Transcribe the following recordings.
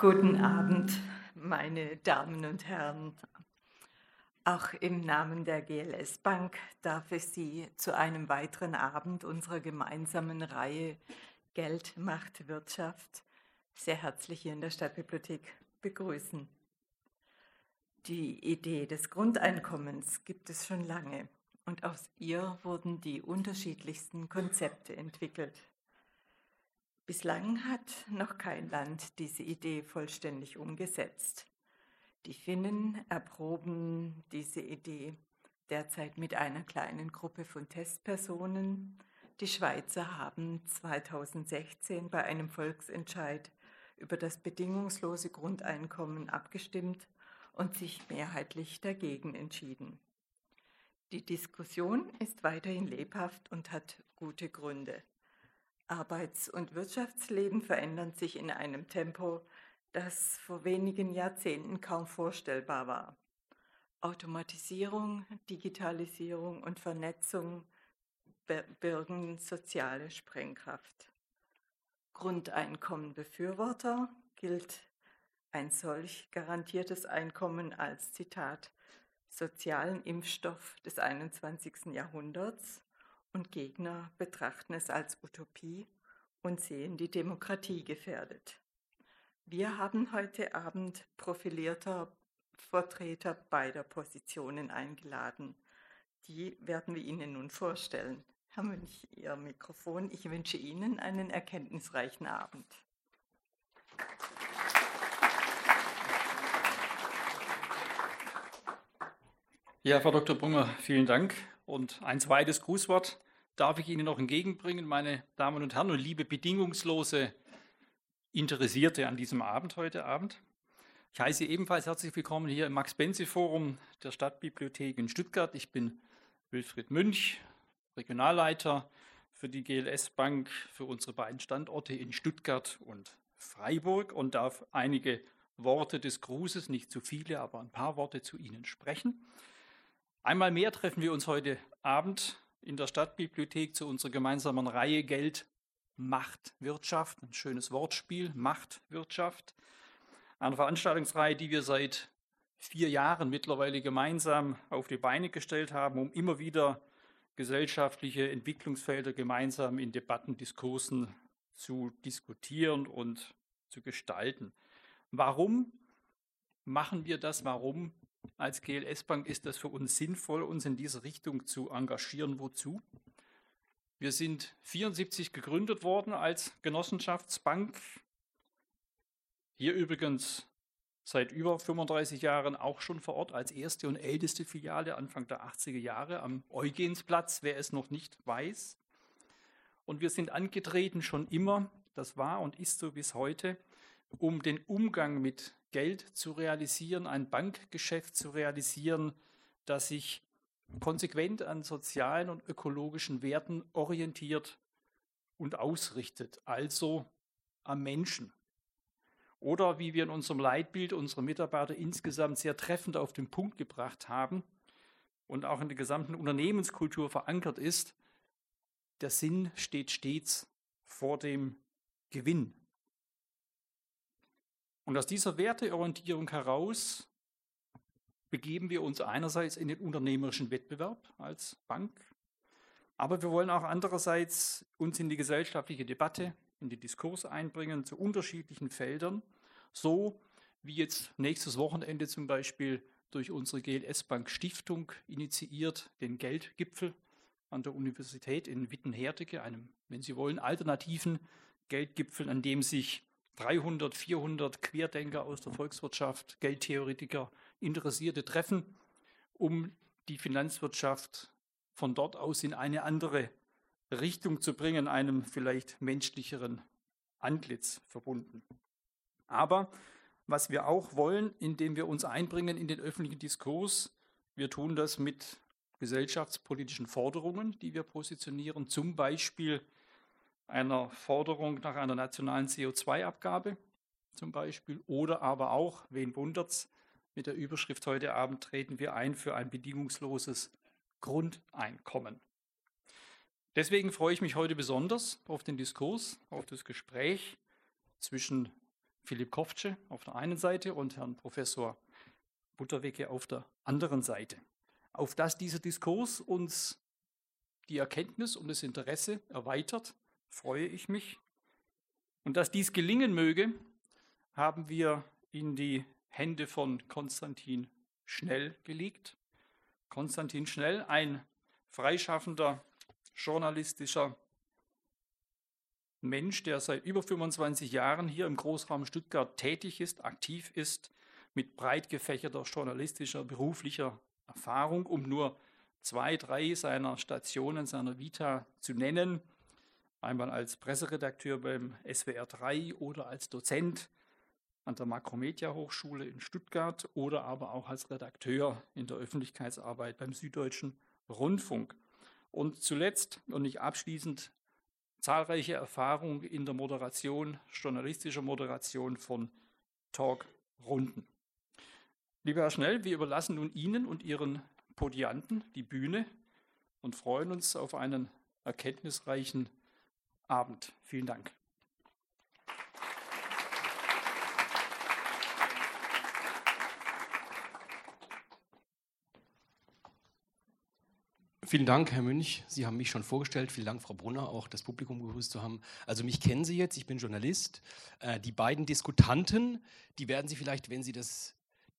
Guten Abend, meine Damen und Herren. Auch im Namen der GLS Bank darf ich Sie zu einem weiteren Abend unserer gemeinsamen Reihe Geld macht Wirtschaft sehr herzlich hier in der Stadtbibliothek begrüßen. Die Idee des Grundeinkommens gibt es schon lange und aus ihr wurden die unterschiedlichsten Konzepte entwickelt. Bislang hat noch kein Land diese Idee vollständig umgesetzt. Die Finnen erproben diese Idee derzeit mit einer kleinen Gruppe von Testpersonen. Die Schweizer haben 2016 bei einem Volksentscheid über das bedingungslose Grundeinkommen abgestimmt und sich mehrheitlich dagegen entschieden. Die Diskussion ist weiterhin lebhaft und hat gute Gründe. Arbeits- und Wirtschaftsleben verändern sich in einem Tempo, das vor wenigen Jahrzehnten kaum vorstellbar war. Automatisierung, Digitalisierung und Vernetzung birgen soziale Sprengkraft. Grundeinkommenbefürworter gilt ein solch garantiertes Einkommen als Zitat sozialen Impfstoff des 21. Jahrhunderts und Gegner betrachten es als Utopie und sehen die Demokratie gefährdet. Wir haben heute Abend profilierter Vertreter beider Positionen eingeladen. Die werden wir Ihnen nun vorstellen. Herr Münch, Ihr Mikrofon. Ich wünsche Ihnen einen erkenntnisreichen Abend. Ja, Frau Dr. Brunger, vielen Dank. Und ein zweites Grußwort darf ich Ihnen noch entgegenbringen, meine Damen und Herren und liebe bedingungslose Interessierte an diesem Abend heute Abend. Ich heiße Sie ebenfalls herzlich willkommen hier im Max-Benzi-Forum der Stadtbibliothek in Stuttgart. Ich bin Wilfried Münch, Regionalleiter für die GLS Bank für unsere beiden Standorte in Stuttgart und Freiburg und darf einige Worte des Grußes, nicht zu viele, aber ein paar Worte zu Ihnen sprechen. Einmal mehr treffen wir uns heute Abend in der Stadtbibliothek zu unserer gemeinsamen Reihe Geld, Macht, Wirtschaft. Ein schönes Wortspiel, Macht, Wirtschaft. Eine Veranstaltungsreihe, die wir seit vier Jahren mittlerweile gemeinsam auf die Beine gestellt haben, um immer wieder gesellschaftliche Entwicklungsfelder gemeinsam in Debatten, Diskursen zu diskutieren und zu gestalten. Warum machen wir das? Warum als GLS Bank ist das für uns sinnvoll, uns in diese Richtung zu engagieren. Wozu? Wir sind 74 gegründet worden als Genossenschaftsbank. Hier übrigens seit über 35 Jahren auch schon vor Ort als erste und älteste Filiale Anfang der 80er Jahre am Eugensplatz, wer es noch nicht weiß. Und wir sind angetreten schon immer, das war und ist so bis heute, um den Umgang mit Geld zu realisieren, ein Bankgeschäft zu realisieren, das sich konsequent an sozialen und ökologischen Werten orientiert und ausrichtet, also am Menschen. Oder wie wir in unserem Leitbild unsere Mitarbeiter insgesamt sehr treffend auf den Punkt gebracht haben und auch in der gesamten Unternehmenskultur verankert ist, der Sinn steht stets vor dem Gewinn. Und aus dieser Werteorientierung heraus begeben wir uns einerseits in den unternehmerischen Wettbewerb als Bank, aber wir wollen auch andererseits uns in die gesellschaftliche Debatte, in den Diskurs einbringen zu unterschiedlichen Feldern, so wie jetzt nächstes Wochenende zum Beispiel durch unsere GLS Bank Stiftung initiiert, den Geldgipfel an der Universität in Wittenherdecke, einem, wenn Sie wollen, alternativen Geldgipfel, an dem sich 300, 400 Querdenker aus der Volkswirtschaft, Geldtheoretiker, Interessierte treffen, um die Finanzwirtschaft von dort aus in eine andere Richtung zu bringen, einem vielleicht menschlicheren Antlitz verbunden. Aber was wir auch wollen, indem wir uns einbringen in den öffentlichen Diskurs, wir tun das mit gesellschaftspolitischen Forderungen, die wir positionieren, zum Beispiel einer Forderung nach einer nationalen CO2-Abgabe zum Beispiel oder aber auch, wen wundert's, mit der Überschrift heute Abend treten wir ein für ein bedingungsloses Grundeinkommen. Deswegen freue ich mich heute besonders auf den Diskurs, auf das Gespräch zwischen Philipp Koftsche auf der einen Seite und Herrn Professor Butterwecke auf der anderen Seite. Auf dass dieser Diskurs uns die Erkenntnis und das Interesse erweitert, freue ich mich. Und dass dies gelingen möge, haben wir in die Hände von Konstantin Schnell gelegt. Konstantin Schnell, ein freischaffender journalistischer Mensch, der seit über 25 Jahren hier im Großraum Stuttgart tätig ist, aktiv ist, mit breit gefächerter journalistischer, beruflicher Erfahrung, um nur zwei, drei seiner Stationen, seiner Vita zu nennen. Einmal als Presseredakteur beim SWR 3 oder als Dozent an der Makromedia Hochschule in Stuttgart oder aber auch als Redakteur in der Öffentlichkeitsarbeit beim Süddeutschen Rundfunk. Und zuletzt und nicht abschließend zahlreiche Erfahrung in der Moderation, journalistischer Moderation von Talkrunden. Lieber Herr Schnell, wir überlassen nun Ihnen und Ihren Podianten die Bühne und freuen uns auf einen erkenntnisreichen Abend. Vielen Dank. Vielen Dank, Herr Münch. Sie haben mich schon vorgestellt. Vielen Dank, Frau Brunner, auch das Publikum begrüßt zu haben. Also mich kennen Sie jetzt, ich bin Journalist. Äh, die beiden Diskutanten, die werden Sie vielleicht, wenn Sie das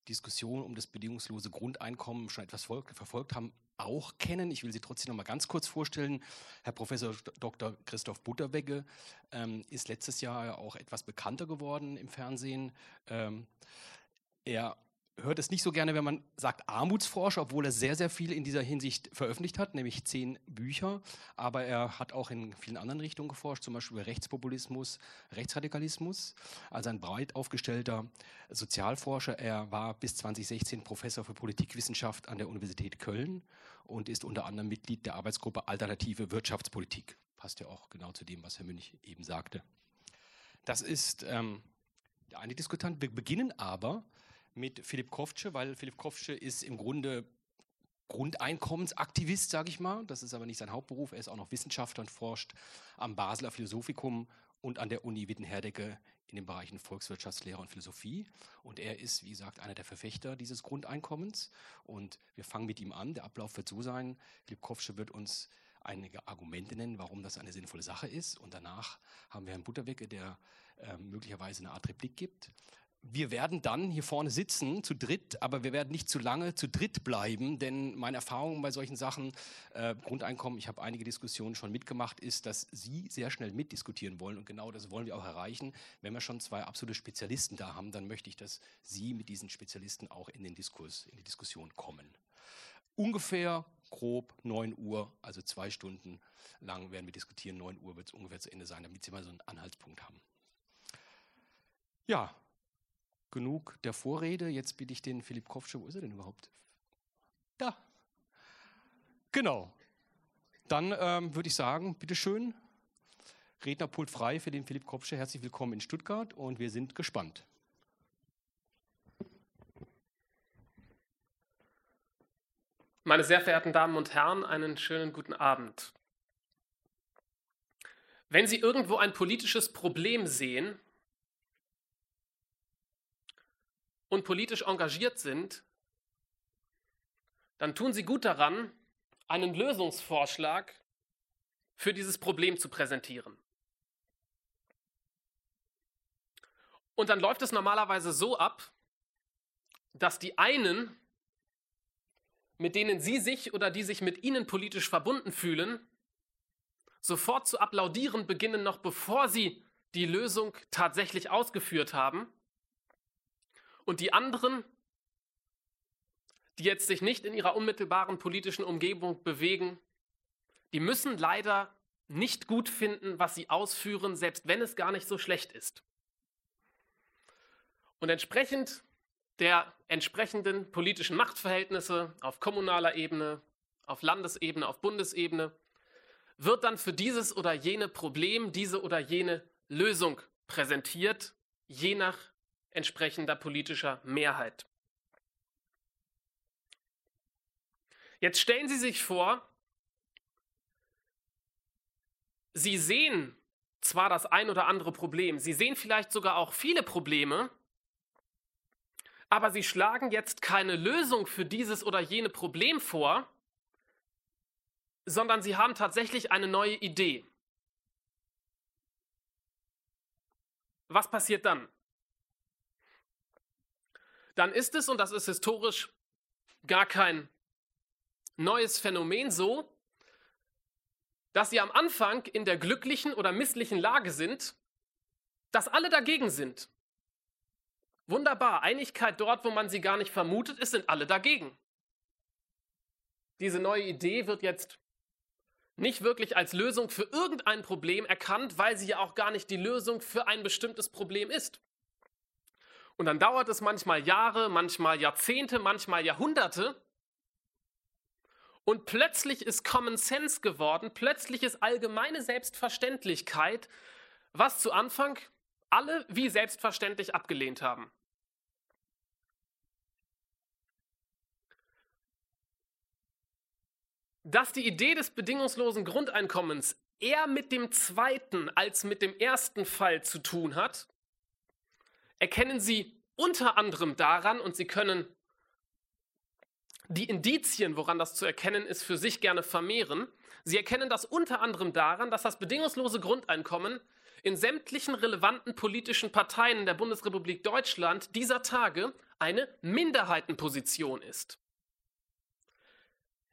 Diskussion um das bedingungslose Grundeinkommen schon etwas verfolgt haben, auch kennen. Ich will Sie trotzdem noch mal ganz kurz vorstellen. Herr Professor Dr. Christoph Butterwegge ähm, ist letztes Jahr auch etwas bekannter geworden im Fernsehen. Ähm, er hört es nicht so gerne, wenn man sagt Armutsforscher, obwohl er sehr, sehr viel in dieser Hinsicht veröffentlicht hat, nämlich zehn Bücher. Aber er hat auch in vielen anderen Richtungen geforscht, zum Beispiel über Rechtspopulismus, Rechtsradikalismus. Also ein breit aufgestellter Sozialforscher. Er war bis 2016 Professor für Politikwissenschaft an der Universität Köln und ist unter anderem Mitglied der Arbeitsgruppe Alternative Wirtschaftspolitik. Passt ja auch genau zu dem, was Herr Münch eben sagte. Das ist ähm, der eine Diskutant. Wir beginnen aber mit Philipp Koftsche, weil Philipp Koftsche ist im Grunde Grundeinkommensaktivist, sage ich mal. Das ist aber nicht sein Hauptberuf. Er ist auch noch Wissenschaftler und forscht am Basler Philosophikum und an der Uni Wittenherdecke in den Bereichen Volkswirtschaftslehre und Philosophie. Und er ist, wie gesagt, einer der Verfechter dieses Grundeinkommens. Und wir fangen mit ihm an. Der Ablauf wird so sein. Philipp Kofsche wird uns einige Argumente nennen, warum das eine sinnvolle Sache ist. Und danach haben wir Herrn Butterwecke, der äh, möglicherweise eine Art Replik gibt wir werden dann hier vorne sitzen, zu dritt, aber wir werden nicht zu lange zu dritt bleiben, denn meine Erfahrung bei solchen Sachen, äh, Grundeinkommen, ich habe einige Diskussionen schon mitgemacht, ist, dass Sie sehr schnell mitdiskutieren wollen und genau das wollen wir auch erreichen. Wenn wir schon zwei absolute Spezialisten da haben, dann möchte ich, dass Sie mit diesen Spezialisten auch in den Diskurs, in die Diskussion kommen. Ungefähr grob 9 Uhr, also zwei Stunden lang werden wir diskutieren. 9 Uhr wird es ungefähr zu Ende sein, damit Sie mal so einen Anhaltspunkt haben. Ja, genug der Vorrede. Jetzt bitte ich den Philipp Kopfsche, wo ist er denn überhaupt? Da. Genau. Dann ähm, würde ich sagen, bitteschön, Rednerpult frei für den Philipp Kopsche. Herzlich willkommen in Stuttgart und wir sind gespannt. Meine sehr verehrten Damen und Herren, einen schönen guten Abend. Wenn Sie irgendwo ein politisches Problem sehen, und politisch engagiert sind, dann tun sie gut daran, einen Lösungsvorschlag für dieses Problem zu präsentieren. Und dann läuft es normalerweise so ab, dass die einen, mit denen Sie sich oder die sich mit Ihnen politisch verbunden fühlen, sofort zu applaudieren beginnen, noch bevor Sie die Lösung tatsächlich ausgeführt haben. Und die anderen, die jetzt sich nicht in ihrer unmittelbaren politischen Umgebung bewegen, die müssen leider nicht gut finden, was sie ausführen, selbst wenn es gar nicht so schlecht ist. Und entsprechend der entsprechenden politischen Machtverhältnisse auf kommunaler Ebene, auf Landesebene, auf Bundesebene, wird dann für dieses oder jene Problem diese oder jene Lösung präsentiert, je nach entsprechender politischer Mehrheit. Jetzt stellen Sie sich vor, Sie sehen zwar das ein oder andere Problem, sie sehen vielleicht sogar auch viele Probleme, aber sie schlagen jetzt keine Lösung für dieses oder jene Problem vor, sondern sie haben tatsächlich eine neue Idee. Was passiert dann? Dann ist es, und das ist historisch gar kein neues Phänomen, so, dass sie am Anfang in der glücklichen oder misslichen Lage sind, dass alle dagegen sind. Wunderbar, Einigkeit dort, wo man sie gar nicht vermutet, es sind alle dagegen. Diese neue Idee wird jetzt nicht wirklich als Lösung für irgendein Problem erkannt, weil sie ja auch gar nicht die Lösung für ein bestimmtes Problem ist. Und dann dauert es manchmal Jahre, manchmal Jahrzehnte, manchmal Jahrhunderte. Und plötzlich ist Common Sense geworden, plötzlich ist allgemeine Selbstverständlichkeit, was zu Anfang alle wie selbstverständlich abgelehnt haben. Dass die Idee des bedingungslosen Grundeinkommens eher mit dem zweiten als mit dem ersten Fall zu tun hat, erkennen Sie unter anderem daran, und Sie können die Indizien, woran das zu erkennen ist, für sich gerne vermehren. Sie erkennen das unter anderem daran, dass das bedingungslose Grundeinkommen in sämtlichen relevanten politischen Parteien der Bundesrepublik Deutschland dieser Tage eine Minderheitenposition ist.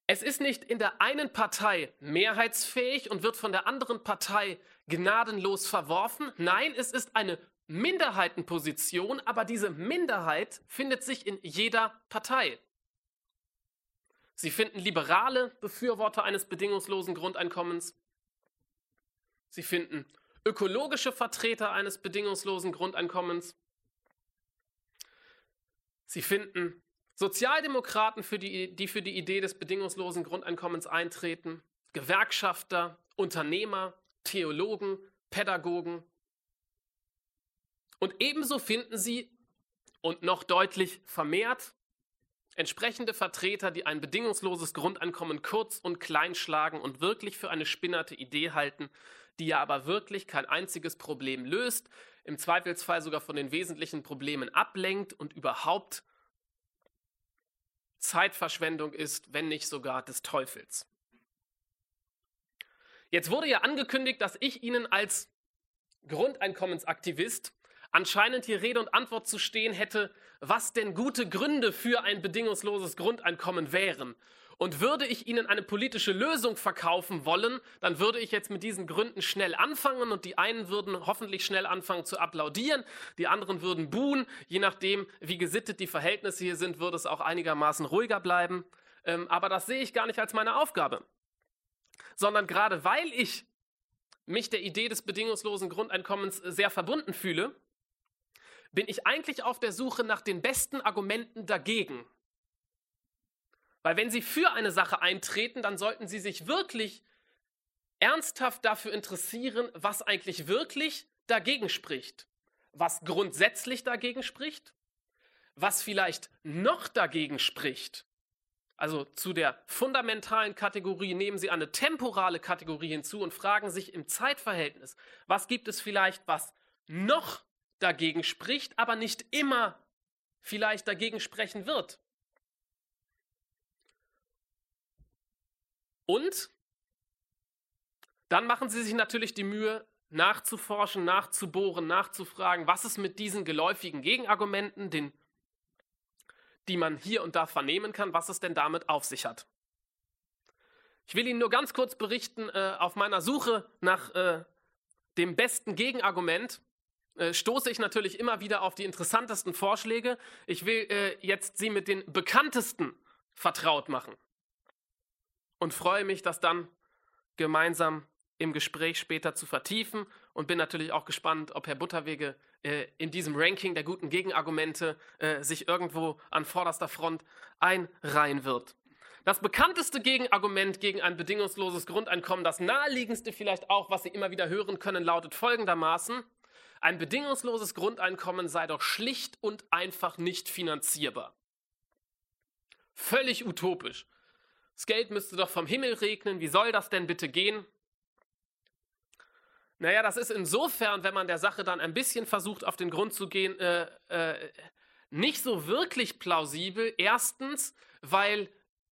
Es ist nicht in der einen Partei mehrheitsfähig und wird von der anderen Partei gnadenlos verworfen. Nein, es ist eine Minderheitenposition, aber diese Minderheit findet sich in jeder Partei. Sie finden liberale Befürworter eines bedingungslosen Grundeinkommens. Sie finden ökologische Vertreter eines bedingungslosen Grundeinkommens. Sie finden Sozialdemokraten, für die, die für die Idee des bedingungslosen Grundeinkommens eintreten, Gewerkschafter, Unternehmer, Theologen, Pädagogen. Und ebenso finden Sie, und noch deutlich vermehrt, entsprechende Vertreter, die ein bedingungsloses Grundeinkommen kurz und klein schlagen und wirklich für eine spinnerte Idee halten, die ja aber wirklich kein einziges Problem löst, im Zweifelsfall sogar von den wesentlichen Problemen ablenkt und überhaupt Zeitverschwendung ist, wenn nicht sogar des Teufels. Jetzt wurde ja angekündigt, dass ich Ihnen als Grundeinkommensaktivist anscheinend hier Rede und Antwort zu stehen hätte, was denn gute Gründe für ein bedingungsloses Grundeinkommen wären. Und würde ich Ihnen eine politische Lösung verkaufen wollen, dann würde ich jetzt mit diesen Gründen schnell anfangen und die einen würden hoffentlich schnell anfangen zu applaudieren, die anderen würden buhen. Je nachdem, wie gesittet die Verhältnisse hier sind, würde es auch einigermaßen ruhiger bleiben. Ähm, aber das sehe ich gar nicht als meine Aufgabe. Sondern gerade weil ich mich der Idee des bedingungslosen Grundeinkommens sehr verbunden fühle, bin ich eigentlich auf der Suche nach den besten Argumenten dagegen. Weil wenn Sie für eine Sache eintreten, dann sollten Sie sich wirklich ernsthaft dafür interessieren, was eigentlich wirklich dagegen spricht. Was grundsätzlich dagegen spricht, was vielleicht noch dagegen spricht. Also zu der fundamentalen Kategorie nehmen Sie eine temporale Kategorie hinzu und fragen sich im Zeitverhältnis, was gibt es vielleicht, was noch dagegen spricht, aber nicht immer vielleicht dagegen sprechen wird. Und dann machen sie sich natürlich die Mühe, nachzuforschen, nachzubohren, nachzufragen, was ist mit diesen geläufigen Gegenargumenten, den, die man hier und da vernehmen kann, was es denn damit auf sich hat. Ich will Ihnen nur ganz kurz berichten, äh, auf meiner Suche nach äh, dem besten Gegenargument äh, stoße ich natürlich immer wieder auf die interessantesten Vorschläge. Ich will äh, jetzt Sie mit den bekanntesten vertraut machen und freue mich, das dann gemeinsam im Gespräch später zu vertiefen und bin natürlich auch gespannt, ob Herr Butterwege äh, in diesem Ranking der guten Gegenargumente äh, sich irgendwo an vorderster Front einreihen wird. Das bekannteste Gegenargument gegen ein bedingungsloses Grundeinkommen, das naheliegendste vielleicht auch, was Sie immer wieder hören können, lautet folgendermaßen, ein bedingungsloses Grundeinkommen sei doch schlicht und einfach nicht finanzierbar. Völlig utopisch. Das Geld müsste doch vom Himmel regnen. Wie soll das denn bitte gehen? Naja, das ist insofern, wenn man der Sache dann ein bisschen versucht, auf den Grund zu gehen, äh, äh, nicht so wirklich plausibel. Erstens, weil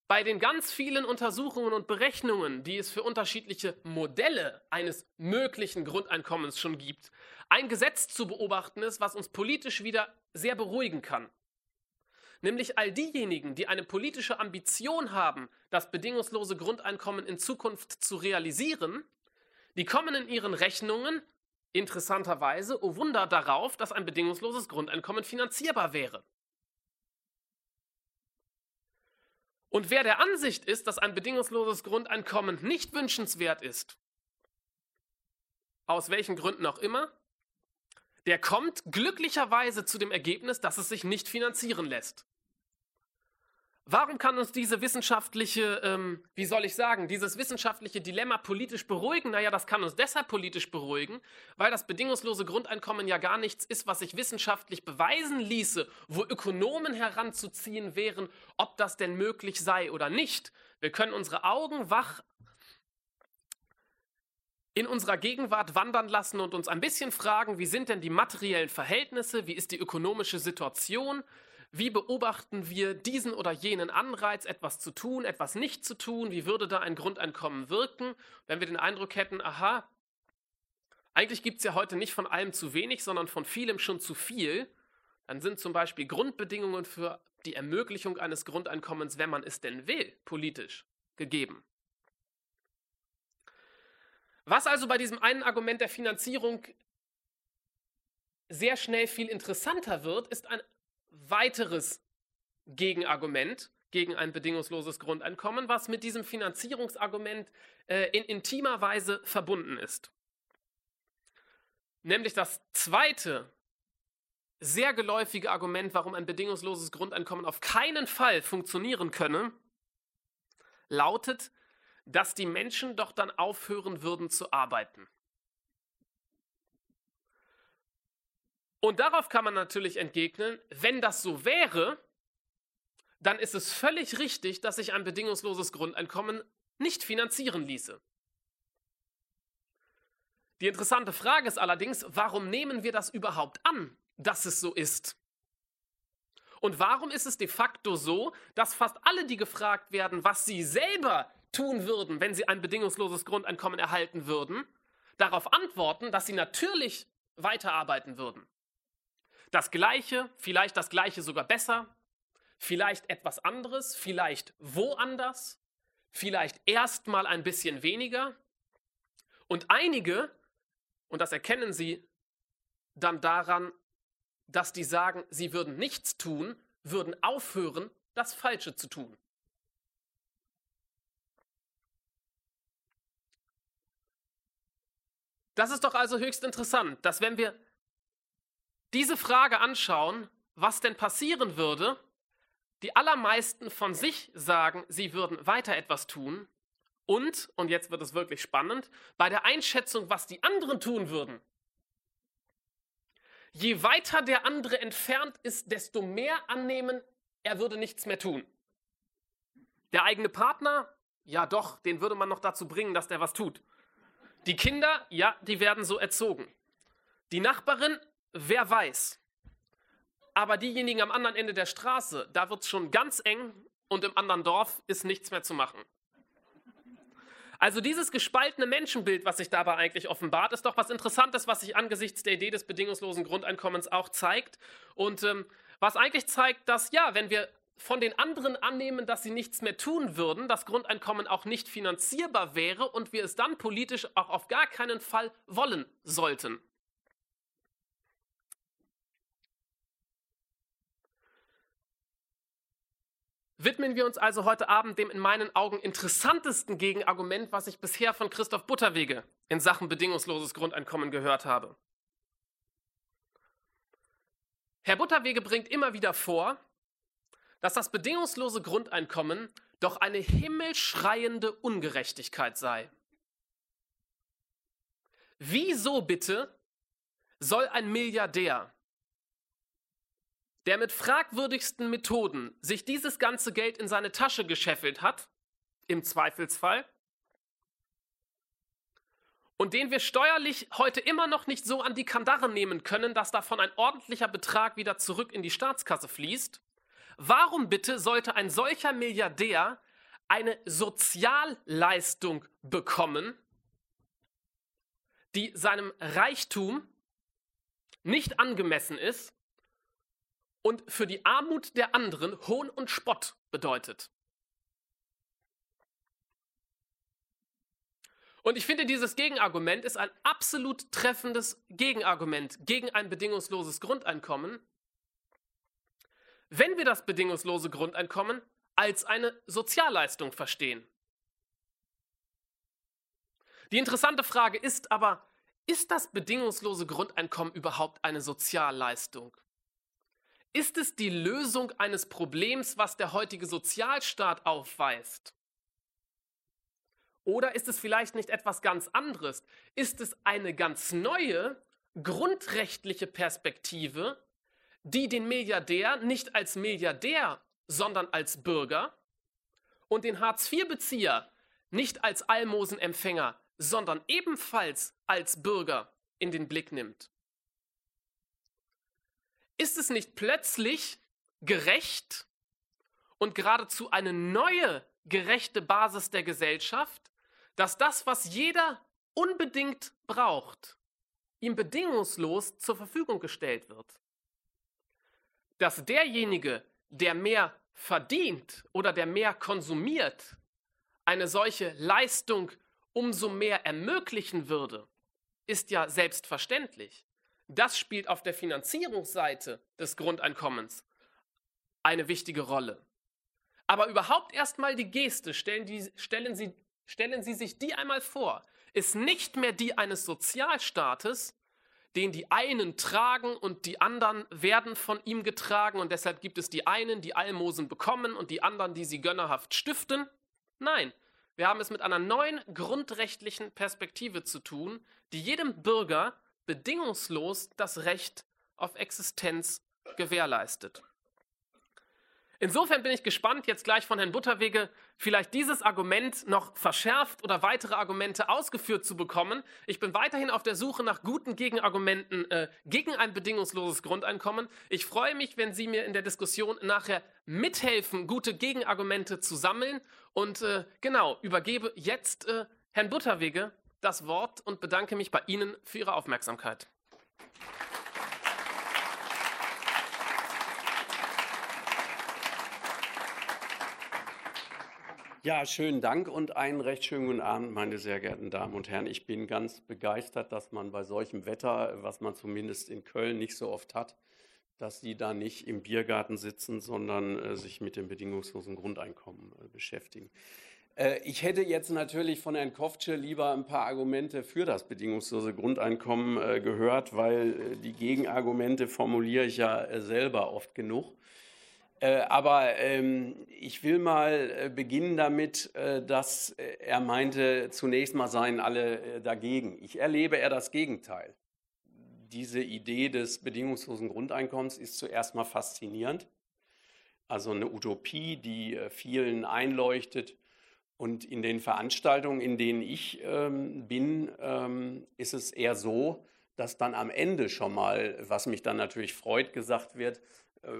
bei den ganz vielen Untersuchungen und Berechnungen, die es für unterschiedliche Modelle eines möglichen Grundeinkommens schon gibt, ein Gesetz zu beobachten ist, was uns politisch wieder sehr beruhigen kann. Nämlich all diejenigen, die eine politische Ambition haben, das bedingungslose Grundeinkommen in Zukunft zu realisieren, die kommen in ihren Rechnungen interessanterweise, oh Wunder, darauf, dass ein bedingungsloses Grundeinkommen finanzierbar wäre. Und wer der Ansicht ist, dass ein bedingungsloses Grundeinkommen nicht wünschenswert ist, aus welchen Gründen auch immer, der kommt glücklicherweise zu dem Ergebnis, dass es sich nicht finanzieren lässt. Warum kann uns diese wissenschaftliche, ähm, wie soll ich sagen, dieses wissenschaftliche Dilemma politisch beruhigen? Naja, das kann uns deshalb politisch beruhigen, weil das bedingungslose Grundeinkommen ja gar nichts ist, was sich wissenschaftlich beweisen ließe, wo Ökonomen heranzuziehen wären, ob das denn möglich sei oder nicht. Wir können unsere Augen wach in unserer Gegenwart wandern lassen und uns ein bisschen fragen, wie sind denn die materiellen Verhältnisse, wie ist die ökonomische Situation, wie beobachten wir diesen oder jenen Anreiz, etwas zu tun, etwas nicht zu tun? Wie würde da ein Grundeinkommen wirken, wenn wir den Eindruck hätten, aha, eigentlich gibt es ja heute nicht von allem zu wenig, sondern von vielem schon zu viel. Dann sind zum Beispiel Grundbedingungen für die Ermöglichung eines Grundeinkommens, wenn man es denn will, politisch gegeben. Was also bei diesem einen Argument der Finanzierung sehr schnell viel interessanter wird, ist ein weiteres Gegenargument gegen ein bedingungsloses Grundeinkommen, was mit diesem Finanzierungsargument äh, in intimer Weise verbunden ist. Nämlich das zweite sehr geläufige Argument, warum ein bedingungsloses Grundeinkommen auf keinen Fall funktionieren könne, lautet, dass die Menschen doch dann aufhören würden zu arbeiten. Und darauf kann man natürlich entgegnen, wenn das so wäre, dann ist es völlig richtig, dass sich ein bedingungsloses Grundeinkommen nicht finanzieren ließe. Die interessante Frage ist allerdings, warum nehmen wir das überhaupt an, dass es so ist? Und warum ist es de facto so, dass fast alle, die gefragt werden, was sie selber tun würden, wenn sie ein bedingungsloses Grundeinkommen erhalten würden, darauf antworten, dass sie natürlich weiterarbeiten würden. Das Gleiche, vielleicht das Gleiche sogar besser, vielleicht etwas anderes, vielleicht woanders, vielleicht erstmal ein bisschen weniger. Und einige, und das erkennen sie dann daran, dass die sagen, sie würden nichts tun, würden aufhören, das Falsche zu tun. Das ist doch also höchst interessant, dass wenn wir diese Frage anschauen, was denn passieren würde, die allermeisten von sich sagen, sie würden weiter etwas tun und, und jetzt wird es wirklich spannend, bei der Einschätzung, was die anderen tun würden, je weiter der andere entfernt ist, desto mehr annehmen, er würde nichts mehr tun. Der eigene Partner, ja doch, den würde man noch dazu bringen, dass der was tut. Die Kinder, ja, die werden so erzogen. Die Nachbarin, wer weiß. Aber diejenigen am anderen Ende der Straße, da wird es schon ganz eng und im anderen Dorf ist nichts mehr zu machen. Also dieses gespaltene Menschenbild, was sich dabei eigentlich offenbart, ist doch was Interessantes, was sich angesichts der Idee des bedingungslosen Grundeinkommens auch zeigt. Und ähm, was eigentlich zeigt, dass ja, wenn wir von den anderen annehmen, dass sie nichts mehr tun würden, das Grundeinkommen auch nicht finanzierbar wäre und wir es dann politisch auch auf gar keinen Fall wollen sollten. Widmen wir uns also heute Abend dem in meinen Augen interessantesten Gegenargument, was ich bisher von Christoph Butterwege in Sachen bedingungsloses Grundeinkommen gehört habe. Herr Butterwege bringt immer wieder vor, dass das bedingungslose Grundeinkommen doch eine himmelschreiende Ungerechtigkeit sei. Wieso bitte soll ein Milliardär der mit fragwürdigsten Methoden sich dieses ganze Geld in seine Tasche gescheffelt hat, im Zweifelsfall, und den wir steuerlich heute immer noch nicht so an die Kandare nehmen können, dass davon ein ordentlicher Betrag wieder zurück in die Staatskasse fließt, warum bitte sollte ein solcher Milliardär eine Sozialleistung bekommen, die seinem Reichtum nicht angemessen ist und für die Armut der anderen Hohn und Spott bedeutet? Und ich finde, dieses Gegenargument ist ein absolut treffendes Gegenargument gegen ein bedingungsloses Grundeinkommen, wenn wir das bedingungslose Grundeinkommen als eine Sozialleistung verstehen. Die interessante Frage ist aber, ist das bedingungslose Grundeinkommen überhaupt eine Sozialleistung? Ist es die Lösung eines Problems, was der heutige Sozialstaat aufweist? Oder ist es vielleicht nicht etwas ganz anderes? Ist es eine ganz neue, grundrechtliche Perspektive, die den Milliardär nicht als Milliardär, sondern als Bürger und den Hartz-IV-Bezieher nicht als Almosenempfänger, sondern ebenfalls als Bürger in den Blick nimmt? Ist es nicht plötzlich gerecht und geradezu eine neue gerechte Basis der Gesellschaft, dass das, was jeder unbedingt braucht, ihm bedingungslos zur Verfügung gestellt wird. Dass derjenige, der mehr verdient oder der mehr konsumiert, eine solche Leistung umso mehr ermöglichen würde, ist ja selbstverständlich. Das spielt auf der Finanzierungsseite des Grundeinkommens eine wichtige Rolle. Aber überhaupt erstmal die Geste, stellen, die, stellen Sie Stellen Sie sich die einmal vor, ist nicht mehr die eines Sozialstaates, den die einen tragen und die anderen werden von ihm getragen und deshalb gibt es die einen, die Almosen bekommen und die anderen, die sie gönnerhaft stiften. Nein, wir haben es mit einer neuen grundrechtlichen Perspektive zu tun, die jedem Bürger bedingungslos das Recht auf Existenz gewährleistet. Insofern bin ich gespannt, jetzt gleich von Herrn Butterwege vielleicht dieses Argument noch verschärft oder weitere Argumente ausgeführt zu bekommen. Ich bin weiterhin auf der Suche nach guten Gegenargumenten äh, gegen ein bedingungsloses Grundeinkommen. Ich freue mich, wenn Sie mir in der Diskussion nachher mithelfen, gute Gegenargumente zu sammeln. Und äh, genau, übergebe jetzt äh, Herrn Butterwege das Wort und bedanke mich bei Ihnen für Ihre Aufmerksamkeit. Ja, schönen Dank und einen recht schönen guten Abend, meine sehr geehrten Damen und Herren. Ich bin ganz begeistert, dass man bei solchem Wetter, was man zumindest in Köln nicht so oft hat, dass Sie da nicht im Biergarten sitzen, sondern äh, sich mit dem bedingungslosen Grundeinkommen äh, beschäftigen. Äh, ich hätte jetzt natürlich von Herrn Koftsche lieber ein paar Argumente für das bedingungslose Grundeinkommen äh, gehört, weil äh, die Gegenargumente formuliere ich ja äh, selber oft genug. Äh, aber ähm, ich will mal äh, beginnen damit, äh, dass äh, er meinte, zunächst mal seien alle äh, dagegen. Ich erlebe eher das Gegenteil. Diese Idee des bedingungslosen Grundeinkommens ist zuerst mal faszinierend. Also eine Utopie, die vielen einleuchtet. Und in den Veranstaltungen, in denen ich ähm, bin, ähm, ist es eher so, dass dann am Ende schon mal, was mich dann natürlich freut, gesagt wird,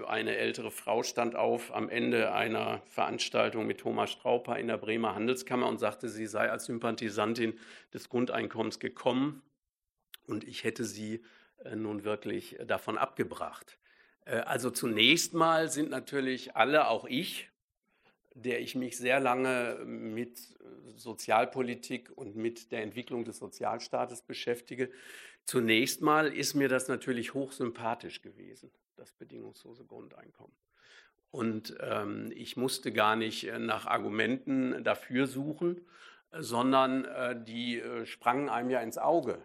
eine ältere Frau stand auf am Ende einer Veranstaltung mit Thomas Strauper in der Bremer Handelskammer und sagte, sie sei als Sympathisantin des Grundeinkommens gekommen und ich hätte sie äh, nun wirklich davon abgebracht. Äh, also zunächst mal sind natürlich alle, auch ich, der ich mich sehr lange mit Sozialpolitik und mit der Entwicklung des Sozialstaates beschäftige, zunächst mal ist mir das natürlich hochsympathisch gewesen das bedingungslose Grundeinkommen. Und ähm, ich musste gar nicht äh, nach Argumenten dafür suchen, sondern äh, die äh, sprangen einem ja ins Auge,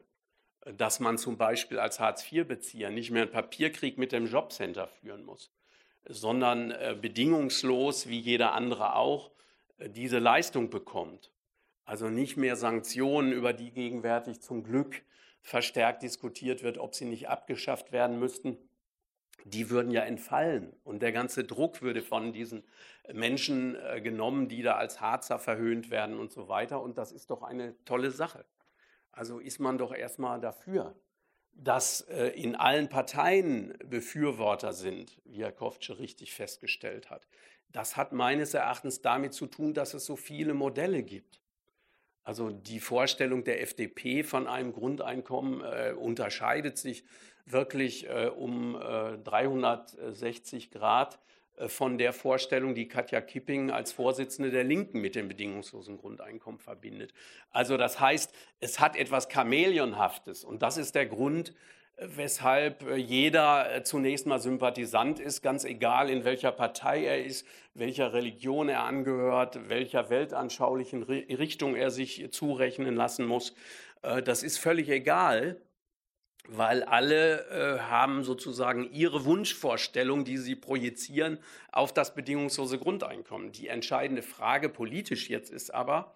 dass man zum Beispiel als Hartz-IV-Bezieher nicht mehr einen Papierkrieg mit dem Jobcenter führen muss, sondern äh, bedingungslos, wie jeder andere auch, äh, diese Leistung bekommt. Also nicht mehr Sanktionen, über die gegenwärtig zum Glück verstärkt diskutiert wird, ob sie nicht abgeschafft werden müssten die würden ja entfallen und der ganze Druck würde von diesen Menschen äh, genommen, die da als Harzer verhöhnt werden und so weiter. Und das ist doch eine tolle Sache. Also ist man doch erstmal dafür, dass äh, in allen Parteien Befürworter sind, wie Herr Koftsche richtig festgestellt hat. Das hat meines Erachtens damit zu tun, dass es so viele Modelle gibt. Also die Vorstellung der FDP von einem Grundeinkommen äh, unterscheidet sich wirklich äh, um äh, 360 Grad äh, von der Vorstellung, die Katja Kipping als Vorsitzende der Linken mit dem bedingungslosen Grundeinkommen verbindet. Also das heißt, es hat etwas Chamäleonhaftes und das ist der Grund, weshalb äh, jeder zunächst mal Sympathisant ist, ganz egal in welcher Partei er ist, welcher Religion er angehört, welcher weltanschaulichen Richtung er sich zurechnen lassen muss. Das ist völlig egal weil alle äh, haben sozusagen ihre Wunschvorstellung, die sie projizieren auf das bedingungslose Grundeinkommen. Die entscheidende Frage politisch jetzt ist aber,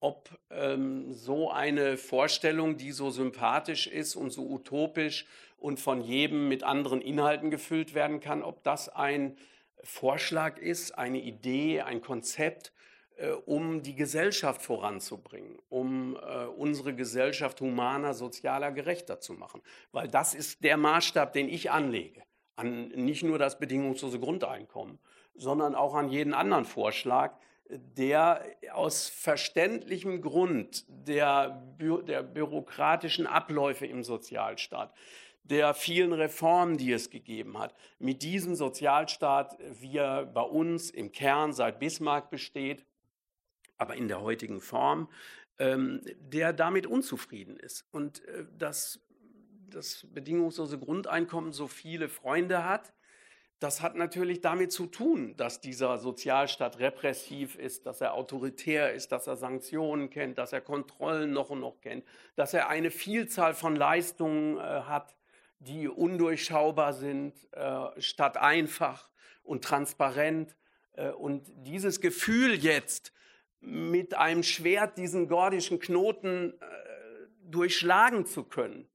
ob ähm, so eine Vorstellung, die so sympathisch ist und so utopisch und von jedem mit anderen Inhalten gefüllt werden kann, ob das ein Vorschlag ist, eine Idee, ein Konzept, äh, um die Gesellschaft voranzubringen, um äh, unsere Gesellschaft humaner, sozialer, gerechter zu machen. Weil das ist der Maßstab, den ich anlege. An nicht nur das bedingungslose Grundeinkommen, sondern auch an jeden anderen Vorschlag, der aus verständlichem Grund der, Bü der bürokratischen Abläufe im Sozialstaat, der vielen Reformen, die es gegeben hat, mit diesem Sozialstaat, wie er bei uns im Kern seit Bismarck besteht, aber in der heutigen Form, ähm, der damit unzufrieden ist. Und äh, dass das bedingungslose Grundeinkommen so viele Freunde hat, das hat natürlich damit zu tun, dass dieser Sozialstaat repressiv ist, dass er autoritär ist, dass er Sanktionen kennt, dass er Kontrollen noch und noch kennt, dass er eine Vielzahl von Leistungen äh, hat, die undurchschaubar sind, äh, statt einfach und transparent. Äh, und dieses Gefühl jetzt, mit einem Schwert diesen gordischen Knoten äh, durchschlagen zu können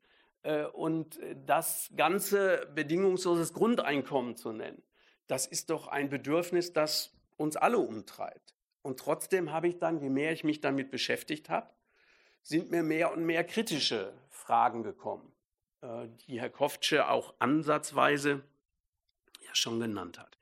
und das Ganze bedingungsloses Grundeinkommen zu nennen. Das ist doch ein Bedürfnis, das uns alle umtreibt. Und trotzdem habe ich dann, je mehr ich mich damit beschäftigt habe, sind mir mehr und mehr kritische Fragen gekommen, äh, die Herr Koftsche auch ansatzweise ja schon genannt hat.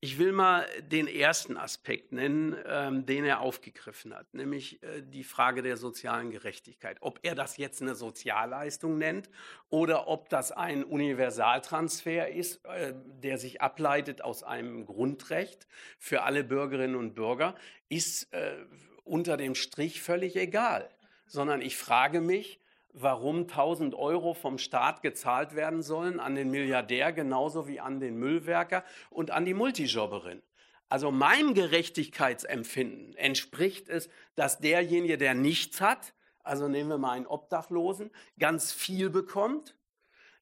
Ich will mal den ersten Aspekt nennen, ähm, den er aufgegriffen hat, nämlich äh, die Frage der sozialen Gerechtigkeit. Ob er das jetzt eine Sozialleistung nennt oder ob das ein Universaltransfer ist, äh, der sich ableitet aus einem Grundrecht für alle Bürgerinnen und Bürger, ist äh, unter dem Strich völlig egal. Sondern ich frage mich, warum 1000 Euro vom Staat gezahlt werden sollen an den Milliardär genauso wie an den Müllwerker und an die Multijobberin. Also meinem Gerechtigkeitsempfinden entspricht es, dass derjenige, der nichts hat, also nehmen wir mal einen Obdachlosen, ganz viel bekommt.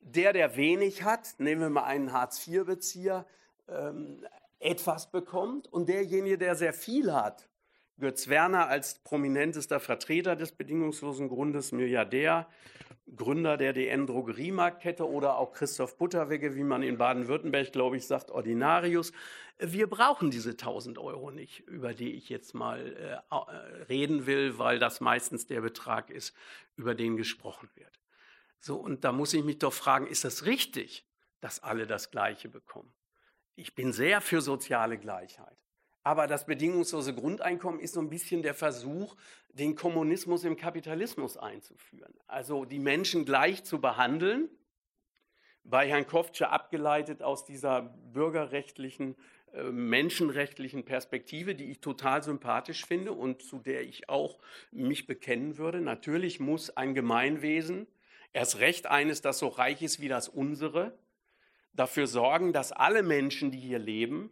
Der, der wenig hat, nehmen wir mal einen Hartz-IV-Bezieher, ähm, etwas bekommt. Und derjenige, der sehr viel hat, Götz Werner als prominentester Vertreter des bedingungslosen Grundes, Milliardär, Gründer der DN-Drogeriemarktkette oder auch Christoph Butterwegge, wie man in Baden-Württemberg, glaube ich, sagt, Ordinarius. Wir brauchen diese 1000 Euro nicht, über die ich jetzt mal äh, äh, reden will, weil das meistens der Betrag ist, über den gesprochen wird. So, und da muss ich mich doch fragen, ist das richtig, dass alle das Gleiche bekommen? Ich bin sehr für soziale Gleichheit. Aber das bedingungslose Grundeinkommen ist so ein bisschen der Versuch, den Kommunismus im Kapitalismus einzuführen. Also die Menschen gleich zu behandeln, bei Herrn Koftsche abgeleitet aus dieser bürgerrechtlichen, äh, menschenrechtlichen Perspektive, die ich total sympathisch finde und zu der ich auch mich bekennen würde. Natürlich muss ein Gemeinwesen, erst recht eines, das so reich ist wie das unsere, dafür sorgen, dass alle Menschen, die hier leben,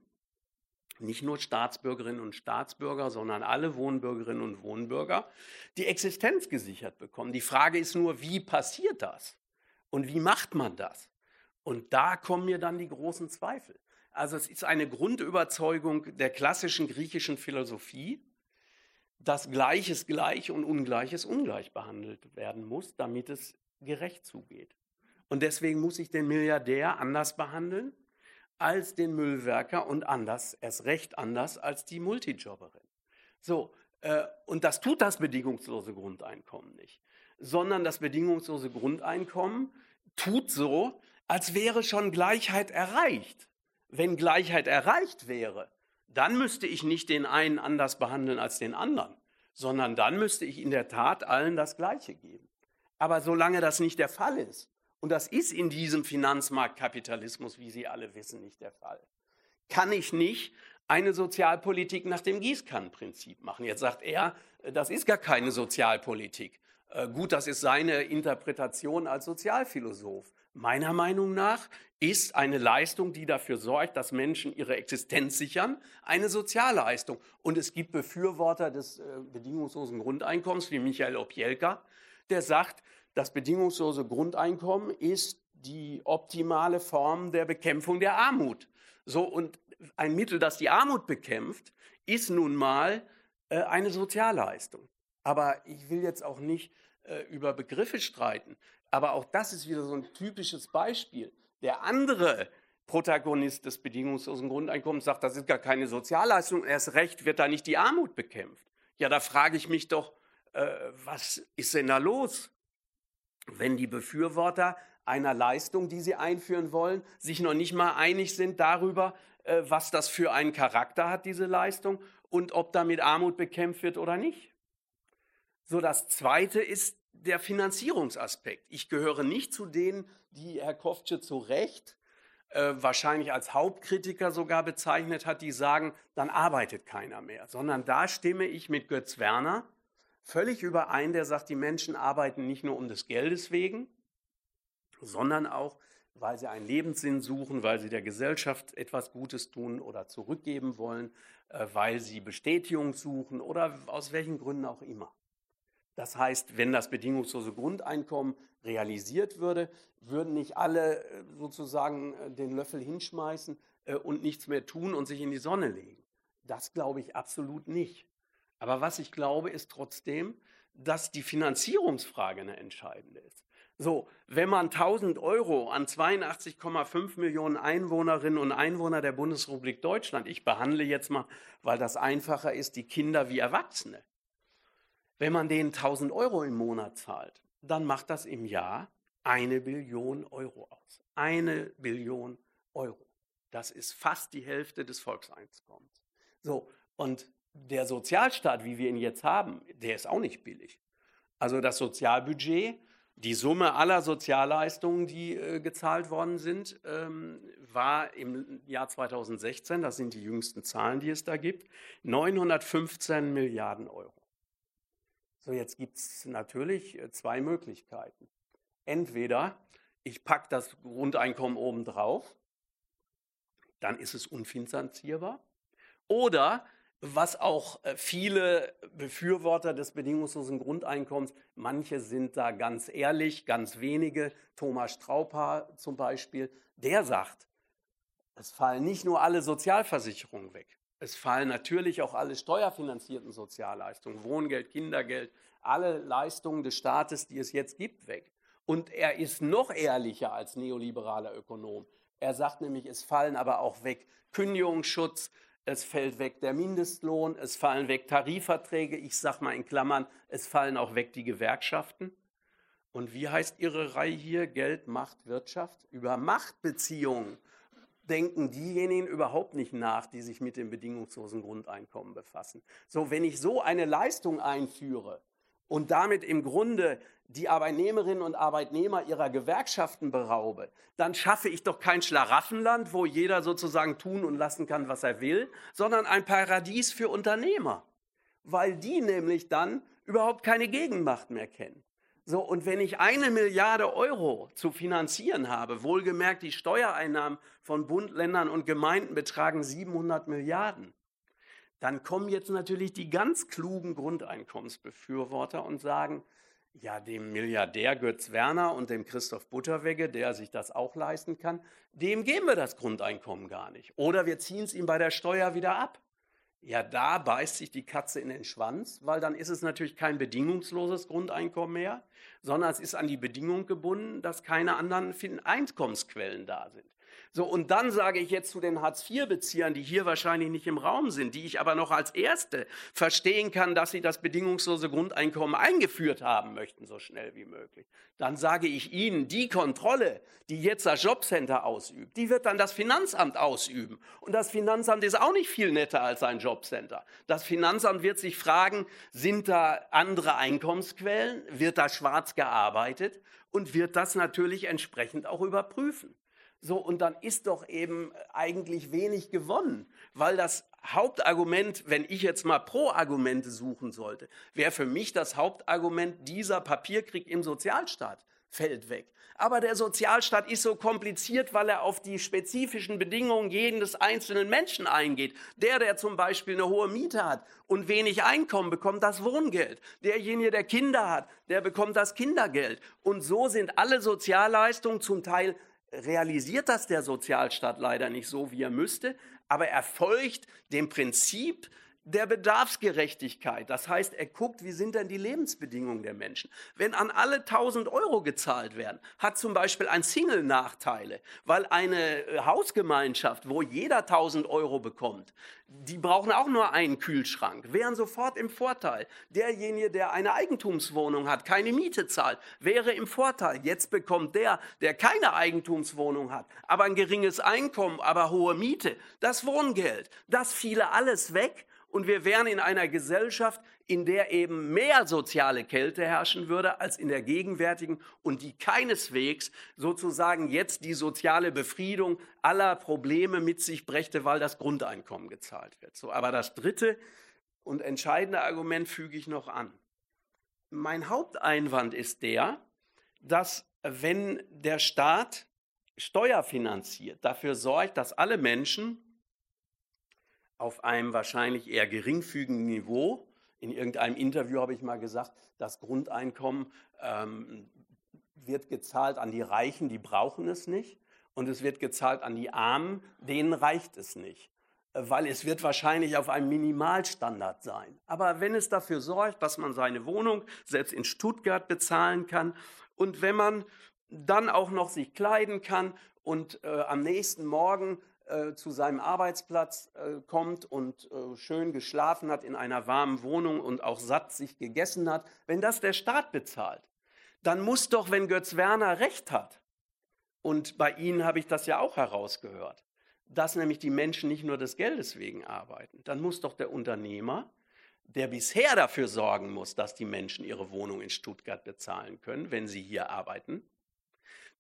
nicht nur Staatsbürgerinnen und Staatsbürger, sondern alle Wohnbürgerinnen und Wohnbürger die Existenz gesichert bekommen. Die Frage ist nur, wie passiert das? Und wie macht man das? Und da kommen mir dann die großen Zweifel. Also es ist eine Grundüberzeugung der klassischen griechischen Philosophie, dass Gleiches gleich und Ungleiches ungleich behandelt werden muss, damit es gerecht zugeht. Und deswegen muss ich den Milliardär anders behandeln als den Müllwerker und anders, erst recht anders als die Multijobberin. So, äh, und das tut das bedingungslose Grundeinkommen nicht, sondern das bedingungslose Grundeinkommen tut so, als wäre schon Gleichheit erreicht. Wenn Gleichheit erreicht wäre, dann müsste ich nicht den einen anders behandeln als den anderen, sondern dann müsste ich in der Tat allen das Gleiche geben. Aber solange das nicht der Fall ist, und das ist in diesem Finanzmarktkapitalismus, wie Sie alle wissen, nicht der Fall, kann ich nicht eine Sozialpolitik nach dem Gießkannenprinzip machen. Jetzt sagt er, das ist gar keine Sozialpolitik. Äh, gut, das ist seine Interpretation als Sozialphilosoph. Meiner Meinung nach ist eine Leistung, die dafür sorgt, dass Menschen ihre Existenz sichern, eine Sozialleistung. Und es gibt Befürworter des äh, bedingungslosen Grundeinkommens, wie Michael Opielka, der sagt, das bedingungslose Grundeinkommen ist die optimale Form der Bekämpfung der Armut. So, und ein Mittel, das die Armut bekämpft, ist nun mal äh, eine Sozialleistung. Aber ich will jetzt auch nicht äh, über Begriffe streiten. Aber auch das ist wieder so ein typisches Beispiel. Der andere Protagonist des bedingungslosen Grundeinkommens sagt, das ist gar keine Sozialleistung, erst recht wird da nicht die Armut bekämpft. Ja, da frage ich mich doch, äh, was ist denn da los? Wenn die Befürworter einer Leistung, die sie einführen wollen, sich noch nicht mal einig sind darüber, äh, was das für einen Charakter hat, diese Leistung, und ob damit Armut bekämpft wird oder nicht. So, das Zweite ist der Finanzierungsaspekt. Ich gehöre nicht zu denen, die Herr Koftsche zu Recht äh, wahrscheinlich als Hauptkritiker sogar bezeichnet hat, die sagen, dann arbeitet keiner mehr, sondern da stimme ich mit Götz Werner völlig überein, der sagt, die Menschen arbeiten nicht nur um des Geldes wegen, sondern auch, weil sie einen Lebenssinn suchen, weil sie der Gesellschaft etwas Gutes tun oder zurückgeben wollen, äh, weil sie Bestätigung suchen oder aus welchen Gründen auch immer. Das heißt, wenn das bedingungslose Grundeinkommen realisiert würde, würden nicht alle äh, sozusagen äh, den Löffel hinschmeißen und nichts mehr tun und sich in die Sonne legen. Das glaube ich absolut nicht. Aber was ich glaube, ist trotzdem, dass die Finanzierungsfrage eine entscheidende ist. So, wenn man 1000 Euro an 82,5 Millionen Einwohnerinnen und Einwohner der Bundesrepublik Deutschland, ich behandle jetzt mal, weil das einfacher ist, die Kinder wie Erwachsene, wenn man denen 1000 Euro im Monat zahlt, dann macht das im Jahr eine Billion Euro aus. Eine Billion Euro. Das ist fast die Hälfte des Volkseinkommens. So, und der Sozialstaat, wie wir ihn jetzt haben, der ist auch nicht billig. Also das Sozialbudget, die Summe aller Sozialleistungen, die äh, gezahlt worden sind, ähm, war im Jahr 2016, das sind die jüngsten Zahlen, die es da gibt, 915 Milliarden Euro. So, jetzt gibt es natürlich äh, zwei Möglichkeiten. Entweder ich packe das Grundeinkommen obendrauf, dann ist es unfinanzierbar. Oder was auch äh, viele Befürworter des bedingungslosen Grundeinkommens, manche sind da ganz ehrlich, ganz wenige, Thomas Strauper zum Beispiel, der sagt, es fallen nicht nur alle Sozialversicherungen weg, es fallen natürlich auch alle steuerfinanzierten Sozialleistungen, Wohngeld, Kindergeld, alle Leistungen des Staates, die es jetzt gibt, weg. Und er ist noch ehrlicher als neoliberaler Ökonom. Er sagt nämlich, es fallen aber auch weg Kündigungsschutz, es fällt weg der Mindestlohn, es fallen weg Tarifverträge, ich sage mal in Klammern, es fallen auch weg die Gewerkschaften. Und wie heißt Ihre Reihe hier? Geld, Macht, Wirtschaft? Über Machtbeziehungen denken diejenigen überhaupt nicht nach, die sich mit dem bedingungslosen Grundeinkommen befassen. So, wenn ich so eine Leistung einführe und damit im Grunde die Arbeitnehmerinnen und Arbeitnehmer ihrer Gewerkschaften beraube, dann schaffe ich doch kein Schlaraffenland, wo jeder sozusagen tun und lassen kann, was er will, sondern ein Paradies für Unternehmer, weil die nämlich dann überhaupt keine Gegenmacht mehr kennen. So, und wenn ich eine Milliarde Euro zu finanzieren habe, wohlgemerkt, die Steuereinnahmen von Bund, Ländern und Gemeinden betragen 700 Milliarden, dann kommen jetzt natürlich die ganz klugen Grundeinkommensbefürworter und sagen, ja, dem Milliardär Götz Werner und dem Christoph Butterwegge, der sich das auch leisten kann, dem geben wir das Grundeinkommen gar nicht. Oder wir ziehen es ihm bei der Steuer wieder ab. Ja, da beißt sich die Katze in den Schwanz, weil dann ist es natürlich kein bedingungsloses Grundeinkommen mehr, sondern es ist an die Bedingung gebunden, dass keine anderen Einkommensquellen da sind. So, und dann sage ich jetzt zu den Hartz-IV-Beziehern, die hier wahrscheinlich nicht im Raum sind, die ich aber noch als Erste verstehen kann, dass sie das bedingungslose Grundeinkommen eingeführt haben möchten, so schnell wie möglich. Dann sage ich Ihnen, die Kontrolle, die jetzt das Jobcenter ausübt, die wird dann das Finanzamt ausüben. Und das Finanzamt ist auch nicht viel netter als ein Jobcenter. Das Finanzamt wird sich fragen, sind da andere Einkommensquellen? Wird da schwarz gearbeitet? Und wird das natürlich entsprechend auch überprüfen. So, und dann ist doch eben eigentlich wenig gewonnen, weil das Hauptargument, wenn ich jetzt mal Pro-Argumente suchen sollte, wäre für mich das Hauptargument, dieser Papierkrieg im Sozialstaat fällt weg. Aber der Sozialstaat ist so kompliziert, weil er auf die spezifischen Bedingungen jedes einzelnen Menschen eingeht. Der, der zum Beispiel eine hohe Miete hat und wenig Einkommen, bekommt das Wohngeld. Derjenige, der Kinder hat, der bekommt das Kindergeld. Und so sind alle Sozialleistungen zum Teil realisiert das der Sozialstaat leider nicht so, wie er müsste, aber er folgt dem Prinzip der Bedarfsgerechtigkeit. Das heißt, er guckt, wie sind denn die Lebensbedingungen der Menschen. Wenn an alle 1000 Euro gezahlt werden, hat zum Beispiel ein Single Nachteile, weil eine äh, Hausgemeinschaft, wo jeder 1000 Euro bekommt, die brauchen auch nur einen Kühlschrank, wären sofort im Vorteil. Derjenige, der eine Eigentumswohnung hat, keine Miete zahlt, wäre im Vorteil. Jetzt bekommt der, der keine Eigentumswohnung hat, aber ein geringes Einkommen, aber hohe Miete, das Wohngeld. Das fiele alles weg und wir wären in einer Gesellschaft, in der eben mehr soziale Kälte herrschen würde als in der gegenwärtigen und die keineswegs sozusagen jetzt die soziale Befriedung aller Probleme mit sich brächte, weil das Grundeinkommen gezahlt wird. So, aber das dritte und entscheidende Argument füge ich noch an. Mein Haupteinwand ist der, dass wenn der Staat steuerfinanziert dafür sorgt, dass alle Menschen auf einem wahrscheinlich eher geringfügigen Niveau. In irgendeinem Interview habe ich mal gesagt, das Grundeinkommen ähm, wird gezahlt an die Reichen, die brauchen es nicht. Und es wird gezahlt an die Armen, denen reicht es nicht. Weil es wird wahrscheinlich auf einem Minimalstandard sein. Aber wenn es dafür sorgt, dass man seine Wohnung selbst in Stuttgart bezahlen kann und wenn man dann auch noch sich kleiden kann und äh, am nächsten Morgen äh, zu seinem Arbeitsplatz äh, kommt und äh, schön geschlafen hat in einer warmen Wohnung und auch satt sich gegessen hat, wenn das der Staat bezahlt, dann muss doch, wenn Götz Werner recht hat, und bei Ihnen habe ich das ja auch herausgehört, dass nämlich die Menschen nicht nur des Geldes wegen arbeiten, dann muss doch der Unternehmer, der bisher dafür sorgen muss, dass die Menschen ihre Wohnung in Stuttgart bezahlen können, wenn sie hier arbeiten,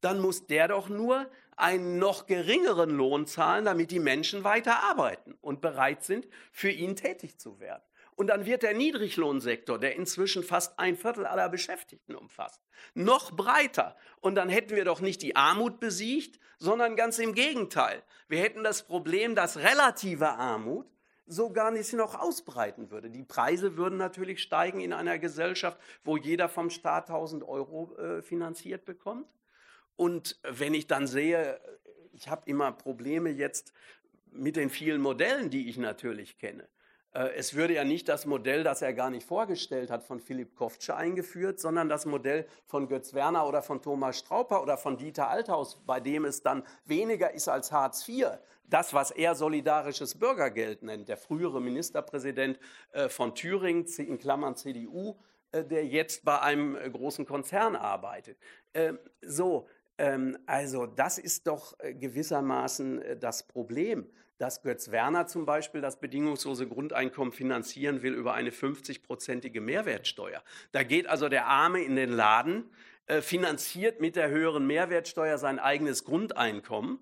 dann muss der doch nur einen noch geringeren Lohn zahlen, damit die Menschen weiter arbeiten und bereit sind, für ihn tätig zu werden. Und dann wird der Niedriglohnsektor, der inzwischen fast ein Viertel aller Beschäftigten umfasst, noch breiter. Und dann hätten wir doch nicht die Armut besiegt, sondern ganz im Gegenteil. Wir hätten das Problem, dass relative Armut so gar nicht noch ausbreiten würde. Die Preise würden natürlich steigen in einer Gesellschaft, wo jeder vom Staat 1000 Euro äh, finanziert bekommt. Und wenn ich dann sehe, ich habe immer Probleme jetzt mit den vielen Modellen, die ich natürlich kenne. Äh, es würde ja nicht das Modell, das er gar nicht vorgestellt hat, von Philipp Koftsche eingeführt, sondern das Modell von Götz Werner oder von Thomas Strauper oder von Dieter Althaus, bei dem es dann weniger ist als Hartz IV. Das, was er solidarisches Bürgergeld nennt, der frühere Ministerpräsident äh, von Thüringen, in Klammern CDU, äh, der jetzt bei einem großen Konzern arbeitet. Ähm, so, also das ist doch äh, gewissermaßen äh, das Problem, dass Götz Werner zum Beispiel das bedingungslose Grundeinkommen finanzieren will über eine 50-prozentige Mehrwertsteuer. Da geht also der Arme in den Laden, äh, finanziert mit der höheren Mehrwertsteuer sein eigenes Grundeinkommen.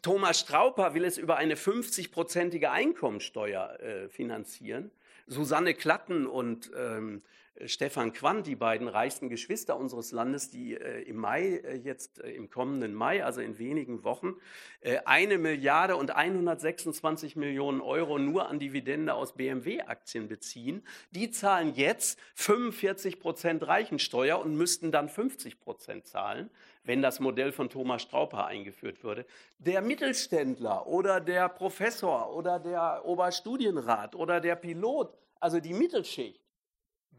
Thomas Strauper will es über eine 50-prozentige Einkommensteuer finanzieren. Susanne Klatten und ähm, Stefan Quandt, die beiden reichsten Geschwister unseres Landes, die äh, im Mai, äh, jetzt äh, im kommenden Mai, also in wenigen Wochen, äh, eine Milliarde und 126 Millionen Euro nur an Dividende aus BMW-Aktien beziehen, die zahlen jetzt 45 Prozent Reichensteuer und müssten dann 50 Prozent zahlen, wenn das Modell von Thomas Strauper eingeführt würde. Der Mittelständler oder der Professor oder der Oberstudienrat oder der Pilot, also die Mittelschicht,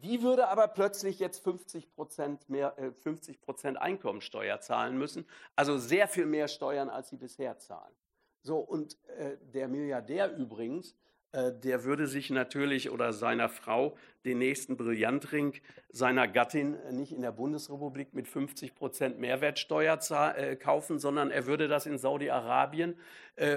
Die würde aber plötzlich jetzt 50 Prozent mehr, äh, 50 Prozent Einkommensteuer zahlen müssen, also sehr viel mehr Steuern, als sie bisher zahlen. So, und äh, der Milliardär übrigens, äh, der würde sich natürlich oder seiner Frau den nächsten Brillantring seiner Gattin äh, nicht in der Bundesrepublik mit 50 Prozent Mehrwertsteuer äh, kaufen, sondern er würde das in Saudi-Arabien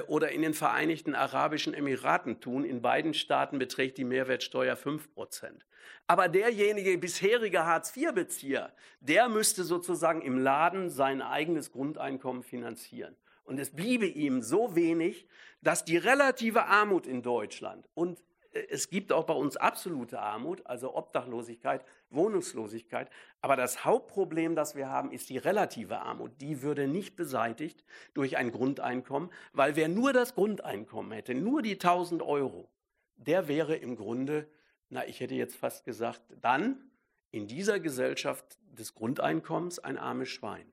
oder in den Vereinigten Arabischen Emiraten tun. In beiden Staaten beträgt die Mehrwertsteuer 5 Prozent. Aber derjenige bisherige Hartz-IV-Bezieher, der müsste sozusagen im Laden sein eigenes Grundeinkommen finanzieren. Und es bliebe ihm so wenig, dass die relative Armut in Deutschland und äh, es gibt auch bei uns absolute Armut, also Obdachlosigkeit, Wohnungslosigkeit. Aber das Hauptproblem, das wir haben, ist die relative Armut. Die würde nicht beseitigt durch ein Grundeinkommen, weil wer nur das Grundeinkommen hätte, nur die 1000 Euro, der wäre im Grunde, na, ich hätte jetzt fast gesagt, dann in dieser Gesellschaft des Grundeinkommens ein armes Schwein.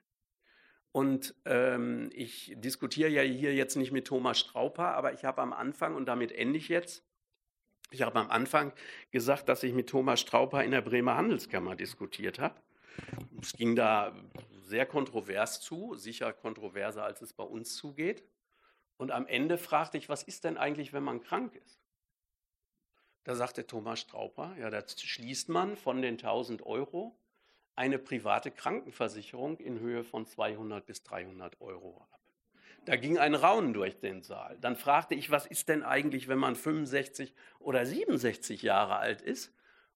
Und ähm, ich diskutiere ja hier jetzt nicht mit Thomas Strauper, aber ich habe am Anfang, und damit ende ich jetzt, ich habe am Anfang gesagt, dass ich mit Thomas Strauper in der Bremer Handelskammer diskutiert habe. Es ging da sehr kontrovers zu, sicher kontroverser, als es bei uns zugeht. Und am Ende fragte ich, was ist denn eigentlich, wenn man krank ist? Da sagte Thomas Strauper, ja, das schließt man von den 1000 Euro eine private Krankenversicherung in Höhe von 200 bis 300 Euro ab. Da ging ein Raunen durch den Saal. Dann fragte ich, was ist denn eigentlich, wenn man 65 oder 67 Jahre alt ist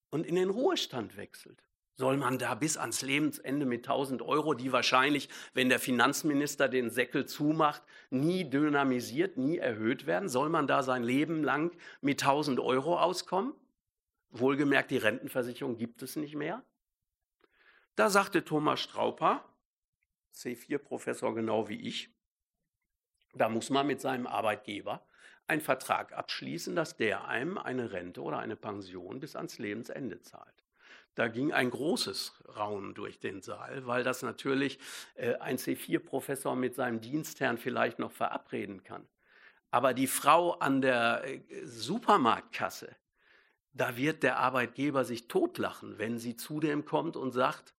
und in den Ruhestand wechselt? Soll man da bis ans Lebensende mit 1000 Euro, die wahrscheinlich, wenn der Finanzminister den Säckel zumacht, nie dynamisiert, nie erhöht werden? Soll man da sein Leben lang mit 1000 Euro auskommen? Wohlgemerkt, die Rentenversicherung gibt es nicht mehr. Da sagte Thomas Strauper, C4-Professor genau wie ich, da muss man mit seinem Arbeitgeber einen Vertrag abschließen, dass der einem eine Rente oder eine Pension bis ans Lebensende zahlt. Da ging ein großes Raunen durch den Saal, weil das natürlich äh, ein C4-Professor mit seinem Dienstherrn vielleicht noch verabreden kann. Aber die Frau an der äh, Supermarktkasse, da wird der Arbeitgeber sich totlachen, wenn sie zu dem kommt und sagt,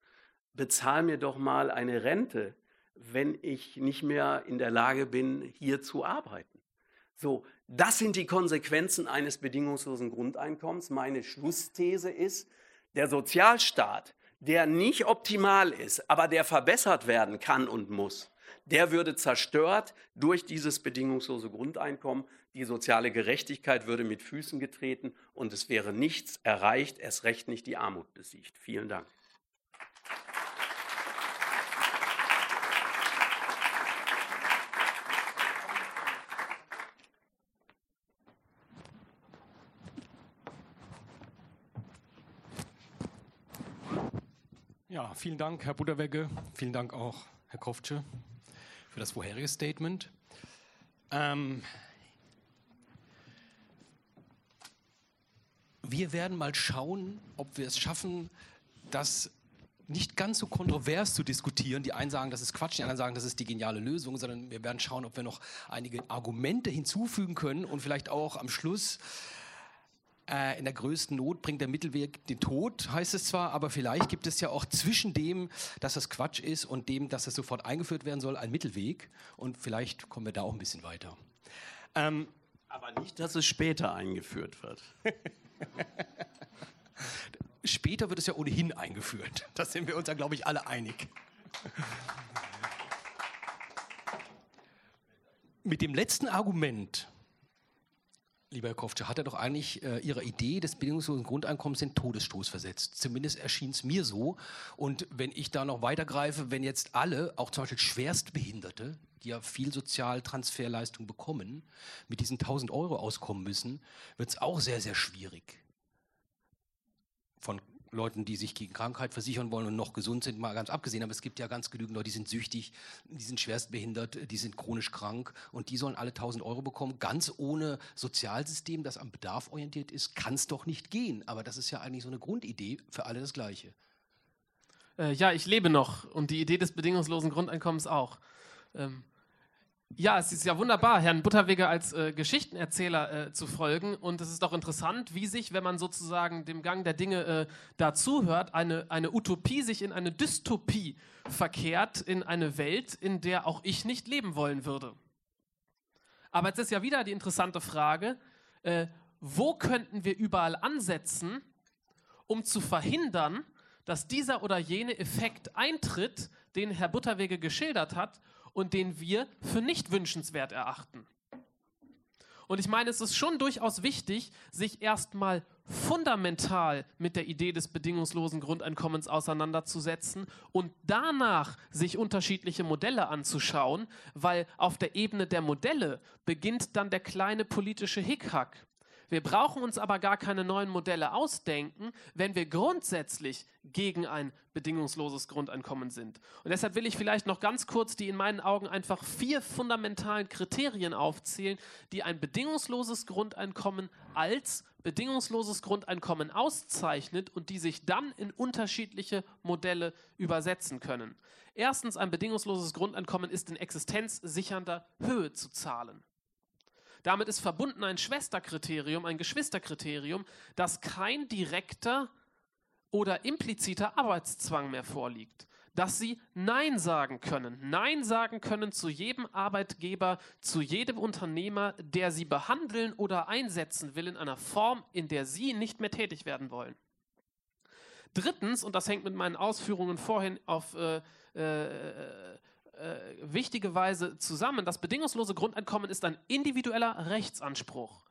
bezahl mir doch mal eine Rente, wenn ich nicht mehr in der Lage bin, hier zu arbeiten. So, das sind die Konsequenzen eines bedingungslosen Grundeinkommens. Meine Schlussthese ist, der Sozialstaat, der nicht optimal ist, aber der verbessert werden kann und muss, der würde zerstört durch dieses bedingungslose Grundeinkommen. Die soziale Gerechtigkeit würde mit Füßen getreten und es wäre nichts erreicht, erst recht nicht die Armut besiegt. Vielen Dank. Ja, vielen Dank, Herr Butterwegge. Vielen Dank auch, Herr Koftsche, für das vorherige Statement. Ähm, wir werden mal schauen, ob wir es schaffen, das nicht ganz so kontrovers zu diskutieren. Die einen sagen, das ist Quatsch, die anderen sagen, das ist die geniale Lösung, sondern wir werden schauen, ob wir noch einige Argumente hinzufügen können und vielleicht auch am Schluss äh, in der größten Not bringt der Mittelweg den Tod, heißt es zwar, aber vielleicht gibt es ja auch zwischen dem, dass das Quatsch ist und dem, dass es sofort eingeführt werden soll, einen Mittelweg. Und vielleicht kommen wir da auch ein bisschen weiter. Ähm, aber nicht, dass es später eingeführt wird. später wird es ja ohnehin eingeführt. Da sind wir uns ja, glaube ich, alle einig. Mit dem letzten Argument Lieber Herr Koftsche, hat er doch eigentlich äh, Ihre Idee des bedingungslosen Grundeinkommens den Todesstoß versetzt. Zumindest erschien es mir so. Und wenn ich da noch weitergreife, wenn jetzt alle, auch zum Beispiel Schwerstbehinderte, die ja viel Sozialtransferleistung bekommen, mit diesen 1000 Euro auskommen müssen, wird es auch sehr, sehr schwierig. Von Leuten, die sich gegen Krankheit versichern wollen und noch gesund sind, mal ganz abgesehen. Aber es gibt ja ganz genügend Leute, die sind süchtig, die sind schwerstbehindert, die sind chronisch krank und die sollen alle 1000 Euro bekommen. Ganz ohne Sozialsystem, das am Bedarf orientiert ist, kann es doch nicht gehen. Aber das ist ja eigentlich so eine Grundidee für alle das Gleiche. Äh, ja, ich lebe noch und die Idee des bedingungslosen Grundeinkommens auch. Ähm, Ja, es ist ja wunderbar, Herrn Butterweger als äh, Geschichtenerzähler äh, zu folgen. Und es ist doch interessant, wie sich, wenn man sozusagen dem Gang der Dinge äh, dazuhört, eine, eine Utopie sich in eine Dystopie verkehrt, in eine Welt, in der auch ich nicht leben wollen würde. Aber jetzt ist ja wieder die interessante Frage, äh, wo könnten wir überall ansetzen, um zu verhindern, dass dieser oder jene Effekt eintritt, den Herr Butterwege geschildert hat und den wir für nicht wünschenswert erachten. Und ich meine, es ist schon durchaus wichtig, sich erstmal fundamental mit der Idee des bedingungslosen Grundeinkommens auseinanderzusetzen und danach sich unterschiedliche Modelle anzuschauen, weil auf der Ebene der Modelle beginnt dann der kleine politische Hickhack. Wir brauchen uns aber gar keine neuen Modelle ausdenken, wenn wir grundsätzlich gegen ein bedingungsloses Grundeinkommen sind. Und deshalb will ich vielleicht noch ganz kurz die in meinen Augen einfach vier fundamentalen Kriterien aufzählen, die ein bedingungsloses Grundeinkommen als bedingungsloses Grundeinkommen auszeichnet und die sich dann in unterschiedliche Modelle übersetzen können. Erstens, ein bedingungsloses Grundeinkommen ist in existenzsichernder Höhe zu zahlen. Damit ist verbunden ein Schwesterkriterium, ein Geschwisterkriterium, dass kein direkter oder impliziter Arbeitszwang mehr vorliegt. Dass sie Nein sagen können. Nein sagen können zu jedem Arbeitgeber, zu jedem Unternehmer, der sie behandeln oder einsetzen will in einer Form, in der sie nicht mehr tätig werden wollen. Drittens, und das hängt mit meinen Ausführungen vorhin auf äh, äh, äh, wichtige Weise zusammen. Das bedingungslose Grundeinkommen ist ein individueller Rechtsanspruch.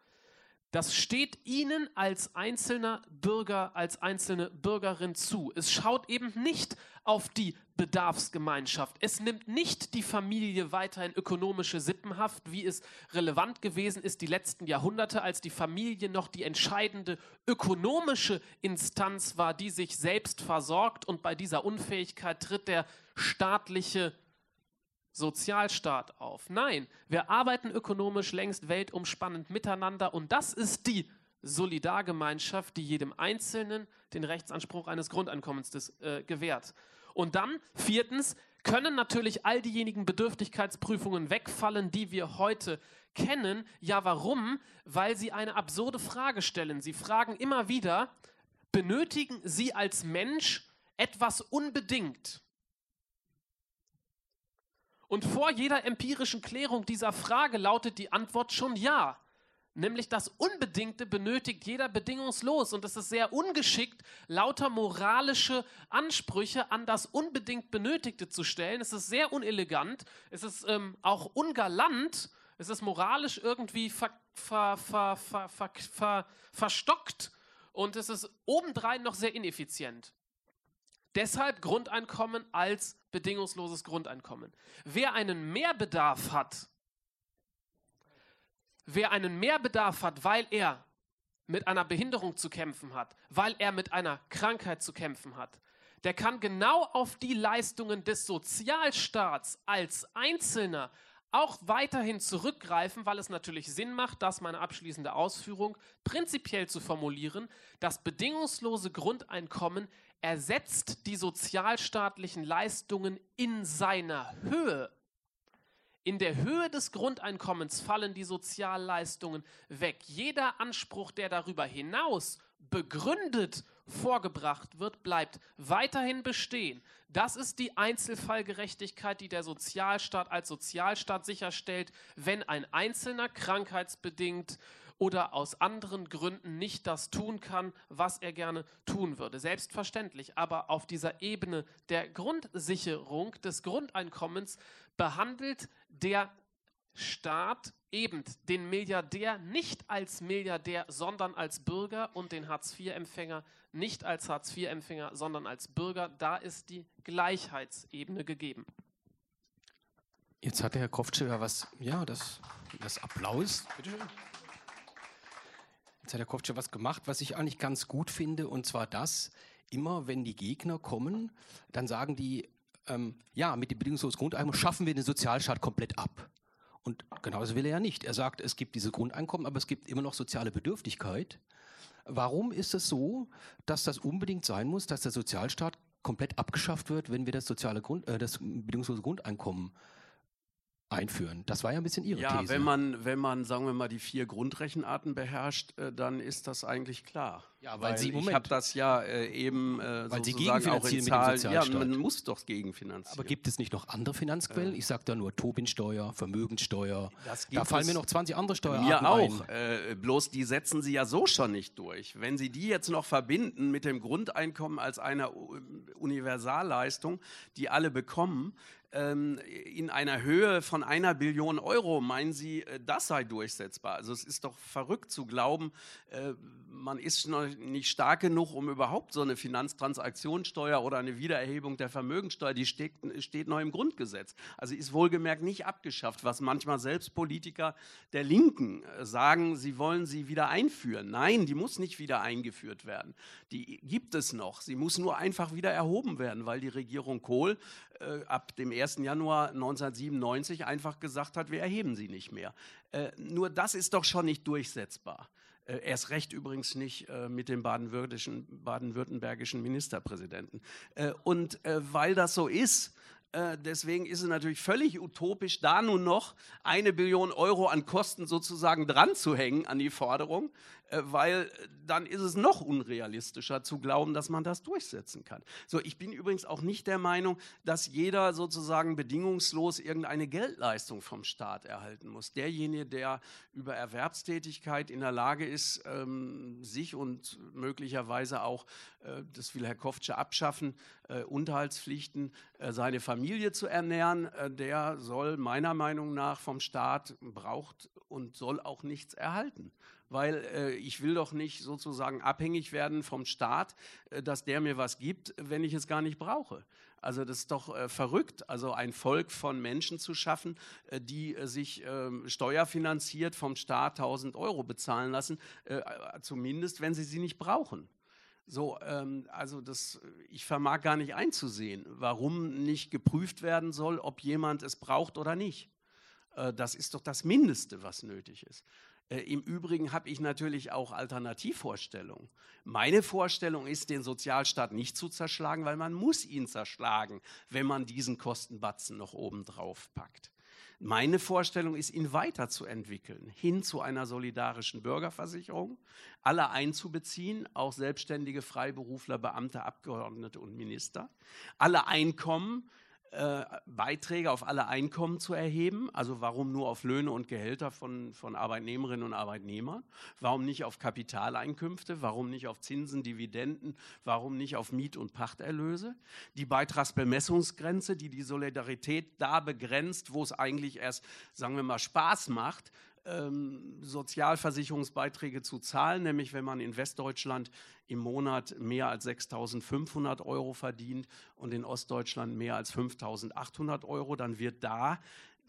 Das steht Ihnen als einzelner Bürger, als einzelne Bürgerin zu. Es schaut eben nicht auf die Bedarfsgemeinschaft. Es nimmt nicht die Familie weiterhin ökonomische Sippenhaft, wie es relevant gewesen ist die letzten Jahrhunderte, als die Familie noch die entscheidende ökonomische Instanz war, die sich selbst versorgt. Und bei dieser Unfähigkeit tritt der staatliche Sozialstaat auf. Nein, wir arbeiten ökonomisch längst weltumspannend miteinander und das ist die Solidargemeinschaft, die jedem Einzelnen den Rechtsanspruch eines Grundeinkommens des, äh, gewährt. Und dann, viertens, können natürlich all diejenigen Bedürftigkeitsprüfungen wegfallen, die wir heute kennen. Ja, warum? Weil sie eine absurde Frage stellen. Sie fragen immer wieder, benötigen Sie als Mensch etwas unbedingt? Und vor jeder empirischen Klärung dieser Frage lautet die Antwort schon ja. Nämlich das Unbedingte benötigt jeder bedingungslos. Und es ist sehr ungeschickt, lauter moralische Ansprüche an das unbedingt Benötigte zu stellen. Es ist sehr unelegant. Es ist ähm, auch ungalant. Es ist moralisch irgendwie ver, ver, ver, verstockt. Und es ist obendrein noch sehr ineffizient. Deshalb Grundeinkommen als bedingungsloses Grundeinkommen. Wer einen Mehrbedarf hat, wer einen Mehrbedarf hat, weil er mit einer Behinderung zu kämpfen hat, weil er mit einer Krankheit zu kämpfen hat, der kann genau auf die Leistungen des Sozialstaats als Einzelner auch weiterhin zurückgreifen, weil es natürlich Sinn macht, das meine abschließende Ausführung prinzipiell zu formulieren, das bedingungslose Grundeinkommen ersetzt die sozialstaatlichen Leistungen in seiner Höhe. In der Höhe des Grundeinkommens fallen die Sozialleistungen weg. Jeder Anspruch, der darüber hinaus begründet vorgebracht wird, bleibt weiterhin bestehen. Das ist die Einzelfallgerechtigkeit, die der Sozialstaat als Sozialstaat sicherstellt, wenn ein Einzelner krankheitsbedingt oder aus anderen Gründen nicht das tun kann, was er gerne tun würde. Selbstverständlich, aber auf dieser Ebene der Grundsicherung des Grundeinkommens behandelt der Staat eben den Milliardär nicht als Milliardär, sondern als Bürger und den Hartz-IV-Empfänger nicht als Hartz-IV-Empfänger, sondern als Bürger. Da ist die Gleichheitsebene gegeben. Jetzt hat der Herr Kopfschiller was, ja, das, das Applaus. Bitte schön. Jetzt hat der schon was gemacht, was ich eigentlich ganz gut finde, und zwar das, immer wenn die Gegner kommen, dann sagen die, ähm, ja, mit dem bedingungslosen Grundeinkommen schaffen wir den Sozialstaat komplett ab. Und genauso will er ja nicht. Er sagt, es gibt diese Grundeinkommen, aber es gibt immer noch soziale Bedürftigkeit. Warum ist es so, dass das unbedingt sein muss, dass der Sozialstaat komplett abgeschafft wird, wenn wir das soziale Grund, äh, das bedingungslose Grundeinkommen einführen. Das war ja ein bisschen Ihre Ja, These. wenn man, wenn man, sagen wir mal, die vier Grundrechenarten beherrscht, äh, dann ist das eigentlich klar. Ja, weil Sie- ich Moment. habe das ja äh, eben äh, Weil Sie sozusagen auch in gegenfinanzieren mit dem. Ja, man muss doch gegenfinanzieren. Aber gibt es nicht noch andere Finanzquellen? Ich sage da nur Tobin-Steuer, Vermögenssteuer. Das Da fallen mir noch 20 andere Steuerarten Mir auch. ein. Äh, bloß die setzen sie ja so schon nicht durch. Wenn sie die jetzt noch verbinden mit dem Grundeinkommen als einer Universalleistung, die alle bekommen, in einer Höhe von einer Billion Euro, meinen Sie, äh, das sei durchsetzbar? Also es ist doch verrückt zu glauben, äh, man ist noch nicht stark genug, um überhaupt so eine Finanztransaktionssteuer oder eine Wiedererhebung der Vermögensteuer, die steht, steht noch im Grundgesetz. Also ist wohlgemerkt nicht abgeschafft, was manchmal selbst Politiker der Linken äh, sagen, sie wollen sie wieder einführen. Nein, die muss nicht wieder eingeführt werden. Die gibt es noch. Sie muss nur einfach wieder erhoben werden, weil die Regierung Kohl äh, ab dem 1. Januar 1997 einfach gesagt hat, wir erheben sie nicht mehr. Äh, nur das ist doch schon nicht durchsetzbar. Äh, erst recht übrigens nicht äh, mit dem baden-württembergischen baden-württembergischen Ministerpräsidenten. Äh, und äh, weil das so ist, deswegen ist es natürlich völlig utopisch, da nun noch eine Billion Euro an Kosten sozusagen dran zu hängen an die Forderung, weil äh, dann ist es noch unrealistischer zu glauben, dass man das durchsetzen kann. So, ich bin übrigens auch nicht der Meinung, dass jeder sozusagen bedingungslos irgendeine Geldleistung vom Staat erhalten muss. Derjenige, der über Erwerbstätigkeit in der Lage ist, ähm, sich und möglicherweise auch, äh, das will Herr Koftsche abschaffen, äh, Unterhaltspflichten, äh, seine Familie zu ernähren, äh, der soll meiner Meinung nach vom Staat braucht und soll auch nichts erhalten. Weil äh, ich will doch nicht sozusagen abhängig werden vom Staat, äh, dass der mir was gibt, wenn ich es gar nicht brauche. Also das ist doch äh, verrückt, also ein Volk von Menschen zu schaffen, äh, die äh, sich ähm, steuerfinanziert vom Staat 1000 Euro bezahlen lassen, äh, zumindest wenn sie sie nicht brauchen. So, ähm, also das, ich vermag gar nicht einzusehen, warum nicht geprüft werden soll, ob jemand es braucht oder nicht. Das ist doch das Mindeste, was nötig ist. Äh, Im Übrigen habe ich natürlich auch Alternativvorstellungen. Meine Vorstellung ist, den Sozialstaat nicht zu zerschlagen, weil man muss ihn zerschlagen, wenn man diesen Kostenbatzen noch oben drauf packt. Meine Vorstellung ist, ihn weiterzuentwickeln, hin zu einer solidarischen Bürgerversicherung, alle einzubeziehen, auch selbstständige Freiberufler, Beamte, Abgeordnete und Minister, alle Einkommen, äh, Beiträge auf alle Einkommen zu erheben. Also warum nur auf Löhne und Gehälter von, von Arbeitnehmerinnen und Arbeitnehmern? Warum nicht auf Kapitaleinkünfte? Warum nicht auf Zinsen, Dividenden? Warum nicht auf Miet- und Pachterlöse? Die Beitragsbemessungsgrenze, die die Solidarität da begrenzt, wo es eigentlich erst, sagen wir mal, Spaß macht, ähm, Sozialversicherungsbeiträge zu zahlen, nämlich wenn man in Westdeutschland im Monat mehr als 6.500 Euro verdient und in Ostdeutschland mehr als 5.800 Euro, dann wird da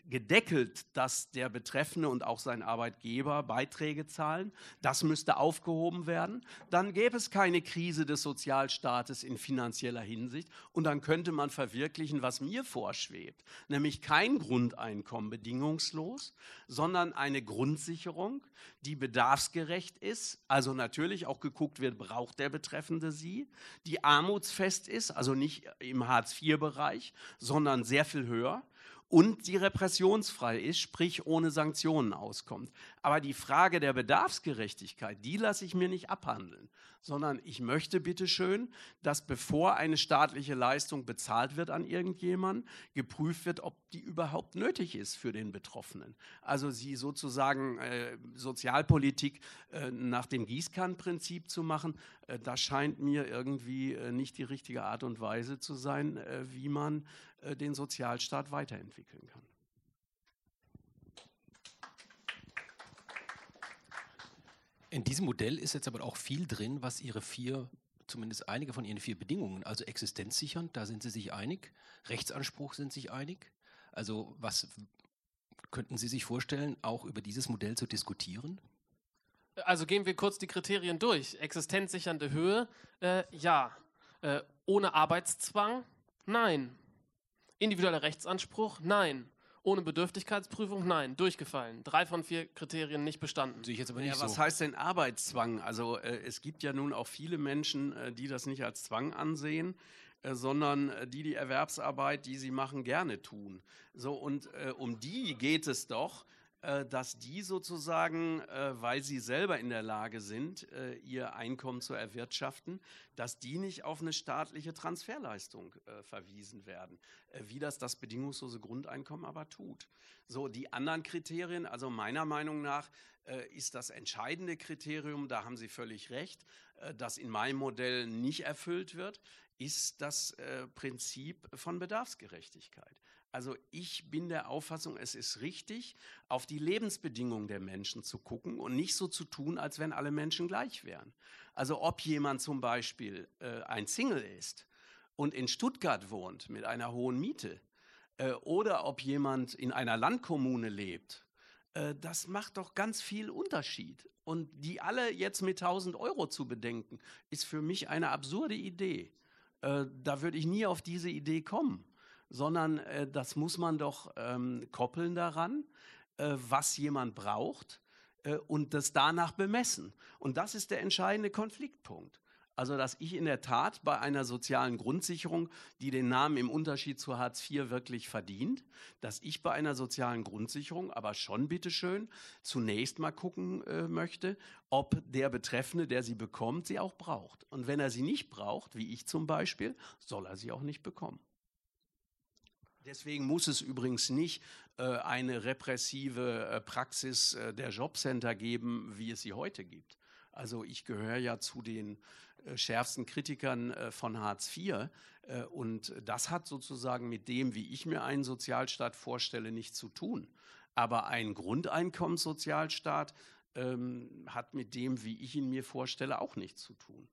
gedeckelt, dass der Betreffende und auch sein Arbeitgeber Beiträge zahlen. Das müsste aufgehoben werden. Dann gäbe es keine Krise des Sozialstaates in finanzieller Hinsicht und dann könnte man verwirklichen, was mir vorschwebt, nämlich kein Grundeinkommen bedingungslos, sondern eine Grundsicherung, die bedarfsgerecht ist, also natürlich auch geguckt wird, braucht der Betreffende sie, die armutsfest ist, also nicht im Hartz-IV-Bereich, sondern sehr viel höher und die repressionsfrei ist, sprich ohne Sanktionen auskommt. Aber die Frage der Bedarfsgerechtigkeit, die lasse ich mir nicht abhandeln, sondern ich möchte bitteschön, dass bevor eine staatliche Leistung bezahlt wird an irgendjemanden, geprüft wird, ob die überhaupt nötig ist für den Betroffenen. Also sie sozusagen äh, Sozialpolitik äh, nach dem Gießkannenprinzip zu machen, äh, das scheint mir irgendwie äh, nicht die richtige Art und Weise zu sein, äh, wie man äh, den Sozialstaat weiterentwickeln kann. In diesem Modell ist jetzt aber auch viel drin, was Ihre vier, zumindest einige von Ihren vier Bedingungen, also existenzsichernd, da sind Sie sich einig, Rechtsanspruch sind sich einig. Also was könnten Sie sich vorstellen, auch über dieses Modell zu diskutieren? Also gehen wir kurz die Kriterien durch. Existenzsichernde Höhe, äh, ja. Äh, ohne Arbeitszwang, nein. Individueller Rechtsanspruch, nein. Ohne Bedürftigkeitsprüfung, nein. Durchgefallen. Drei von vier Kriterien nicht bestanden. Sehe ich jetzt aber nicht Ja, was so. heißt denn Arbeitszwang? Also äh, es gibt ja nun auch viele Menschen, äh, die das nicht als Zwang ansehen. äh, sondern äh, die die Erwerbsarbeit, die sie machen, gerne tun. So, und äh, um die geht es doch, dass die sozusagen, äh, weil sie selber in der Lage sind, äh, ihr Einkommen zu erwirtschaften, dass die nicht auf eine staatliche Transferleistung verwiesen werden, wie das das bedingungslose Grundeinkommen aber tut. So, die anderen Kriterien, also meiner Meinung nach ist das entscheidende Kriterium, da haben Sie völlig recht, das in meinem Modell nicht erfüllt wird, ist das Prinzip von Bedarfsgerechtigkeit. Also ich bin der Auffassung, es ist richtig, auf die Lebensbedingungen der Menschen zu gucken und nicht so zu tun, als wenn alle Menschen gleich wären. Also ob jemand zum Beispiel äh, ein Single ist und in Stuttgart wohnt mit einer hohen Miete äh, oder ob jemand in einer Landkommune lebt, äh, das macht doch ganz viel Unterschied. Und die alle jetzt mit 1000 Euro zu bedenken, ist für mich eine absurde Idee. Äh, da würde ich nie auf diese Idee kommen sondern äh, das muss man doch ähm, koppeln daran, äh, was jemand braucht äh, und das danach bemessen. Und das ist der entscheidende Konfliktpunkt. Also, dass ich in der Tat bei einer sozialen Grundsicherung, die den Namen im Unterschied zu Hartz IV wirklich verdient, dass ich bei einer sozialen Grundsicherung aber schon bitteschön zunächst mal gucken äh, möchte, ob der Betreffende, der sie bekommt, sie auch braucht. Und wenn er sie nicht braucht, wie ich zum Beispiel, soll er sie auch nicht bekommen. Deswegen muss es übrigens nicht äh, eine repressive äh, Praxis äh, der Jobcenter geben, wie es sie heute gibt. Also ich gehöre ja zu den äh, schärfsten Kritikern äh, von Hartz IV äh, und das hat sozusagen mit dem, wie ich mir einen Sozialstaat vorstelle, nichts zu tun. Aber ein Grundeinkommenssozialstaat ähm, hat mit dem, wie ich ihn mir vorstelle, auch nichts zu tun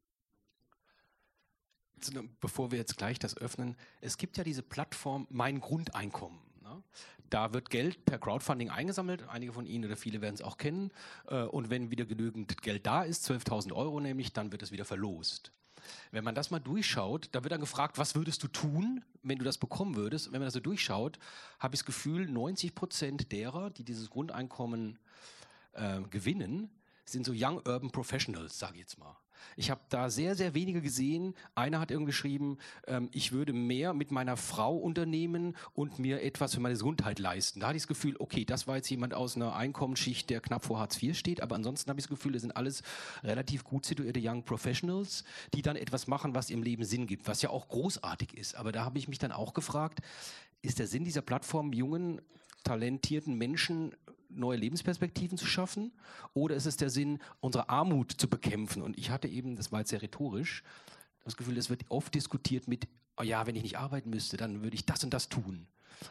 bevor wir jetzt gleich das öffnen, es gibt ja diese Plattform Mein Grundeinkommen. Ne? Da wird Geld per Crowdfunding eingesammelt. Einige von Ihnen oder viele werden es auch kennen. Äh, und wenn wieder genügend Geld da ist, 12.000 Euro nämlich, dann wird es wieder verlost. Wenn man das mal durchschaut, da wird dann gefragt, was würdest du tun, wenn du das bekommen würdest? Wenn man das so durchschaut, habe ich das Gefühl, 90 Prozent derer, die dieses Grundeinkommen äh, gewinnen, sind so Young Urban Professionals, sage ich jetzt mal. Ich habe da sehr, sehr wenige gesehen. Einer hat irgendwie geschrieben, ähm, ich würde mehr mit meiner Frau unternehmen und mir etwas für meine Gesundheit leisten. Da hatte ich das Gefühl, okay, das war jetzt jemand aus einer Einkommensschicht, der knapp vor Hartz IV steht. Aber ansonsten habe ich das Gefühl, das sind alles relativ gut situierte Young Professionals, die dann etwas machen, was im Leben Sinn gibt, was ja auch großartig ist. Aber da habe ich mich dann auch gefragt, ist der Sinn dieser Plattform, jungen, talentierten Menschen neue Lebensperspektiven zu schaffen? Oder ist es der Sinn, unsere Armut zu bekämpfen? Und ich hatte eben, das war jetzt sehr rhetorisch, das Gefühl, es wird oft diskutiert mit, oh ja, wenn ich nicht arbeiten müsste, dann würde ich das und das tun.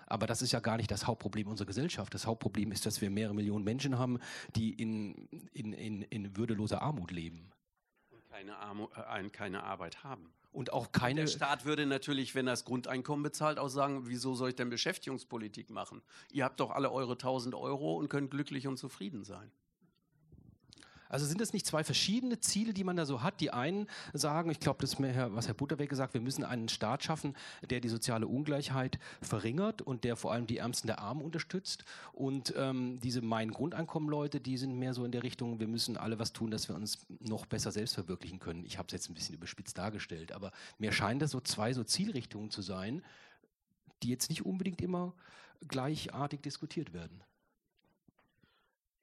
Aber das ist ja gar nicht das Hauptproblem unserer Gesellschaft. Das Hauptproblem ist, dass wir mehrere Millionen Menschen haben, die in, in, in, in würdeloser Armut leben. Keine, Armu äh, keine Arbeit haben und auch keine. Der Staat würde natürlich, wenn er das Grundeinkommen bezahlt, auch sagen, wieso soll ich denn Beschäftigungspolitik machen? Ihr habt doch alle eure 1000 Euro und könnt glücklich und zufrieden sein. Also sind das nicht zwei verschiedene Ziele, die man da so hat? Die einen sagen, ich glaube, das ist mehr, was Herr Butterweg gesagt, wir müssen einen Staat schaffen, der die soziale Ungleichheit verringert und der vor allem die Ärmsten der Armen unterstützt. Und ähm, diese Mein Grundeinkommen-Leute, die sind mehr so in der Richtung, wir müssen alle was tun, dass wir uns noch besser selbst verwirklichen können. Ich habe es jetzt ein bisschen überspitzt dargestellt, aber mir scheint das so zwei so Zielrichtungen zu sein, die jetzt nicht unbedingt immer gleichartig diskutiert werden.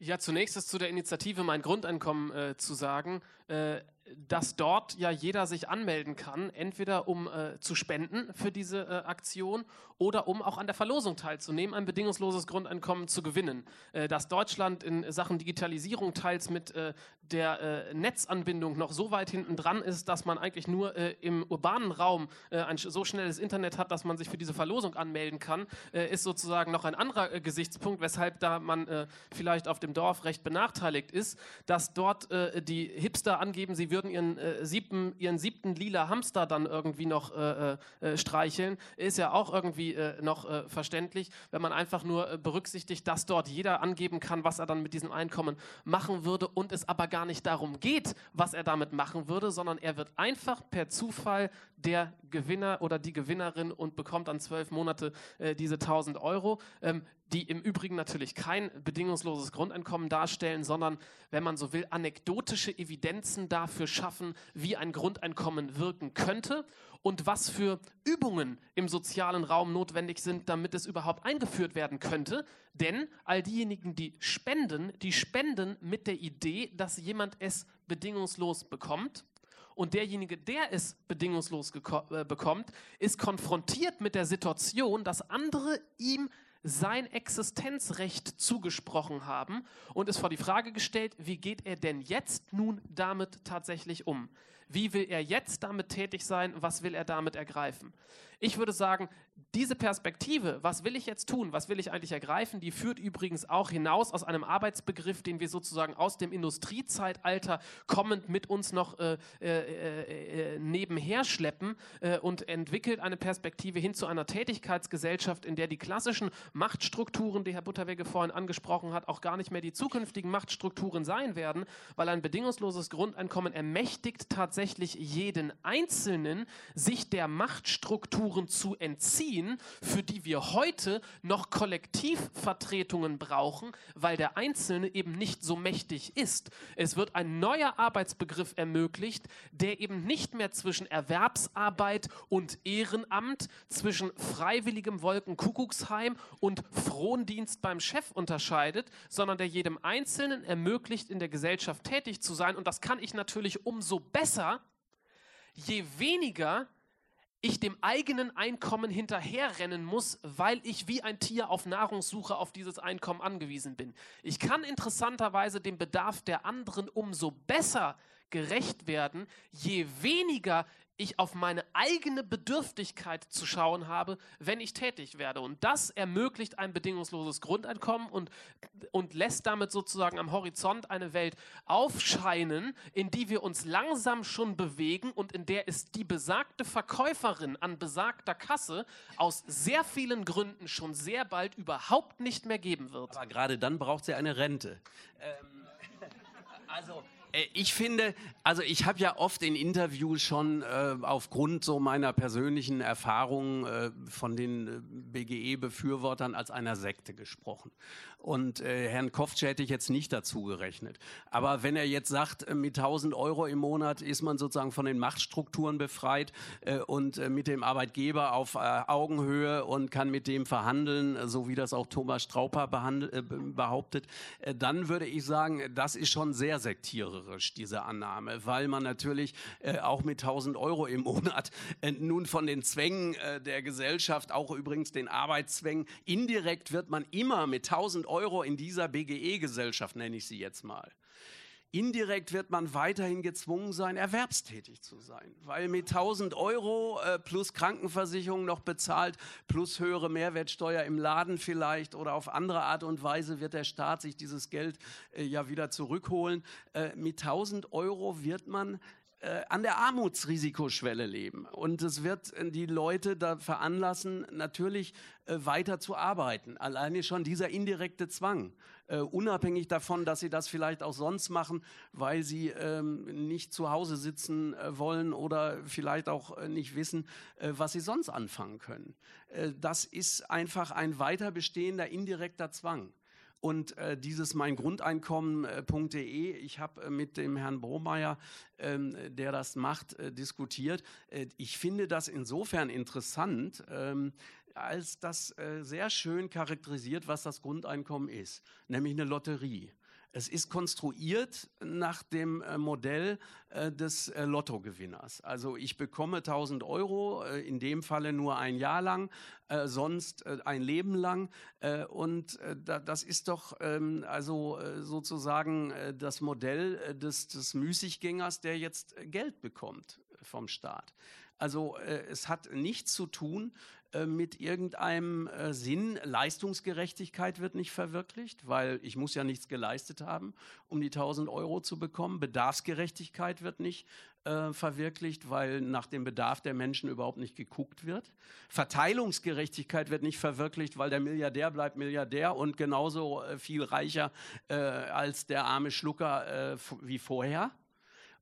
Ja, zunächst ist zu der Initiative mein Grundeinkommen äh, zu sagen. Äh, dass dort ja jeder sich anmelden kann, entweder um äh, zu spenden für diese äh, Aktion oder um auch an der Verlosung teilzunehmen, ein bedingungsloses Grundeinkommen zu gewinnen. Äh, dass Deutschland in Sachen Digitalisierung teils mit äh, der äh, Netzanbindung noch so weit hinten dran ist, dass man eigentlich nur äh, im urbanen Raum ein so schnelles Internet hat, dass man sich für diese Verlosung anmelden kann, ist sozusagen noch ein anderer Gesichtspunkt, weshalb da man vielleicht auf dem Dorf recht benachteiligt ist, dass dort die Hipster angeben, sie würden ihren, äh, siebten, ihren siebten lila Hamster dann irgendwie noch äh, äh, äh streicheln, ist ja auch irgendwie äh, noch äh, verständlich, wenn man einfach nur berücksichtigt, dass dort jeder angeben kann, was er dann mit diesem Einkommen machen würde und es aber gar nicht darum geht, was er damit machen würde, sondern er wird einfach per Zufall der Gewinner oder die Gewinnerin und bekommt dann zwölf Monate diese 1000 Euro. Ähm, die im Übrigen natürlich kein bedingungsloses Grundeinkommen darstellen, sondern, wenn man so will, anekdotische Evidenzen dafür schaffen, wie ein Grundeinkommen wirken könnte und was für Übungen im sozialen Raum notwendig sind, damit es überhaupt eingeführt werden könnte. Denn all diejenigen, die spenden, die spenden mit der Idee, dass jemand es bedingungslos bekommt. Und derjenige, der es bedingungslos äh, bekommt, ist konfrontiert mit der Situation, dass andere ihm sein Existenzrecht zugesprochen haben und ist vor die Frage gestellt, wie geht er denn jetzt nun damit tatsächlich um? Wie will er jetzt damit tätig sein? Was will er damit ergreifen? Ich würde sagen, diese Perspektive, was will ich jetzt tun, was will ich eigentlich ergreifen, die führt übrigens auch hinaus aus einem Arbeitsbegriff, den wir sozusagen aus dem Industriezeitalter kommend mit uns noch äh, äh, äh, nebenher schleppen äh, und entwickelt eine Perspektive hin zu einer Tätigkeitsgesellschaft, in der die klassischen Machtstrukturen, die Herr Butterwege vorhin angesprochen hat, auch gar nicht mehr die zukünftigen Machtstrukturen sein werden, weil ein bedingungsloses Grundeinkommen ermächtigt tatsächlich jeden Einzelnen, sich der Machtstrukturen Strukturen zu entziehen, für die wir heute noch Kollektivvertretungen brauchen, weil der Einzelne eben nicht so mächtig ist. Es wird ein neuer Arbeitsbegriff ermöglicht, der eben nicht mehr zwischen Erwerbsarbeit und Ehrenamt, zwischen freiwilligem Wolkenkuckucksheim und Frondienst beim Chef unterscheidet, sondern der jedem Einzelnen ermöglicht, in der Gesellschaft tätig zu sein. Und das kann ich natürlich umso besser, je weniger ich dem eigenen Einkommen hinterherrennen muss, weil ich wie ein Tier auf Nahrungssuche auf dieses Einkommen angewiesen bin. Ich kann interessanterweise dem Bedarf der anderen umso besser gerecht werden, je weniger ich auf meine eigene Bedürftigkeit zu schauen habe, wenn ich tätig werde. Und das ermöglicht ein bedingungsloses Grundeinkommen und, und lässt damit sozusagen am Horizont eine Welt aufscheinen, in die wir uns langsam schon bewegen und in der es die besagte Verkäuferin an besagter Kasse aus sehr vielen Gründen schon sehr bald überhaupt nicht mehr geben wird. Aber gerade dann braucht sie eine Rente. Ähm, also ich finde, also ich habe ja oft in Interviews schon äh, aufgrund so meiner persönlichen Erfahrungen äh, von den äh, BGE-Befürwortern als einer Sekte gesprochen. Und äh, Herrn Koftsche hätte ich jetzt nicht dazu gerechnet. Aber wenn er jetzt sagt, äh, mit 1000 Euro im Monat ist man sozusagen von den Machtstrukturen befreit äh, und äh, mit dem Arbeitgeber auf äh, Augenhöhe und kann mit dem verhandeln, äh, so wie das auch Thomas Strauper äh, behauptet, äh, dann würde ich sagen, das ist schon sehr sektiererisch, diese Annahme, weil man natürlich äh, auch mit 1000 Euro im Monat äh, nun von den Zwängen äh, der Gesellschaft, auch übrigens den Arbeitszwängen, indirekt wird man immer mit 1000 Euro in dieser BGE-Gesellschaft, nenne ich sie jetzt mal. Indirekt wird man weiterhin gezwungen sein, erwerbstätig zu sein, weil mit 1000 Euro äh, plus Krankenversicherung noch bezahlt, plus höhere Mehrwertsteuer im Laden vielleicht oder auf andere Art und Weise wird der Staat sich dieses Geld äh, ja wieder zurückholen. Äh, mit 1000 Euro wird man äh, an der Armutsrisikoschwelle leben. Und es wird äh, die Leute da veranlassen, natürlich äh, weiter zu arbeiten. Alleine schon dieser indirekte Zwang, äh, unabhängig davon, dass sie das vielleicht auch sonst machen, weil sie ähm, nicht zu Hause sitzen äh, wollen oder vielleicht auch nicht wissen, was sie sonst anfangen können. das ist einfach ein weiter bestehender indirekter Zwang. Und äh, dieses meingrundeinkommen.de, ich habe äh, mit dem Herrn Bromeyer, ähm, der das macht, äh, diskutiert. Äh, ich finde das insofern interessant, ähm, als das äh, sehr schön charakterisiert, was das Grundeinkommen ist, nämlich eine Lotterie. Es ist konstruiert nach dem äh, Modell äh, des äh, Lottogewinners. Also ich bekomme 1000 Euro, in dem Falle nur ein Jahr lang, sonst ein Leben lang. Und das ist doch ähm, also sozusagen das Modell des, des Müßiggängers, der jetzt Geld bekommt vom Staat. Also es hat nichts zu tun äh, mit irgendeinem äh, Sinn. Leistungsgerechtigkeit wird nicht verwirklicht, weil ich muss ja nichts geleistet haben, um die 1000 Euro zu bekommen. Bedarfsgerechtigkeit wird nicht äh, verwirklicht, weil nach dem Bedarf der Menschen überhaupt nicht geguckt wird. Verteilungsgerechtigkeit wird nicht verwirklicht, weil der Milliardär bleibt Milliardär und genauso äh, viel reicher äh, als der arme Schlucker wie vorher.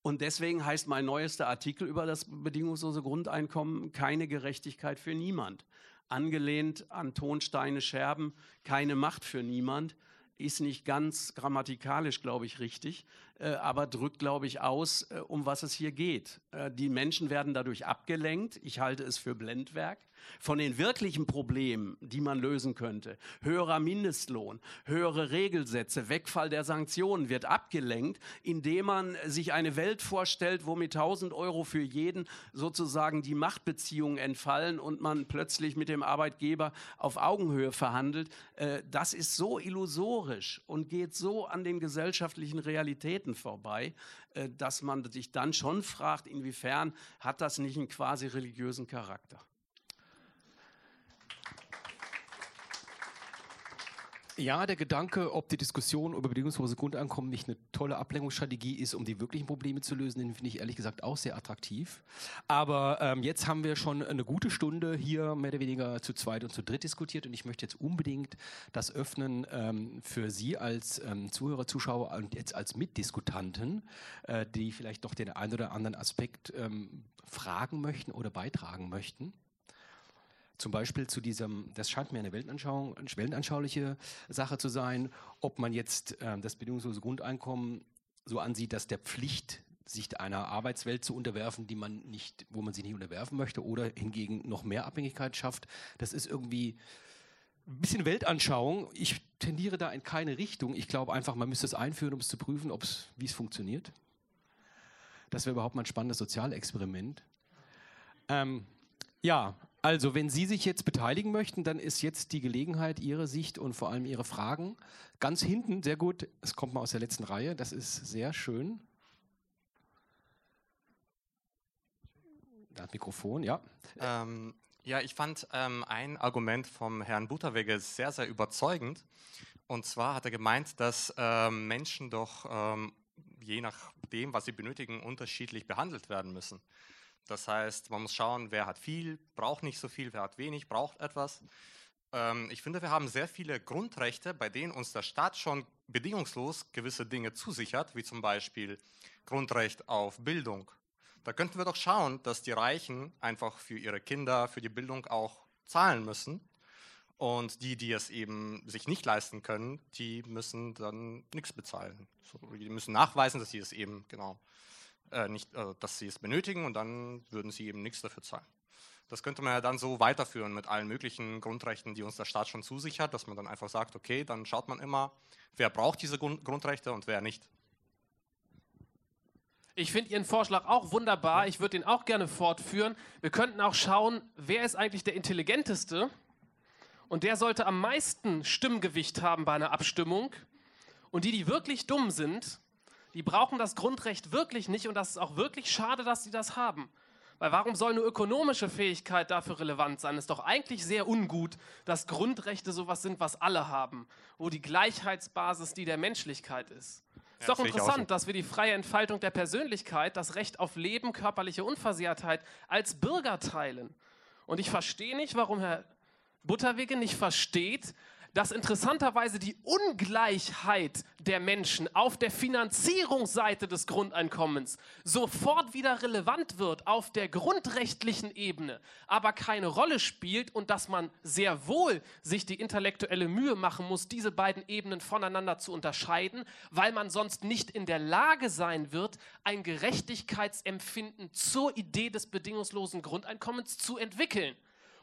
Und deswegen heißt mein neuester Artikel über das bedingungslose Grundeinkommen keine Gerechtigkeit für niemand. angelehnt an Tonsteine Scherben, keine Macht für niemand, ist nicht ganz grammatikalisch, glaube ich, richtig, äh, aber drückt, glaube ich, aus, äh, um was es hier geht. Äh, die Menschen werden dadurch abgelenkt. Ich halte es für Blendwerk von den wirklichen Problemen, die man lösen könnte. Höherer Mindestlohn, höhere Regelsätze, Wegfall der Sanktionen wird abgelenkt, indem man sich eine Welt vorstellt, wo mit 1000 Euro für jeden sozusagen die Machtbeziehungen entfallen und man plötzlich mit dem Arbeitgeber auf Augenhöhe verhandelt. Äh, das ist so illusorisch und geht so an den gesellschaftlichen Realitäten vorbei, äh, dass man sich dann schon fragt, inwiefern hat das nicht einen quasi religiösen Charakter. Ja, der Gedanke, ob die Diskussion über bedingungslose Grundeinkommen nicht eine tolle Ablenkungsstrategie ist, um die wirklichen Probleme zu lösen, den finde ich ehrlich gesagt auch sehr attraktiv. Aber ähm, jetzt haben wir schon eine gute Stunde hier mehr oder weniger zu zweit und zu dritt diskutiert und ich möchte jetzt unbedingt das öffnen ähm, für Sie als ähm, Zuhörer, Zuschauer und jetzt als Mitdiskutanten, äh, die vielleicht doch den einen oder anderen Aspekt ähm, fragen möchten oder beitragen möchten zum Beispiel zu diesem, das scheint mir eine Weltanschauung, eine weltanschauliche Sache zu sein, ob man jetzt äh, das bedingungslose Grundeinkommen so ansieht, dass der Pflicht sich einer Arbeitswelt zu unterwerfen, die man nicht, wo man sich nicht unterwerfen möchte, oder hingegen noch mehr Abhängigkeit schafft. Das ist irgendwie ein bisschen Weltanschauung. Ich tendiere da in keine Richtung. Ich glaube einfach, man müsste es einführen, um es zu prüfen, wie es funktioniert. Das wäre überhaupt mal ein spannendes Sozialexperiment. Ähm, ja, also, wenn Sie sich jetzt beteiligen möchten, dann ist jetzt die Gelegenheit, Ihre Sicht und vor allem Ihre Fragen. Ganz hinten, sehr gut, es kommt mal aus der letzten Reihe, das ist sehr schön. Das Mikrofon, ja. Ähm, ja, ich fand ähm, ein Argument vom Herrn Butterwege sehr, sehr überzeugend. Und zwar hat er gemeint, dass ähm, Menschen doch ähm, je nachdem, was sie benötigen, unterschiedlich behandelt werden müssen. Das heißt, man muss schauen, wer hat viel, braucht nicht so viel, wer hat wenig, braucht etwas. Ähm, ich finde, wir haben sehr viele Grundrechte, bei denen uns der Staat schon bedingungslos gewisse Dinge zusichert, wie zum Beispiel Grundrecht auf Bildung. Da könnten wir doch schauen, dass die Reichen einfach für ihre Kinder, für die Bildung auch zahlen müssen. Und die, die es eben sich nicht leisten können, die müssen dann nichts bezahlen. So, die müssen nachweisen, dass sie es eben genau äh, nicht, äh, dass sie es benötigen und dann würden sie eben nichts dafür zahlen. Das könnte man ja dann so weiterführen mit allen möglichen Grundrechten, die uns der Staat schon zusichert, dass man dann einfach sagt, okay, dann schaut man immer, wer braucht diese Grund Grundrechte und wer nicht. Ich finde Ihren Vorschlag auch wunderbar. Ich würde den auch gerne fortführen. Wir könnten auch schauen, wer ist eigentlich der Intelligenteste? Und der sollte am meisten Stimmgewicht haben bei einer Abstimmung. Und die, die wirklich dumm sind, die brauchen das Grundrecht wirklich nicht und das ist auch wirklich schade, dass sie das haben. Weil warum soll nur ökonomische Fähigkeit dafür relevant sein? Ist doch eigentlich sehr ungut, dass Grundrechte sowas sind, was alle haben, wo die Gleichheitsbasis die der Menschlichkeit ist. Ist ja, doch interessant, so. dass wir die freie Entfaltung der Persönlichkeit, das Recht auf Leben, körperliche Unversehrtheit als Bürger teilen. Und ich verstehe nicht, warum Herr Butterwege nicht versteht, dass interessanterweise die Ungleichheit der Menschen auf der Finanzierungsseite des Grundeinkommens sofort wieder relevant wird auf der grundrechtlichen Ebene, aber keine Rolle spielt und dass man sehr wohl sich die intellektuelle Mühe machen muss, diese beiden Ebenen voneinander zu unterscheiden, weil man sonst nicht in der Lage sein wird, ein Gerechtigkeitsempfinden zur Idee des bedingungslosen Grundeinkommens zu entwickeln.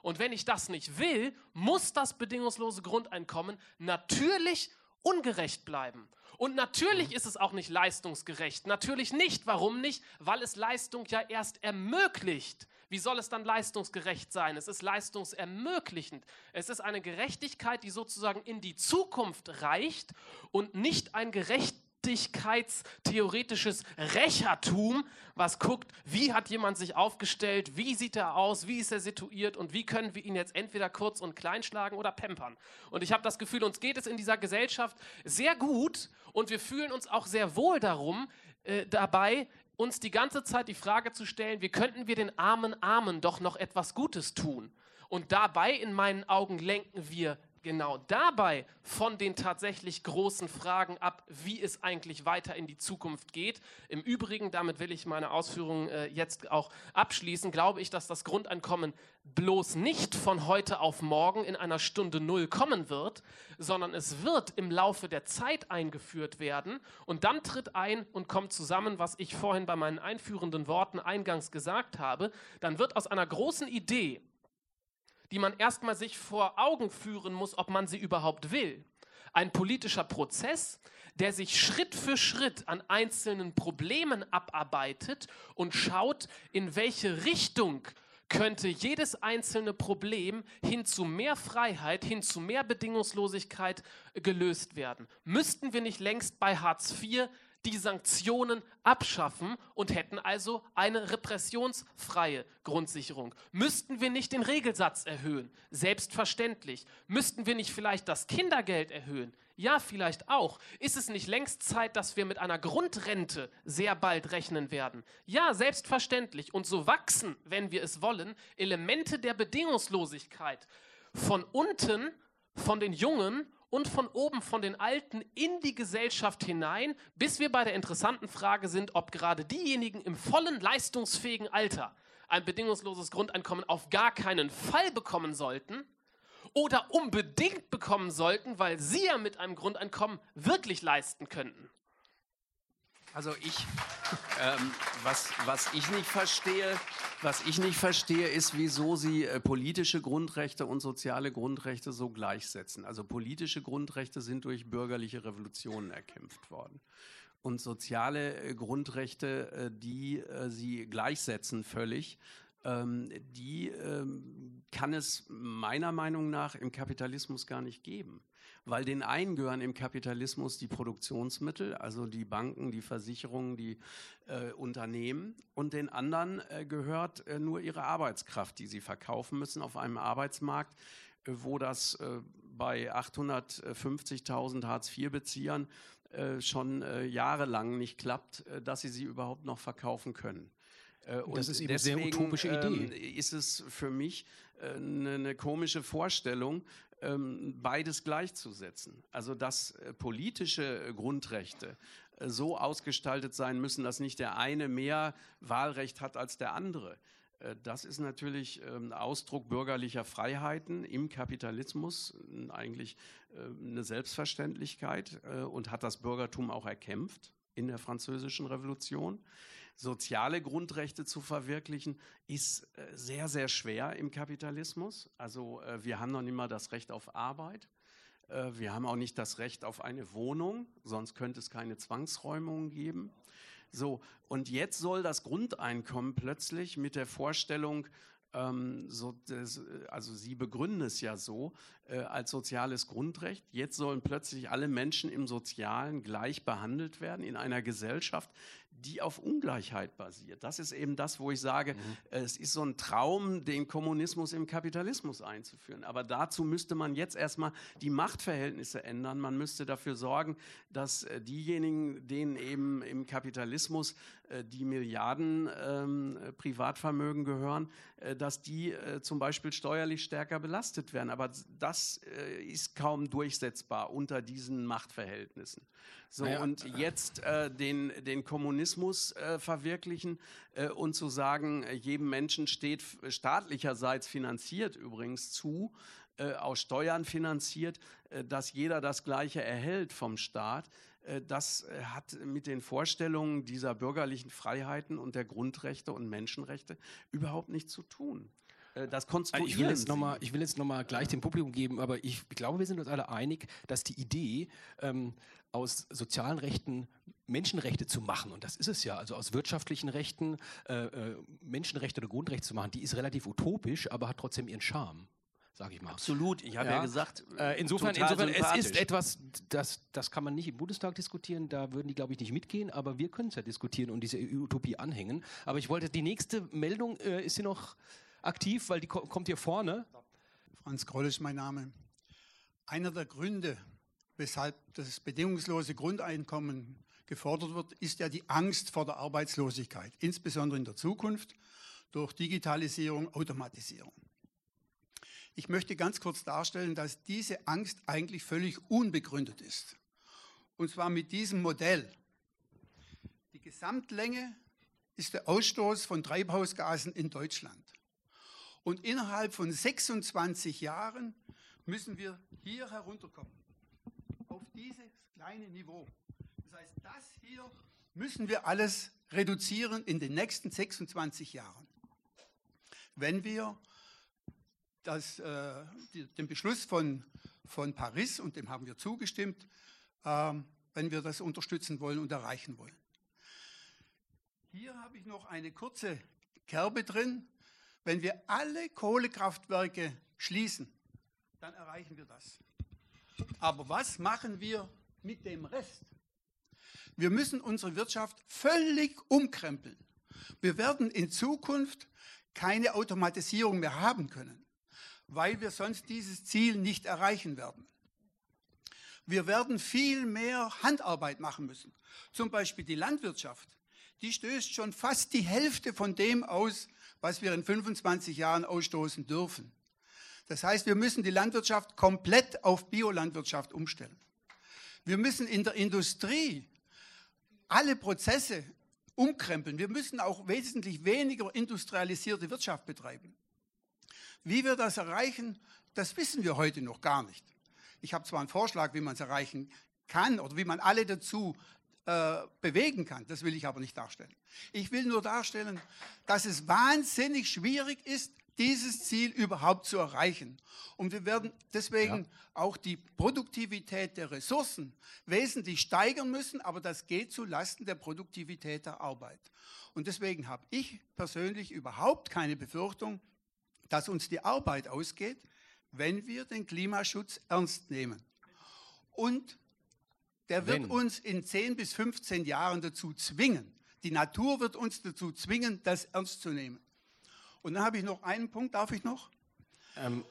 Und wenn ich das nicht will, muss das bedingungslose Grundeinkommen natürlich ungerecht bleiben. Und natürlich ist es auch nicht leistungsgerecht. Natürlich nicht. Warum nicht? Weil es Leistung ja erst ermöglicht. Wie soll es dann leistungsgerecht sein? Es ist leistungsermöglichend. Es ist eine Gerechtigkeit, die sozusagen in die Zukunft reicht und nicht ein gerecht gerechtigkeitstheoretisches Rächertum, was guckt, wie hat jemand sich aufgestellt, wie sieht er aus, wie ist er situiert und wie können wir ihn jetzt entweder kurz und klein schlagen oder pampern. Und ich habe das Gefühl, uns geht es in dieser Gesellschaft sehr gut und wir fühlen uns auch sehr wohl darum, äh, dabei, uns die ganze Zeit die Frage zu stellen, wie könnten wir den armen Armen doch noch etwas Gutes tun? Und dabei in meinen Augen lenken wir genau dabei von den tatsächlich großen Fragen ab, wie es eigentlich weiter in die Zukunft geht. Im Übrigen, damit will ich meine Ausführungen äh, jetzt auch abschließen, glaube ich, dass das Grundeinkommen bloß nicht von heute auf morgen in einer Stunde Null kommen wird, sondern es wird im Laufe der Zeit eingeführt werden und dann tritt ein und kommt zusammen, was ich vorhin bei meinen einführenden Worten eingangs gesagt habe, dann wird aus einer großen Idee, die man erstmal sich vor Augen führen muss, ob man sie überhaupt will. Ein politischer Prozess, der sich Schritt für Schritt an einzelnen Problemen abarbeitet und schaut, in welche Richtung könnte jedes einzelne Problem hin zu mehr Freiheit, hin zu mehr Bedingungslosigkeit gelöst werden. Müssten wir nicht längst bei Hartz IV die Sanktionen abschaffen und hätten also eine repressionsfreie Grundsicherung. Müssten wir nicht den Regelsatz erhöhen? Selbstverständlich. Müssten wir nicht vielleicht das Kindergeld erhöhen? Ja, vielleicht auch. Ist es nicht längst Zeit, dass wir mit einer Grundrente sehr bald rechnen werden? Ja, selbstverständlich. Und so wachsen, wenn wir es wollen, Elemente der Bedingungslosigkeit von unten, von den Jungen und von oben von den Alten in die Gesellschaft hinein, bis wir bei der interessanten Frage sind, ob gerade diejenigen im vollen leistungsfähigen Alter ein bedingungsloses Grundeinkommen auf gar keinen Fall bekommen sollten oder unbedingt bekommen sollten, weil sie ja mit einem Grundeinkommen wirklich leisten könnten. Also ich, ähm, was, was ich nicht verstehe, was ich nicht verstehe, ist, wieso Sie äh, politische Grundrechte und soziale Grundrechte so gleichsetzen. Also politische Grundrechte sind durch bürgerliche Revolutionen erkämpft worden. Und soziale äh, Grundrechte, äh, die äh, Sie gleichsetzen völlig, ähm, die ähm, kann es meiner Meinung nach im Kapitalismus gar nicht geben weil den einen gehören im Kapitalismus die Produktionsmittel, also die Banken, die Versicherungen, die äh, Unternehmen, und den anderen äh, gehört äh, nur ihre Arbeitskraft, die sie verkaufen müssen auf einem Arbeitsmarkt, äh, wo das äh, bei 850.000 Hartz-IV-Beziehern äh, schon jahrelang nicht klappt, dass sie sie überhaupt noch verkaufen können. Und das ist eben deswegen, eine sehr utopische Idee. Ähm, ist es für mich eine, eine komische Vorstellung, beides gleichzusetzen. Also dass äh, politische Grundrechte äh, so ausgestaltet sein müssen, dass nicht der eine mehr Wahlrecht hat als der andere. Äh, das ist natürlich ähm, Ausdruck bürgerlicher Freiheiten im Kapitalismus, eigentlich eine Selbstverständlichkeit und hat das Bürgertum auch erkämpft in der Französischen Revolution soziale Grundrechte zu verwirklichen, ist äh, sehr, sehr schwer im Kapitalismus. Also äh, wir haben noch nicht mal das Recht auf Arbeit. Äh, wir haben auch nicht das Recht auf eine Wohnung, sonst könnte es keine Zwangsräumungen geben. So, und jetzt soll das Grundeinkommen plötzlich mit der Vorstellung, ähm, so, das, also Sie begründen es ja so äh, als soziales Grundrecht. Jetzt sollen plötzlich alle Menschen im Sozialen gleich behandelt werden in einer Gesellschaft, die auf Ungleichheit basiert. Das ist eben das, wo ich sage, mhm. es ist so ein Traum, den Kommunismus im Kapitalismus einzuführen. Aber dazu müsste man jetzt erstmal die Machtverhältnisse ändern. Man müsste dafür sorgen, dass äh, diejenigen, denen eben im Kapitalismus äh, die Milliarden ähm, Privatvermögen gehören, äh, dass die äh, zum Beispiel steuerlich stärker belastet werden. Aber das äh, ist kaum durchsetzbar unter diesen Machtverhältnissen. So, naja. und jetzt äh, den, den Kommunismus äh, verwirklichen äh, und zu sagen, äh, jedem Menschen steht staatlicherseits finanziert übrigens zu, äh, aus Steuern finanziert, äh, dass jeder das Gleiche erhält vom Staat, das hat mit den Vorstellungen dieser bürgerlichen Freiheiten und der Grundrechte und Menschenrechte überhaupt nichts zu tun das konstruieren ich will jetzt noch mal, Ich will jetzt nochmal gleich dem Publikum geben, aber ich glaube, wir sind uns alle einig, dass die Idee, ähm, aus sozialen Rechten Menschenrechte zu machen, und das ist es ja, also aus wirtschaftlichen Rechten äh, äh, Menschenrechte oder Grundrechte zu machen, die ist relativ utopisch, aber hat trotzdem ihren Charme. Sag ich mal. Absolut, ich habe ja. ja. gesagt. Äh, insofern, insofern es ist etwas, das, das kann man nicht im Bundestag diskutieren, da würden die, glaube ich, nicht mitgehen, aber wir können es ja diskutieren und diese Utopie anhängen. Aber ich wollte, die nächste Meldung äh, ist hier noch aktiv, weil die ko kommt hier vorne. Franz Kroll ist mein Name. Einer der Gründe, weshalb das bedingungslose Grundeinkommen gefordert wird, ist ja die Angst vor der Arbeitslosigkeit, insbesondere in der Zukunft durch Digitalisierung, Automatisierung. Ich möchte ganz kurz darstellen, dass diese Angst eigentlich völlig unbegründet ist. Und zwar mit diesem Modell. Die Gesamtlänge ist der Ausstoß von Treibhausgasen in Deutschland. Und innerhalb von 26 Jahren müssen wir hier herunterkommen, auf dieses kleine Niveau. Das heißt, das hier müssen wir alles reduzieren in den nächsten 26 Jahren. Wenn wir das, äh, die, den Beschluss von, von Paris, und dem haben wir zugestimmt, äh, wenn wir das unterstützen wollen und erreichen wollen. Hier habe ich noch eine kurze Kerbe drin. Wenn wir alle Kohlekraftwerke schließen, dann erreichen wir das. Aber was machen wir mit dem Rest? Wir müssen unsere Wirtschaft völlig umkrempeln. Wir werden in Zukunft keine Automatisierung mehr haben können, weil wir sonst dieses Ziel nicht erreichen werden. Wir werden viel mehr Handarbeit machen müssen. Zum Beispiel die Landwirtschaft die stößt schon fast die Hälfte von dem aus, was wir in 25 Jahren ausstoßen dürfen. Das heißt, wir müssen die Landwirtschaft komplett auf Biolandwirtschaft umstellen. Wir müssen in der Industrie alle Prozesse umkrempeln. Wir müssen auch wesentlich weniger industrialisierte Wirtschaft betreiben. Wie wir das erreichen, das wissen wir heute noch gar nicht. Ich habe zwar einen Vorschlag, wie man es erreichen kann oder wie man alle dazu äh, bewegen kann. Das will ich aber nicht darstellen. Ich will nur darstellen, dass es wahnsinnig schwierig ist, dieses Ziel überhaupt zu erreichen. Und wir werden deswegen ja. auch die Produktivität der Ressourcen wesentlich steigern müssen, aber das geht zu Lasten der Produktivität der Arbeit. Und deswegen habe ich persönlich überhaupt keine Befürchtung, dass uns die Arbeit ausgeht, wenn wir den Klimaschutz ernst nehmen. Und der wird Wenn. uns in 10 bis 15 Jahren dazu zwingen. Die Natur wird uns dazu zwingen, das ernst zu nehmen. Und dann habe ich noch einen Punkt, darf ich noch? Ähm,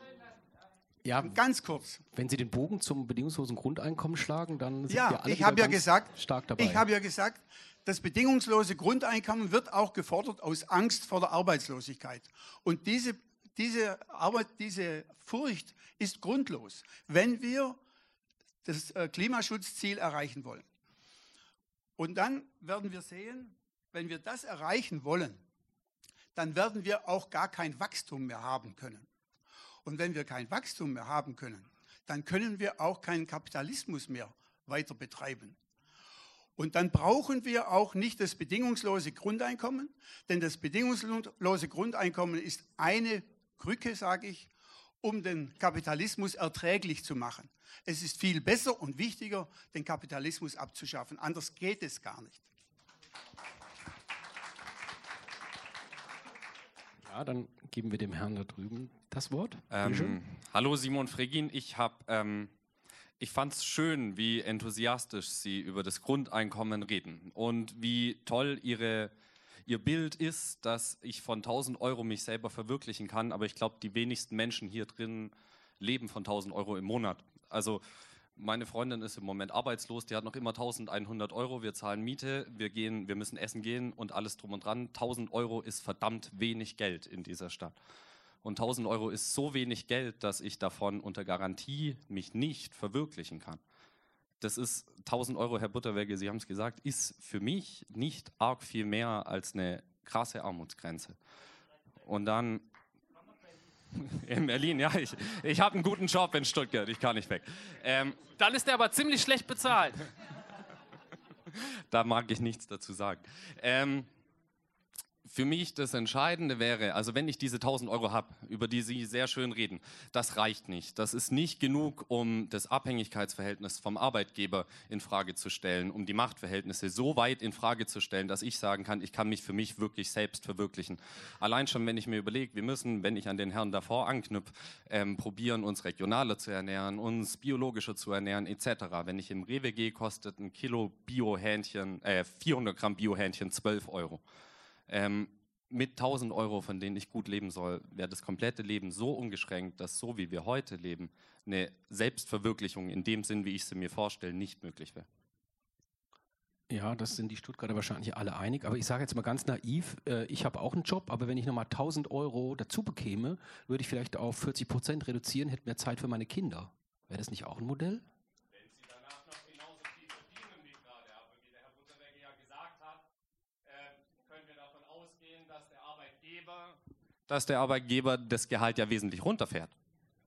ja, ganz kurz. Wenn Sie den Bogen zum bedingungslosen Grundeinkommen schlagen, dann sind ja, wir alle ich habe ja gesagt, stark dabei. Ich habe ja gesagt, das bedingungslose Grundeinkommen wird auch gefordert aus Angst vor der Arbeitslosigkeit. Und diese, diese, Arbeit, diese Furcht ist grundlos. Wenn wir das äh, Klimaschutzziel erreichen wollen. Und dann werden wir sehen, wenn wir das erreichen wollen, dann werden wir auch gar kein Wachstum mehr haben können. Und wenn wir kein Wachstum mehr haben können, dann können wir auch keinen Kapitalismus mehr weiter betreiben. Und dann brauchen wir auch nicht das bedingungslose Grundeinkommen, denn das bedingungslose Grundeinkommen ist eine Krücke, sage ich, um den Kapitalismus erträglich zu machen. Es ist viel besser und wichtiger, den Kapitalismus abzuschaffen. Anders geht es gar nicht. Ja, dann geben wir dem Herrn da drüben das Wort. Ähm, hallo Simon Fregin, ich habe ähm, ich fand es schön, wie enthusiastisch Sie über das Grundeinkommen reden und wie toll Ihre ihr Bild ist, dass ich von 1000 Euro mich selber verwirklichen kann, aber ich glaube, die wenigsten Menschen hier drin leben von 1000 Euro im Monat. Also meine Freundin ist im Moment arbeitslos, die hat noch immer 1100 Euro, wir zahlen Miete, wir, gehen, wir müssen essen gehen und alles drum und dran. 1000 Euro ist verdammt wenig Geld in dieser Stadt. Und 1000 Euro ist so wenig Geld, dass ich davon unter Garantie mich nicht verwirklichen kann das ist 1000 Euro, Herr Butterwege, Sie haben es gesagt, ist für mich nicht arg viel mehr als eine krasse Armutsgrenze. Und dann in Berlin, ja, ich, ich habe einen guten Job in Stuttgart, ich kann nicht weg. Ähm, dann ist er aber ziemlich schlecht bezahlt. da mag ich nichts dazu sagen. Ähm, für mich das Entscheidende wäre, also wenn ich diese 1000 Euro habe, über die Sie sehr schön reden, das reicht nicht. Das ist nicht genug, um das Abhängigkeitsverhältnis vom Arbeitgeber in Frage zu stellen, um die Machtverhältnisse so weit in Frage zu stellen, dass ich sagen kann, ich kann mich für mich wirklich selbst verwirklichen. Allein schon, wenn ich mir überlege, wir müssen, wenn ich an den Herrn davor anknüpfe, ähm, probieren, uns regionaler zu ernähren, uns biologischer zu ernähren, etc. Wenn ich im Rewe gehe, kostet ein Kilo Biohähnchen, äh, 400 Gramm Biohähnchen 12 Euro. Ähm, mit 1000 Euro, von denen ich gut leben soll, wäre das komplette Leben so ungeschränkt, dass so wie wir heute leben, eine Selbstverwirklichung in dem Sinn, wie ich sie mir vorstelle, nicht möglich wäre. Ja, das sind die Stuttgarter wahrscheinlich alle einig. Aber ich sage jetzt mal ganz naiv, äh, ich habe auch einen Job, aber wenn ich nochmal 1000 Euro dazu bekäme, würde ich vielleicht auf 40 Prozent reduzieren, hätte mehr Zeit für meine Kinder. Wäre das nicht auch ein Modell? Wenn Sie danach noch genauso viel verdienen wie gerade, aber wie der Herr Butterwege ja gesagt hat, äh, können wir davon ausgehen, dass der Arbeitgeber, dass der Arbeitgeber das Gehalt ja wesentlich runterfährt.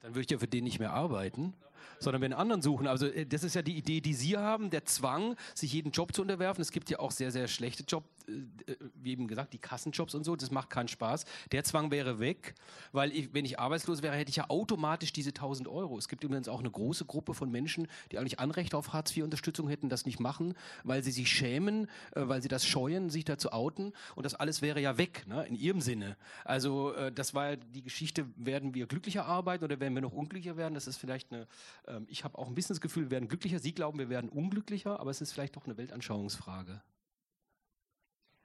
Dann würde ich ja für den nicht mehr arbeiten sondern wir einen anderen suchen. Also äh, das ist ja die Idee, die Sie haben, der Zwang, sich jeden Job zu unterwerfen. Es gibt ja auch sehr, sehr schlechte Jobs, äh, wie eben gesagt, die Kassenjobs und so, das macht keinen Spaß. Der Zwang wäre weg, weil ich, wenn ich arbeitslos wäre, hätte ich ja automatisch diese 1000 Euro. Es gibt übrigens auch eine große Gruppe von Menschen, die eigentlich Anrecht auf Hartz-IV-Unterstützung hätten, das nicht machen, weil sie sich schämen, äh, weil sie das scheuen, sich da zu outen. Und das alles wäre ja weg, ne, in ihrem Sinne. Also das war ja die Geschichte, werden wir glücklicher arbeiten oder werden wir noch unglücklicher werden? Das ist vielleicht eine ähm, ich habe auch ein bisschen das Gefühl, wir werden glücklicher. Sie glauben, wir werden unglücklicher, aber es ist vielleicht doch eine Weltanschauungsfrage.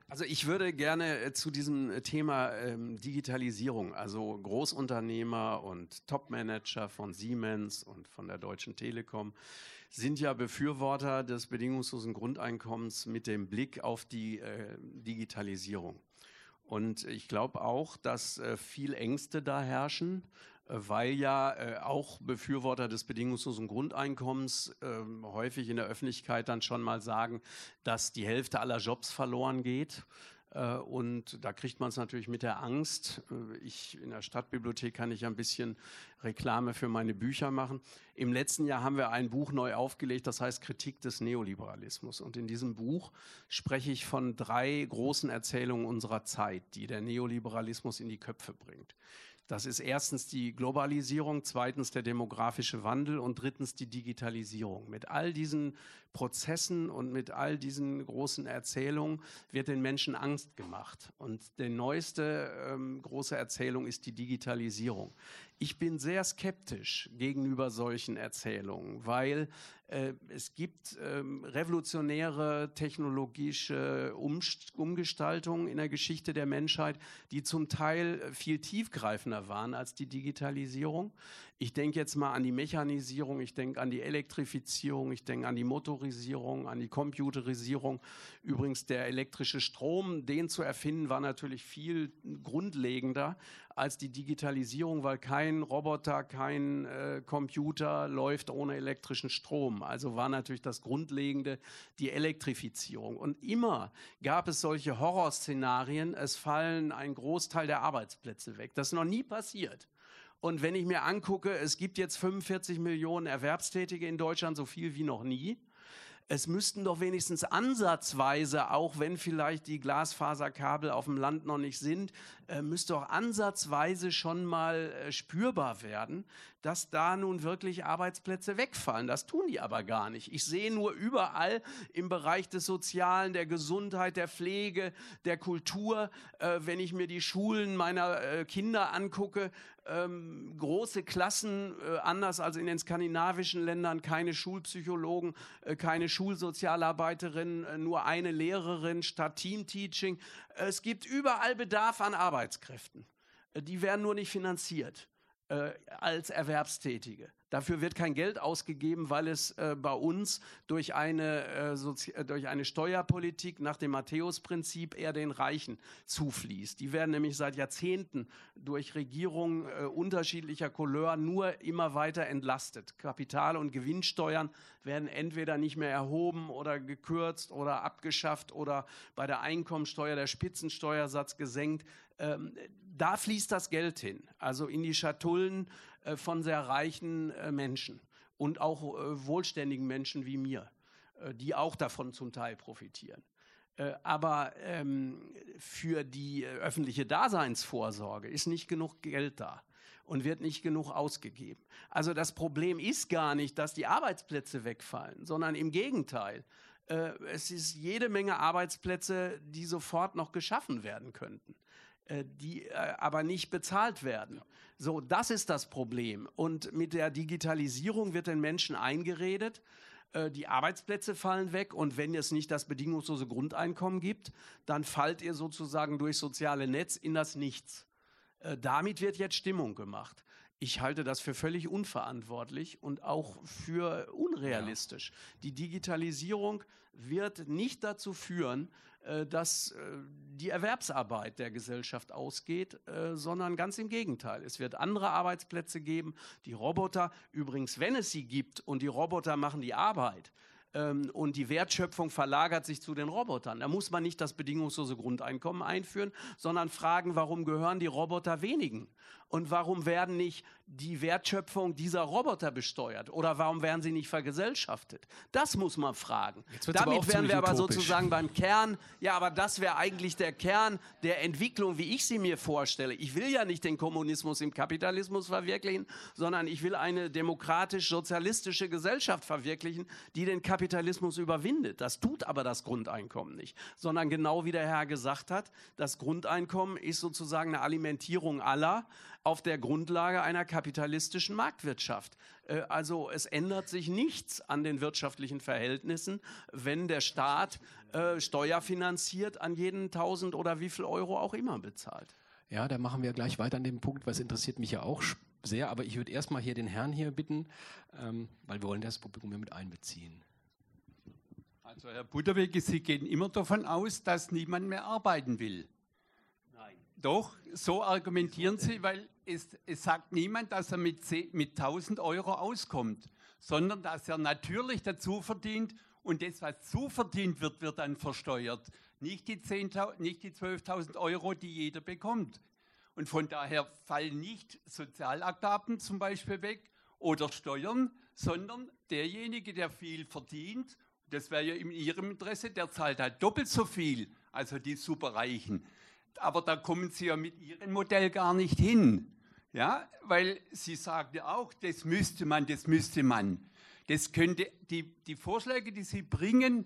Also ich würde gerne äh, zu diesem äh, Thema ähm, Digitalisierung, also Großunternehmer und Topmanager von Siemens und von der Deutschen Telekom sind ja Befürworter des bedingungslosen Grundeinkommens mit dem Blick auf die äh, Digitalisierung. Und ich glaube auch, dass äh, viel Ängste da herrschen weil ja äh, auch Befürworter des bedingungslosen Grundeinkommens äh, häufig in der Öffentlichkeit dann schon mal sagen, dass die Hälfte aller Jobs verloren geht. Äh, und da kriegt man es natürlich mit der Angst. Äh, ich in der Stadtbibliothek kann ich ein bisschen Reklame für meine Bücher machen. Im letzten Jahr haben wir ein Buch neu aufgelegt, das heißt Kritik des Neoliberalismus. Und in diesem Buch spreche ich von drei großen Erzählungen unserer Zeit, die der Neoliberalismus in die Köpfe bringt. Das ist erstens die Globalisierung, zweitens der demografische Wandel und drittens die Digitalisierung. Mit all diesen Prozessen und mit all diesen großen Erzählungen wird den Menschen Angst gemacht. Und die neueste ähm, große Erzählung ist die Digitalisierung. Ich bin sehr skeptisch gegenüber solchen Erzählungen, weil äh, es gibt ähm, revolutionäre technologische Umst Umgestaltungen in der Geschichte der Menschheit, die zum Teil viel tiefgreifender waren als die Digitalisierung. Ich denke jetzt mal an die Mechanisierung, ich denke an die Elektrifizierung, ich denke an die Motorisierung, an die Computerisierung. Übrigens der elektrische Strom, den zu erfinden, war natürlich viel grundlegender als die Digitalisierung, weil kein Roboter, kein äh, Computer läuft ohne elektrischen Strom. Also war natürlich das Grundlegende die Elektrifizierung. Und immer gab es solche Horrorszenarien, es fallen ein Großteil der Arbeitsplätze weg. Das ist noch nie passiert. Und wenn ich mir angucke, es gibt jetzt 45 Millionen Erwerbstätige in Deutschland, so viel wie noch nie. Es müssten doch wenigstens ansatzweise, auch wenn vielleicht die Glasfaserkabel auf dem Land noch nicht sind, äh, müsste auch ansatzweise schon mal äh, spürbar werden, dass da nun wirklich Arbeitsplätze wegfallen. Das tun die aber gar nicht. Ich sehe nur überall im Bereich des Sozialen, der Gesundheit, der Pflege, der Kultur, äh, wenn ich mir die Schulen meiner äh, Kinder angucke, ähm, große Klassen, äh, anders als in den skandinavischen Ländern, keine Schulpsychologen, äh, keine Schulsozialarbeiterin, äh, nur eine Lehrerin statt Teamteaching. Es gibt überall Bedarf an Arbeitskräften. Äh, die werden nur nicht finanziert äh, als Erwerbstätige. Dafür wird kein Geld ausgegeben, weil es äh, bei uns durch eine, äh, äh, durch eine Steuerpolitik nach dem Matthäus-Prinzip eher den Reichen zufließt. Die werden nämlich seit Jahrzehnten durch Regierungen äh, unterschiedlicher Couleur nur immer weiter entlastet. Kapital- und Gewinnsteuern werden entweder nicht mehr erhoben oder gekürzt oder abgeschafft oder bei der Einkommensteuer der Spitzensteuersatz gesenkt. Ähm, da fließt das Geld hin, also in die Schatullen äh, von sehr reichen äh, Menschen und auch äh, wohlständigen Menschen wie mir, die auch davon zum Teil profitieren. Aber ähm, für die öffentliche Daseinsvorsorge ist nicht genug Geld da und wird nicht genug ausgegeben. Also das Problem ist gar nicht, dass die Arbeitsplätze wegfallen, sondern im Gegenteil. Es ist jede Menge Arbeitsplätze, die sofort noch geschaffen werden könnten. Äh, die äh, aber nicht bezahlt werden. So, das ist das Problem. Und mit der Digitalisierung wird den Menschen eingeredet, äh, die Arbeitsplätze fallen weg und wenn es nicht das bedingungslose Grundeinkommen gibt, dann fallt ihr sozusagen durch soziale Netz in das Nichts. Damit wird jetzt Stimmung gemacht. Ich halte das für völlig unverantwortlich und auch für unrealistisch. Die Digitalisierung wird nicht dazu führen, dass äh, die Erwerbsarbeit der Gesellschaft ausgeht, äh, sondern ganz im Gegenteil. Es wird andere Arbeitsplätze geben. Die Roboter, übrigens, wenn es sie gibt und die Roboter machen die Arbeit, ähm, und die Wertschöpfung verlagert sich zu den Robotern. Da muss man nicht das bedingungslose Grundeinkommen einführen, sondern fragen, warum gehören die Roboter wenigen? Und warum werden nicht die Wertschöpfung dieser Roboter besteuert? Oder warum werden sie nicht vergesellschaftet? Das muss man fragen. Damit wären wir aber utopisch. sozusagen beim Kern. Ja, aber das wäre eigentlich der Kern der Entwicklung, wie ich sie mir vorstelle. Ich will ja nicht den Kommunismus im Kapitalismus verwirklichen, sondern ich will eine demokratisch-sozialistische Gesellschaft verwirklichen, die den Kapitalismus überwindet. Das tut aber das Grundeinkommen nicht, sondern genau wie der Herr gesagt hat, das Grundeinkommen ist sozusagen eine Alimentierung aller auf der Grundlage einer kapitalistischen Marktwirtschaft. Äh, also es ändert sich nichts an den wirtschaftlichen Verhältnissen, wenn der Staat äh, steuerfinanziert an jeden 1000 oder wie viel Euro auch immer bezahlt. Ja, da machen wir gleich weiter an dem Punkt, was interessiert mich ja auch sehr, aber ich würde erstmal hier den Herrn hier bitten, ähm, weil wir wollen das Publikum hier mit einbeziehen. Also Herr Butterwege, Sie gehen immer davon aus, dass niemand mehr arbeiten will. Nein. Doch, so argumentieren Sie, weil es, es sagt niemand, dass er mit, mit 1000 Euro auskommt, sondern dass er natürlich dazu verdient und das, was zuverdient wird, wird dann versteuert. Nicht die, die 12.000 Euro, die jeder bekommt. Und von daher fallen nicht Sozialabgaben zum Beispiel weg oder Steuern, sondern derjenige, der viel verdient, das wäre ja in Ihrem Interesse, der zahlt halt doppelt so viel, also die Superreichen aber da kommen Sie ja mit Ihrem Modell gar nicht hin. Ja, weil Sie ja auch, das müsste man, das müsste man. Das könnte, die, die Vorschläge, die Sie bringen,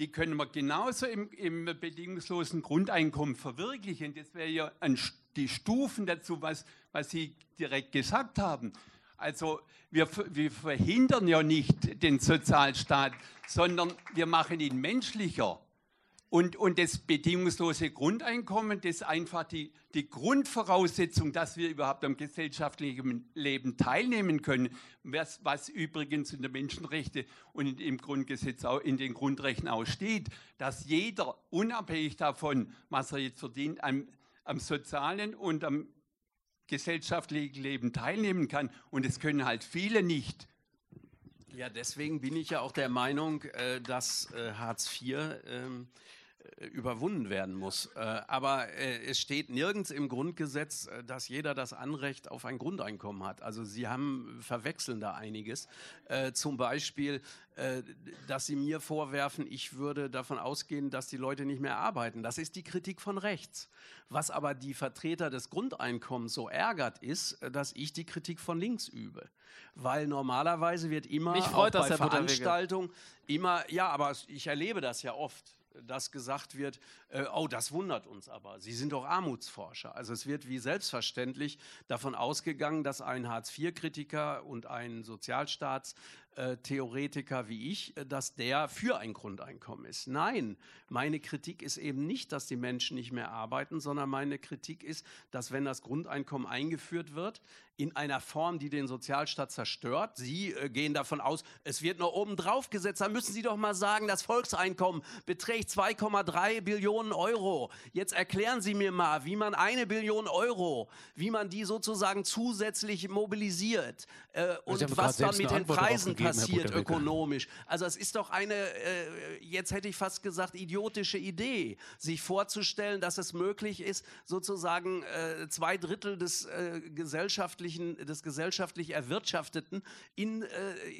die können wir genauso im, im bedingungslosen Grundeinkommen verwirklichen. Das wäre ja ein, die Stufen dazu, was, was Sie direkt gesagt haben. Also wir, wir verhindern ja nicht den Sozialstaat, sondern wir machen ihn menschlicher. Und, und das bedingungslose Grundeinkommen, das ist einfach die, die Grundvoraussetzung, dass wir überhaupt am gesellschaftlichen Leben teilnehmen können, was, was übrigens in den Menschenrechten und im Grundgesetz auch in den Grundrechten auch steht, dass jeder, unabhängig davon, was er jetzt verdient, am, am sozialen und am gesellschaftlichen Leben teilnehmen kann. Und das können halt viele nicht. Ja, deswegen bin ich ja auch der Meinung, äh, dass äh, Hartz IV überwunden werden muss. Äh, aber äh, es steht nirgends im Grundgesetz, dass jeder das Anrecht auf ein Grundeinkommen hat. Also Sie haben verwechseln da einiges. Zum Beispiel, dass Sie mir vorwerfen, ich würde davon ausgehen, dass die Leute nicht mehr arbeiten. Das ist die Kritik von rechts. Was aber die Vertreter des Grundeinkommens so ärgert, ist, dass ich die Kritik von links übe. Weil normalerweise wird immer Mich freut, bei Veranstaltungen immer, ja, aber ich erlebe das ja oft dass gesagt wird, äh, oh, das wundert uns aber. Sie sind doch Armutsforscher. Also es wird wie selbstverständlich davon ausgegangen, dass ein Hartz-IV-Kritiker und ein Sozialstaats äh, Theoretiker wie ich, äh, dass der für ein Grundeinkommen ist. Nein, meine Kritik ist eben nicht, dass die Menschen nicht mehr arbeiten, sondern meine Kritik ist, dass wenn das Grundeinkommen eingeführt wird, in einer Form, die den Sozialstaat zerstört. Sie äh, gehen davon aus, es wird nur oben drauf gesetzt. Dann müssen Sie doch mal sagen, das Volkseinkommen beträgt 2,3 Billionen Euro. Jetzt erklären Sie mir mal, wie man eine Billion Euro, wie man die sozusagen zusätzlich mobilisiert äh, und was dann mit den Preisen passiert ökonomisch. Also es ist doch eine, äh, jetzt hätte ich fast gesagt, idiotische Idee, sich vorzustellen, dass es möglich ist, sozusagen äh, zwei Drittel des äh, gesellschaftlichen, des gesellschaftlich Erwirtschafteten in, äh,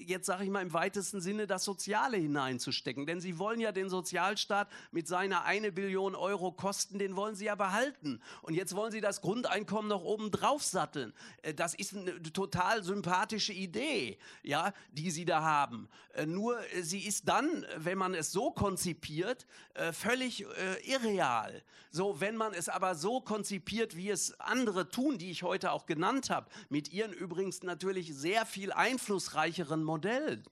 jetzt sage ich mal im weitesten Sinne, das Soziale hineinzustecken. Denn sie wollen ja den Sozialstaat mit seiner eine Billion Euro Kosten, den wollen sie ja behalten. Und jetzt wollen sie das Grundeinkommen noch oben drauf satteln. Äh, das ist eine total sympathische Idee, ja, die sie da haben. Äh, nur äh, sie ist dann, wenn man es so konzipiert, äh, völlig irreal. So, wenn man es aber so konzipiert, wie es andere tun, die ich heute auch genannt habe, mit ihren übrigens natürlich sehr viel einflussreicheren Modellen,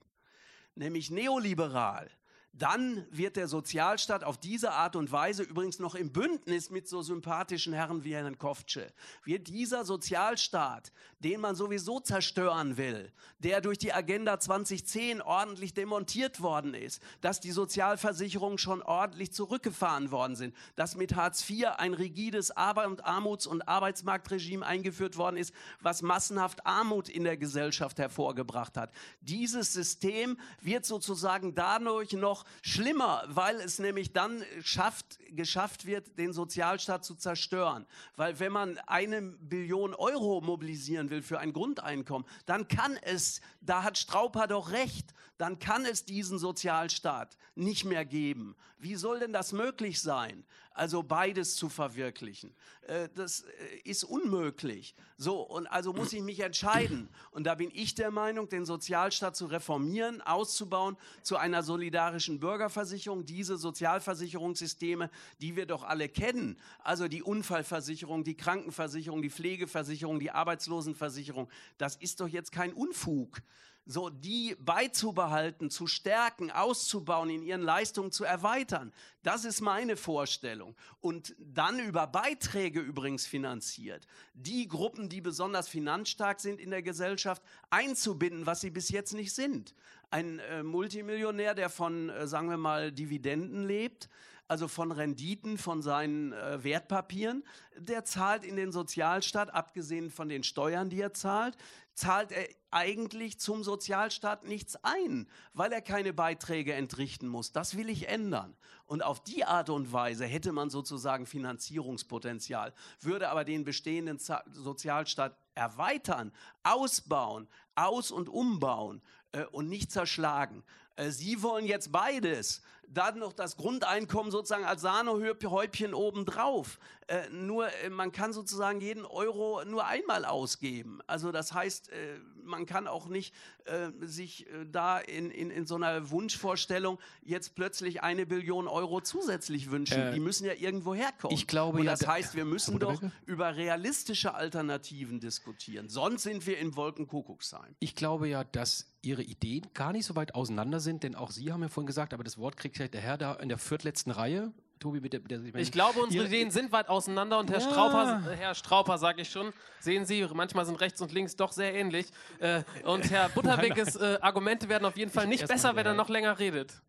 nämlich neoliberal, dann wird der Sozialstaat auf diese Art und Weise, übrigens noch im Bündnis mit so sympathischen Herren wie Herrn Koftsche, wird dieser Sozialstaat, den man sowieso zerstören will, der durch die Agenda 2010 ordentlich demontiert worden ist, dass die Sozialversicherungen schon ordentlich zurückgefahren worden sind, dass mit Hartz IV ein rigides Armuts- und Arbeitsmarktregime eingeführt worden ist, was massenhaft Armut in der Gesellschaft hervorgebracht hat. Dieses System wird sozusagen dadurch noch schlimmer, weil es nämlich dann schafft, geschafft wird, den Sozialstaat zu zerstören. Weil wenn man eine Billion Euro mobilisieren will für ein Grundeinkommen, dann kann es, da hat Strauper doch recht, dann kann es diesen Sozialstaat nicht mehr geben. Wie soll denn das möglich sein? Also beides zu verwirklichen. Äh, das äh, ist unmöglich. So, und also muss ich mich entscheiden. Und da bin ich der Meinung, den Sozialstaat zu reformieren, auszubauen zu einer solidarischen Bürgerversicherung. Diese Sozialversicherungssysteme, die wir doch alle kennen, also die Unfallversicherung, die Krankenversicherung, die Pflegeversicherung, die Arbeitslosenversicherung, das ist doch jetzt kein Unfug so die beizubehalten, zu stärken, auszubauen, in ihren Leistungen zu erweitern. Das ist meine Vorstellung. Und dann über Beiträge übrigens finanziert, die Gruppen, die besonders finanzstark sind in der Gesellschaft, einzubinden, was sie bis jetzt nicht sind. Ein äh, Multimillionär, der von, äh, sagen wir mal, Dividenden lebt, also von Renditen von seinen äh, Wertpapieren, der zahlt in den Sozialstaat, abgesehen von den Steuern, die er zahlt, zahlt er eigentlich zum Sozialstaat nichts ein, weil er keine Beiträge entrichten muss. Das will ich ändern. Und auf die Art und Weise hätte man sozusagen Finanzierungspotenzial, würde aber den bestehenden Sozialstaat erweitern, ausbauen, aus- und umbauen äh, und nicht zerschlagen. Äh, Sie wollen jetzt beides. Dann noch das Grundeinkommen sozusagen als Sahnehäubchen obendrauf. Äh, nur äh, man kann sozusagen jeden Euro nur einmal ausgeben. Also das heißt, äh, man kann auch nicht äh, sich äh, da in, in, in so einer Wunschvorstellung jetzt plötzlich eine Billion Euro zusätzlich wünschen. Die müssen ja irgendwo herkommen. Ich glaube, Und ja, das da- heißt, wir müssen doch über realistische Alternativen diskutieren. Sonst sind wir im Wolkenkuckucksheim. Ich glaube ja, dass Ihre Ideen gar nicht so weit auseinander sind, denn auch Sie haben ja vorhin gesagt, aber das Wort kriegt ja der Herr da in der viertletzten Reihe. Tobi, bitte. Der, ich, Ich glaube, unsere Ideen sind weit auseinander und Herr Ja. Strauper, Herr Strauper, sage ich schon, sehen Sie, manchmal sind rechts und links doch sehr ähnlich. Äh, und Herr Butterweges äh, Argumente werden auf jeden Fall nicht besser, wenn er noch länger redet.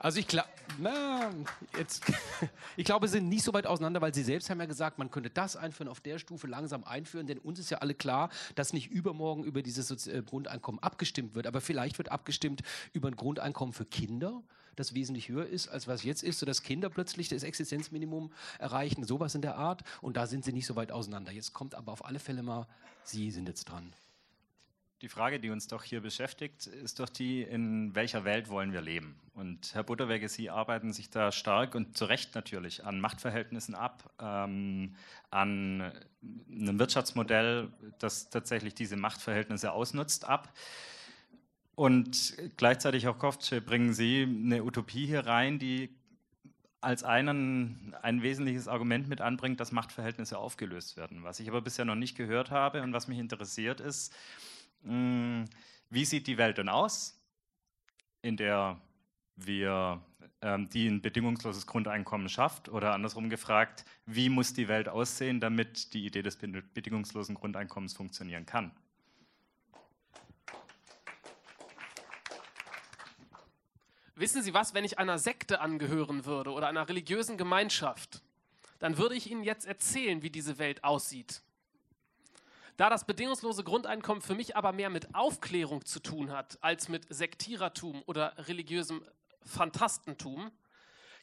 Also ich glaube, jetzt, ich glaube, sie sind nicht so weit auseinander, weil Sie selbst haben ja gesagt, man könnte das einführen, auf der Stufe langsam einführen, denn uns ist ja alle klar, dass nicht übermorgen über dieses äh, Grundeinkommen abgestimmt wird, aber vielleicht wird abgestimmt über ein Grundeinkommen für Kinder, das wesentlich höher ist, als was jetzt ist, sodass Kinder plötzlich das Existenzminimum erreichen, sowas in der Art, und da sind sie nicht so weit auseinander. Jetzt kommt aber auf alle Fälle mal, Sie sind jetzt dran. Die Frage, die uns doch hier beschäftigt, ist doch die, in welcher Welt wollen wir leben? Und Herr Butterwege, Sie arbeiten sich da stark und zu Recht natürlich an Machtverhältnissen ab, ähm, an einem Wirtschaftsmodell, das tatsächlich diese Machtverhältnisse ausnutzt, ab. Und gleichzeitig, Herr Koftsche, bringen Sie eine Utopie hier rein, die als einen, ein wesentliches Argument mit anbringt, dass Machtverhältnisse aufgelöst werden. Was ich aber bisher noch nicht gehört habe und was mich interessiert ist, mh, wie sieht die Welt denn aus, in der wir, ähm, die ein bedingungsloses Grundeinkommen schafft? Oder andersrum gefragt, wie muss die Welt aussehen, damit die Idee des bed- bedingungslosen Grundeinkommens funktionieren kann? Wissen Sie was, wenn ich einer Sekte angehören würde oder einer religiösen Gemeinschaft, dann würde ich Ihnen jetzt erzählen, wie diese Welt aussieht. Da das bedingungslose Grundeinkommen für mich aber mehr mit Aufklärung zu tun hat, als mit Sektierertum oder religiösem Fantastentum,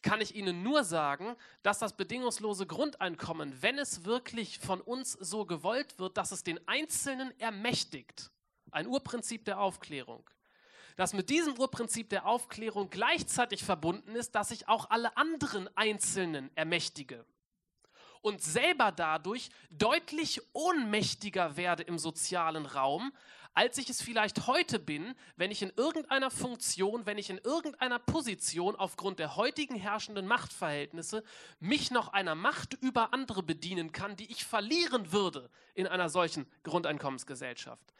kann ich Ihnen nur sagen, dass das bedingungslose Grundeinkommen, wenn es wirklich von uns so gewollt wird, dass es den Einzelnen ermächtigt, ein Urprinzip der Aufklärung, dass mit diesem Urprinzip der Aufklärung gleichzeitig verbunden ist, dass ich auch alle anderen Einzelnen ermächtige und selber dadurch deutlich ohnmächtiger werde im sozialen Raum, als ich es vielleicht heute bin, wenn ich in irgendeiner Funktion, wenn ich in irgendeiner Position aufgrund der heutigen herrschenden Machtverhältnisse mich noch einer Macht über andere bedienen kann, die ich verlieren würde in einer solchen Grundeinkommensgesellschaft.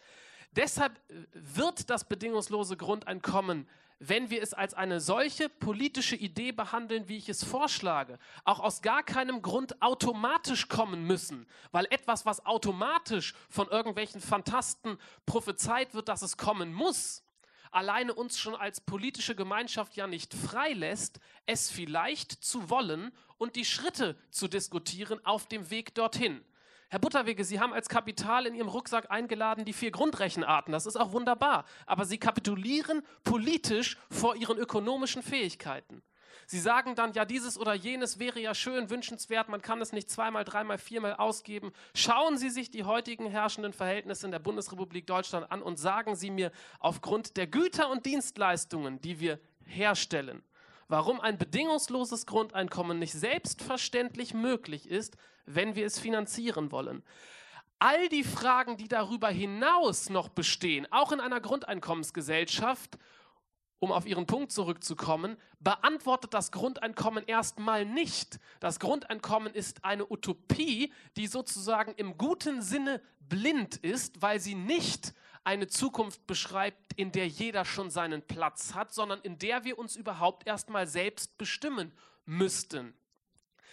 Deshalb äh, wird das bedingungslose Grundeinkommen wenn wir es als eine solche politische Idee behandeln, wie ich es vorschlage, auch aus gar keinem Grund automatisch kommen müssen, weil etwas, was automatisch von irgendwelchen Fantasten prophezeit wird, dass es kommen muss, alleine uns schon als politische Gemeinschaft ja nicht freilässt, es vielleicht zu wollen und die Schritte zu diskutieren auf dem Weg dorthin. Herr Butterwege, Sie haben als Kapital in Ihrem Rucksack eingeladen die vier Grundrechenarten. Das ist auch wunderbar. Aber Sie kapitulieren politisch vor Ihren ökonomischen Fähigkeiten. Sie sagen dann, ja, dieses oder jenes wäre ja schön, wünschenswert, man kann es nicht zweimal, dreimal, viermal ausgeben. Schauen Sie sich die heutigen herrschenden Verhältnisse in der Bundesrepublik Deutschland an und sagen Sie mir aufgrund der Güter und Dienstleistungen, die wir herstellen, warum ein bedingungsloses Grundeinkommen nicht selbstverständlich möglich ist, wenn wir es finanzieren wollen. All die Fragen, die darüber hinaus noch bestehen, auch in einer Grundeinkommensgesellschaft, um auf Ihren Punkt zurückzukommen, beantwortet das Grundeinkommen erstmal nicht. Das Grundeinkommen ist eine Utopie, die sozusagen im guten Sinne blind ist, weil sie nicht eine Zukunft beschreibt, in der jeder schon seinen Platz hat, sondern in der wir uns überhaupt erstmal selbst bestimmen müssten.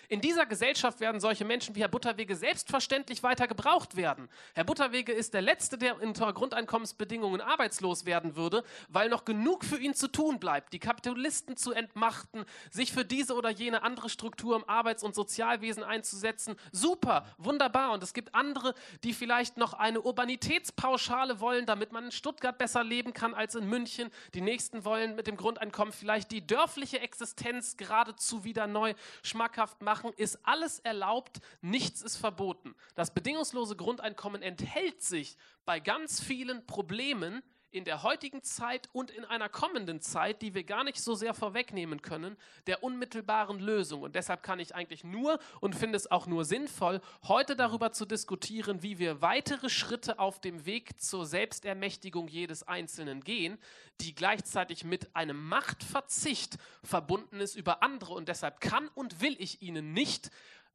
In dieser Gesellschaft werden solche Menschen wie Herr Butterwege selbstverständlich weiter gebraucht werden. Herr Butterwege ist der Letzte, der unter Grundeinkommensbedingungen arbeitslos werden würde, weil noch genug für ihn zu tun bleibt, die Kapitalisten zu entmachten, sich für diese oder jene andere Struktur im Arbeits- und Sozialwesen einzusetzen. Super, wunderbar. Und es gibt andere, die vielleicht noch eine Urbanitätspauschale wollen, damit man in Stuttgart besser leben kann als in München. Die nächsten wollen mit dem Grundeinkommen vielleicht die dörfliche Existenz geradezu wieder neu schmackhaft machen machen, ist alles erlaubt, nichts ist verboten. Das bedingungslose Grundeinkommen enthält sich bei ganz vielen Problemen in der heutigen Zeit und in einer kommenden Zeit, die wir gar nicht so sehr vorwegnehmen können, der unmittelbaren Lösung. Und deshalb kann ich eigentlich nur und finde es auch nur sinnvoll, heute darüber zu diskutieren, wie wir weitere Schritte auf dem Weg zur Selbstermächtigung jedes Einzelnen gehen, die gleichzeitig mit einem Machtverzicht verbunden ist über andere. Und deshalb kann und will ich Ihnen nicht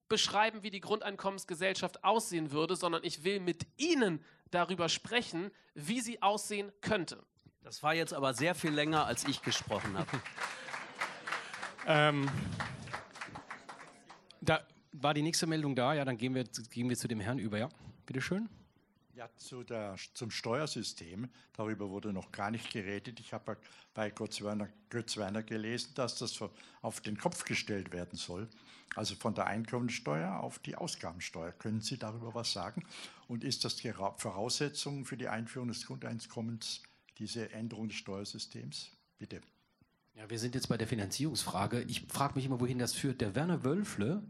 beschreiben, wie die Grundeinkommensgesellschaft aussehen würde, sondern ich will mit Ihnen darüber sprechen, wie sie aussehen könnte. Das war jetzt aber sehr viel länger, als ich gesprochen habe. ähm, da war die nächste Meldung da, ja, dann gehen wir, gehen wir zu dem Herrn über, ja. Bitte schön. Ja, zu der, zum Steuersystem, darüber wurde noch gar nicht geredet. Ich habe bei Götz Werner, Götz Werner gelesen, dass das auf den Kopf gestellt werden soll. Also von der Einkommensteuer auf die Ausgabensteuer. Können Sie darüber was sagen? Und ist das die Voraussetzung für die Einführung des Grundeinkommens, diese Änderung des Steuersystems? Bitte. Ja, wir sind jetzt bei der Finanzierungsfrage. Ich frage mich immer, wohin das führt. Der Werner Wölfle,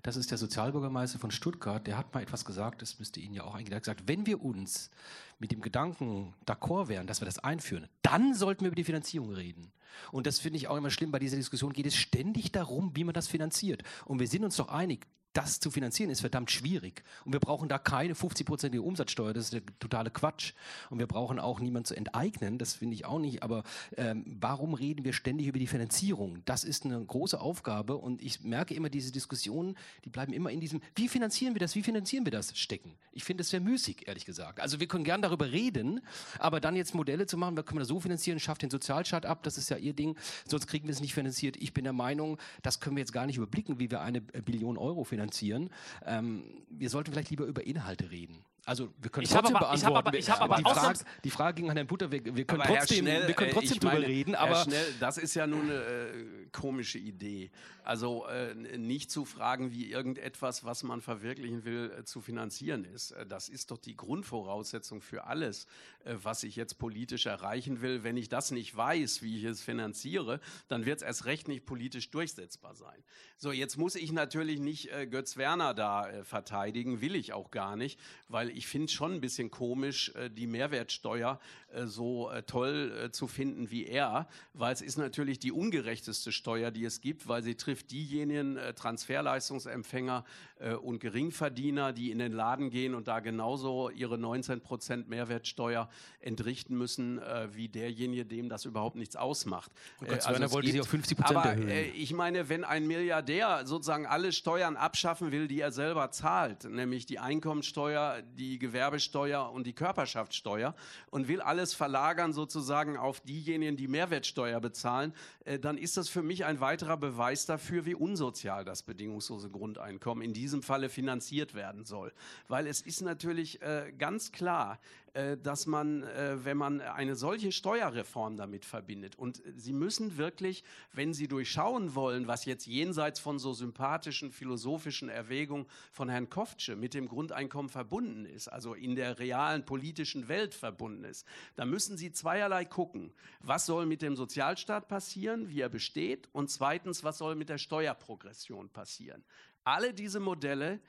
das ist der Sozialbürgermeister von Stuttgart, der hat mal etwas gesagt, das müsste Ihnen ja auch eigentlich gesagt, wenn wir uns mit dem Gedanken d'accord wären, dass wir das einführen, dann sollten wir über die Finanzierung reden. Und das finde ich auch immer schlimm, bei dieser Diskussion geht es ständig darum, wie man das finanziert. Und wir sind uns doch einig, das zu finanzieren ist verdammt schwierig. Und wir brauchen da keine 50-prozentige Umsatzsteuer, das ist der totale Quatsch. Und wir brauchen auch niemanden zu enteignen, das finde ich auch nicht. Aber ähm, warum reden wir ständig über die Finanzierung? Das ist eine große Aufgabe und ich merke immer diese Diskussionen, die bleiben immer in diesem, wie finanzieren wir das, wie finanzieren wir das stecken. Ich finde es sehr müßig, ehrlich gesagt. Also wir können gern darüber reden, aber dann jetzt Modelle zu machen, wir können das so finanzieren, schafft den Sozialstaat ab, das ist ja ihr Ding, sonst kriegen wir es nicht finanziert. Ich bin der Meinung, das können wir jetzt gar nicht überblicken, wie wir eine Billion Euro finanzieren finanzieren. Ähm, wir sollten vielleicht lieber über Inhalte reden. Also wir können ich trotzdem aber, beantworten. Ich aber, ich aber die, Frage, die Frage ging an Herrn Butter, wir, wir können aber trotzdem, Schnell, wir können trotzdem drüber meine, reden. Aber Schnell, das ist ja nun eine äh, komische Idee. Also äh, nicht zu fragen, wie irgendetwas, was man verwirklichen will, äh, zu finanzieren ist. Äh, das ist doch die Grundvoraussetzung für alles, äh, was ich jetzt politisch erreichen will. Wenn ich das nicht weiß, wie ich es finanziere, dann wird es erst recht nicht politisch durchsetzbar sein. So, jetzt muss ich natürlich nicht äh, Götz Werner da verteidigen, will ich auch gar nicht, weil ich finde es schon ein bisschen komisch, die Mehrwertsteuer so toll zu finden wie er, weil es ist natürlich die ungerechteste Steuer, die es gibt, weil sie trifft diejenigen äh, Transferleistungsempfänger äh, und Geringverdiener, die in den Laden gehen und da genauso ihre 19 Prozent Mehrwertsteuer entrichten müssen, äh, wie derjenige, dem das überhaupt nichts ausmacht. Äh, also wollte sie auf 50 Prozent erhöhen. Äh, ich meine, wenn ein Milliardär sozusagen alle Steuern abschaffen will, die er selber zahlt, nämlich die Einkommensteuer, die Gewerbesteuer und die Körperschaftssteuer und will alles verlagern sozusagen auf diejenigen, die Mehrwertsteuer bezahlen, äh, dann ist das für mich ein weiterer Beweis dafür, wie unsozial das bedingungslose Grundeinkommen in diesem Falle finanziert werden soll. Weil es ist natürlich äh, ganz klar, äh, dass man, äh, wenn man eine solche Steuerreform damit verbindet, und Sie müssen wirklich, wenn Sie durchschauen wollen, was jetzt jenseits von so sympathischen philosophischen Erwägungen von Herrn Koftsche mit dem Grundeinkommen verbunden ist, also in der realen politischen Welt verbunden ist, da müssen Sie zweierlei gucken. Was soll mit dem Sozialstaat passieren, wie er besteht, und zweitens, was soll mit der Steuerprogression passieren? Alle diese Modelle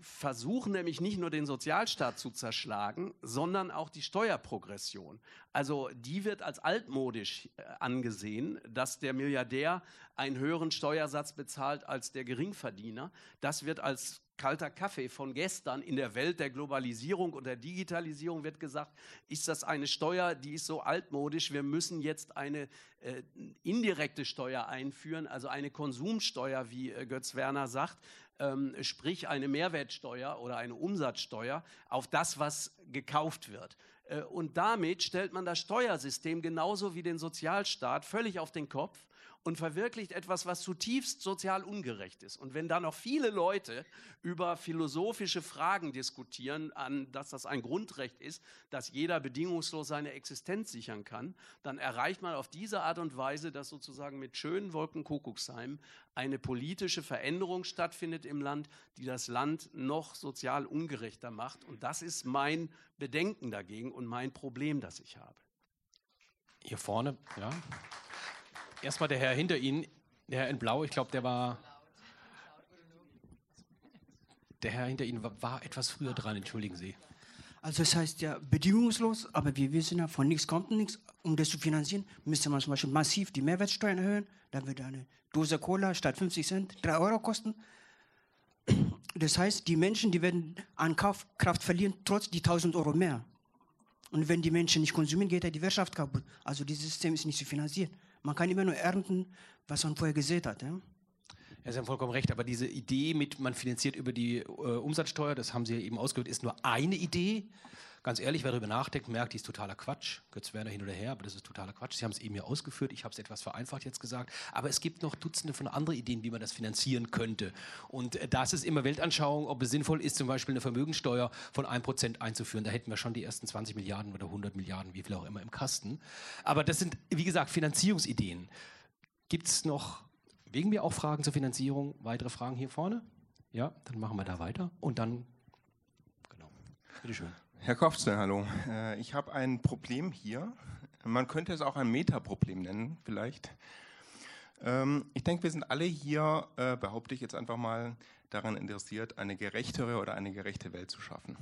versuchen nämlich nicht nur den Sozialstaat zu zerschlagen, sondern auch die Steuerprogression. Also die wird als altmodisch äh, angesehen, dass der Milliardär einen höheren Steuersatz bezahlt als der Geringverdiener. Das wird als kalter Kaffee von gestern in der Welt der Globalisierung und der Digitalisierung wird gesagt, ist das eine Steuer, die ist so altmodisch, wir müssen jetzt eine äh, indirekte Steuer einführen, also eine Konsumsteuer, wie äh, Götz Werner sagt, ähm, sprich eine Mehrwertsteuer oder eine Umsatzsteuer auf das, was gekauft wird. Äh, und damit stellt man das Steuersystem genauso wie den Sozialstaat völlig auf den Kopf und verwirklicht etwas, was zutiefst sozial ungerecht ist. Und wenn da noch viele Leute über philosophische Fragen diskutieren, an, dass das ein Grundrecht ist, dass jeder bedingungslos seine Existenz sichern kann, dann erreicht man auf diese Art und Weise, dass sozusagen mit schönen Wolkenkuckucksheim eine politische Veränderung stattfindet im Land, die das Land noch sozial ungerechter macht. Und das ist mein Bedenken dagegen und mein Problem, das ich habe. Hier vorne, ja erstmal der Herr hinter Ihnen, der Herr in Blau, ich glaube, der war. Der Herr hinter Ihnen war, war, etwas früher dran, entschuldigen Sie. Also es heißt ja bedingungslos, aber wir wissen ja, von nichts kommt nichts. Um das zu finanzieren, müsste man zum Beispiel massiv die Mehrwertsteuern erhöhen. Dann würde eine Dose Cola statt 50 Cent 3 Euro kosten. Das heißt, die Menschen, die werden an Kaufkraft verlieren, trotz die 1000 Euro mehr. Und wenn die Menschen nicht konsumieren, geht ja die Wirtschaft kaputt. Also dieses System ist nicht zu finanzieren. Man kann immer nur ernten, was man vorher gesät hat. Ja? Ja, Sie haben vollkommen recht, aber diese Idee mit, man finanziert über die äh, Umsatzsteuer, das haben Sie ja eben ausgehört, ist nur eine Idee. Ganz ehrlich, wer darüber nachdenkt, merkt, die ist totaler Quatsch. Götz Werner hin oder her, aber das ist totaler Quatsch. Sie haben es eben ja ausgeführt, ich habe es etwas vereinfacht jetzt gesagt. Aber es gibt noch Dutzende von anderen Ideen, wie man das finanzieren könnte. Und äh, das ist immer Weltanschauung, ob es sinnvoll ist, zum Beispiel eine Vermögensteuer von 1% einzuführen. Da hätten wir schon die ersten 20 Milliarden oder 100 Milliarden, wie viel auch immer, im Kasten. Aber das sind, wie gesagt, Finanzierungsideen. Gibt es noch wegen mir auch Fragen zur Finanzierung? Weitere Fragen hier vorne? Ja, dann machen wir da weiter. Und dann, genau, bitteschön. Herr Kofze, hallo. Äh, ich habe ein Problem hier. Man könnte es auch ein Metaproblem nennen, vielleicht. Ähm, ich denke, wir sind alle hier, äh, behaupte ich jetzt einfach mal, daran interessiert, eine gerechtere oder eine gerechte Welt zu schaffen.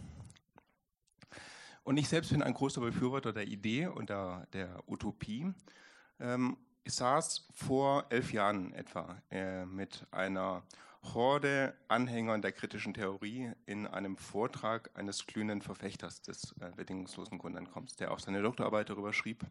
Und ich selbst bin ein großer Befürworter der Idee und der, der Utopie. Ähm, ich saß vor elf Jahren etwa äh, mit einer Horde Anhängern der kritischen Theorie in einem Vortrag eines glühenden Verfechters des äh, bedingungslosen Grundeinkommens, der auch seine Doktorarbeit darüber schrieb.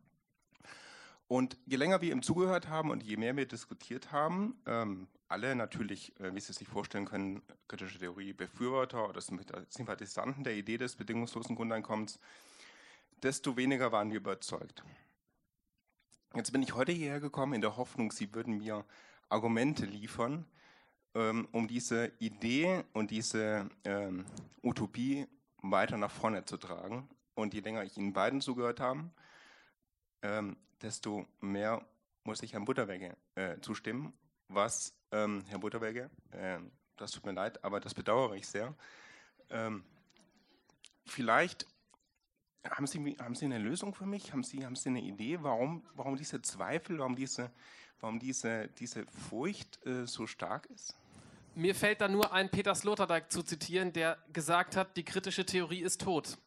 Und je länger wir ihm zugehört haben und je mehr wir diskutiert haben, ähm, alle natürlich, äh, wie Sie sich vorstellen können, kritische Theorie Befürworter oder Sympathisanten der Idee des bedingungslosen Grundeinkommens, desto weniger waren wir überzeugt. Jetzt bin ich heute hierher gekommen in der Hoffnung, Sie würden mir Argumente liefern, ähm, um diese Idee und diese ähm, Utopie weiter nach vorne zu tragen. Und je länger ich Ihnen beiden zugehört habe, ähm, desto mehr muss ich Herrn Butterwege äh, zustimmen. Was, ähm, Herr Butterwege, äh, das tut mir leid, aber das bedauere ich sehr. Ähm, vielleicht haben Sie, haben Sie eine Lösung für mich? Haben Sie, haben Sie eine Idee, warum, warum diese Zweifel, warum diese, warum diese, diese Furcht äh, so stark ist? Mir fällt da nur ein Peter Sloterdijk zu zitieren, der gesagt hat, die kritische Theorie ist tot.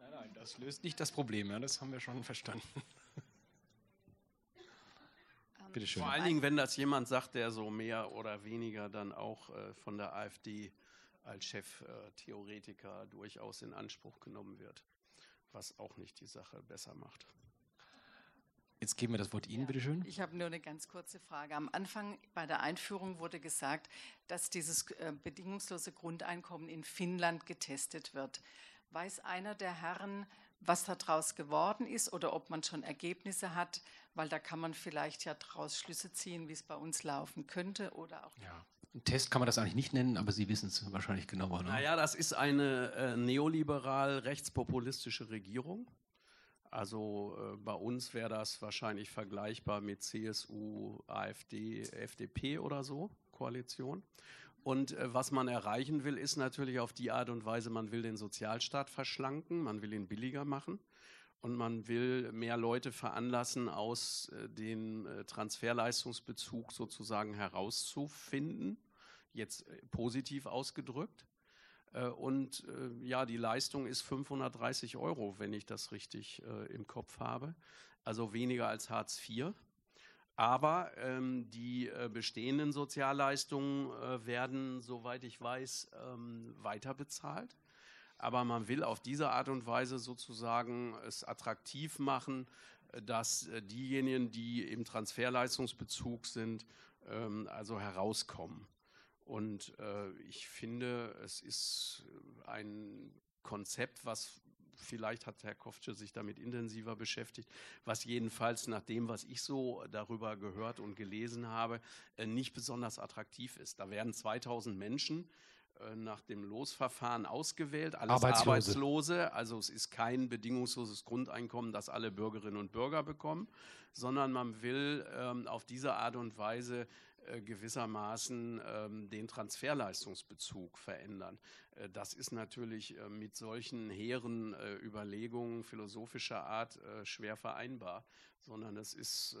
Nein, nein, das löst nicht das Problem, ja, das haben wir schon verstanden. Bitte schön. Vor allen Dingen, wenn das jemand sagt, der so mehr oder weniger dann auch äh, von der AfD als Cheftheoretiker äh, durchaus in Anspruch genommen wird, was auch nicht die Sache besser macht. Jetzt geben wir das Wort Ihnen, ja. bitteschön. Ich habe nur eine ganz kurze Frage. Am Anfang bei der Einführung wurde gesagt, dass dieses äh, bedingungslose Grundeinkommen in Finnland getestet wird. Weiß einer der Herren, was daraus geworden ist oder ob man schon Ergebnisse hat? Weil da kann man vielleicht ja daraus Schlüsse ziehen, wie es bei uns laufen könnte oder auch. Ja. Ein Test kann man das eigentlich nicht nennen, aber Sie wissen es wahrscheinlich genauer. Ne? Naja, das ist eine äh, neoliberal rechtspopulistische Regierung. Also äh, bei uns wäre das wahrscheinlich vergleichbar mit CSU, AfD, FDP oder so, Koalition. Und äh, was man erreichen will, ist natürlich auf die Art und Weise, man will den Sozialstaat verschlanken, man will ihn billiger machen und man will mehr Leute veranlassen, aus äh, dem äh, Transferleistungsbezug sozusagen herauszufinden, jetzt äh, positiv ausgedrückt. Äh, und äh, ja, die Leistung ist 530 Euro, wenn ich das richtig äh, im Kopf habe. Also weniger als Hartz IV. Aber ähm, die äh, bestehenden Sozialleistungen äh, werden, soweit ich weiß, ähm, weiter bezahlt. Aber man will auf diese Art und Weise sozusagen es attraktiv machen, dass äh, diejenigen, die im Transferleistungsbezug sind, ähm, also herauskommen. Und äh, ich finde, es ist ein Konzept, was vielleicht hat Herr Koftsche sich damit intensiver beschäftigt, was jedenfalls nach dem, was ich so darüber gehört und gelesen habe, äh, nicht besonders attraktiv ist. Da werden 2000 Menschen äh, nach dem Losverfahren ausgewählt, alles Arbeitslose. Arbeitslose. Also es ist kein bedingungsloses Grundeinkommen, das alle Bürgerinnen und Bürger bekommen, sondern man will ähm, auf diese Art und Weise äh, gewissermaßen ähm, den Transferleistungsbezug verändern. Äh, das ist natürlich äh, mit solchen hehren äh, Überlegungen philosophischer Art äh, schwer vereinbar, sondern es ist,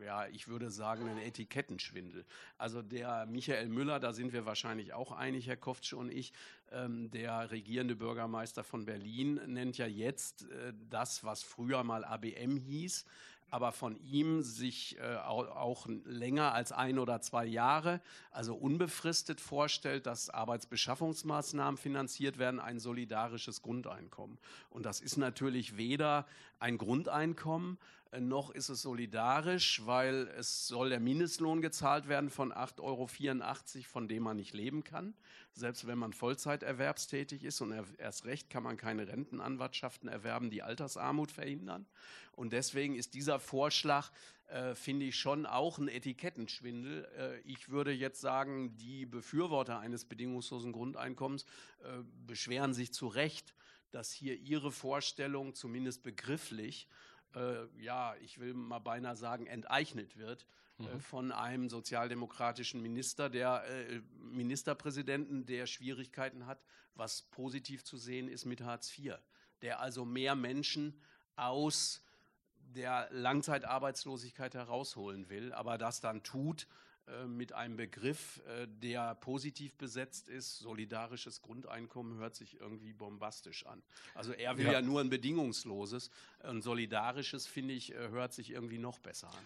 äh, ja, ich würde sagen, ein Etikettenschwindel. Also der Michael Müller, da sind wir wahrscheinlich auch einig, Herr Koftsch und ich, ähm, der regierende Bürgermeister von Berlin nennt ja jetzt das, was früher mal ABM hieß, aber von ihm sich äh, auch länger als ein oder zwei Jahre, also unbefristet vorstellt, dass Arbeitsbeschaffungsmaßnahmen finanziert werden, ein solidarisches Grundeinkommen. Und das ist natürlich weder ein Grundeinkommen, noch ist es solidarisch, weil es soll der Mindestlohn gezahlt werden von 8,84 Euro, von dem man nicht leben kann, selbst wenn man Vollzeiterwerbstätig ist. Und erst recht kann man keine Rentenanwartschaften erwerben, die Altersarmut verhindern. Und deswegen ist dieser Vorschlag, äh, finde ich, schon auch ein Etikettenschwindel. Äh, ich würde jetzt sagen, die Befürworter eines bedingungslosen Grundeinkommens äh, beschweren sich zu Recht, dass hier ihre Vorstellung, zumindest begrifflich, äh, ja, ich will mal beinahe sagen, enteignet wird äh, mhm. von einem sozialdemokratischen Minister, der äh, Ministerpräsidenten, der Schwierigkeiten hat, was positiv zu sehen ist mit Hartz IV, der also mehr Menschen aus der Langzeitarbeitslosigkeit herausholen will, aber das dann tut mit einem Begriff, äh, der positiv besetzt ist. Solidarisches Grundeinkommen hört sich irgendwie bombastisch an. Also er will ja, ja nur ein bedingungsloses. Ein solidarisches, finde ich, äh, hört sich irgendwie noch besser an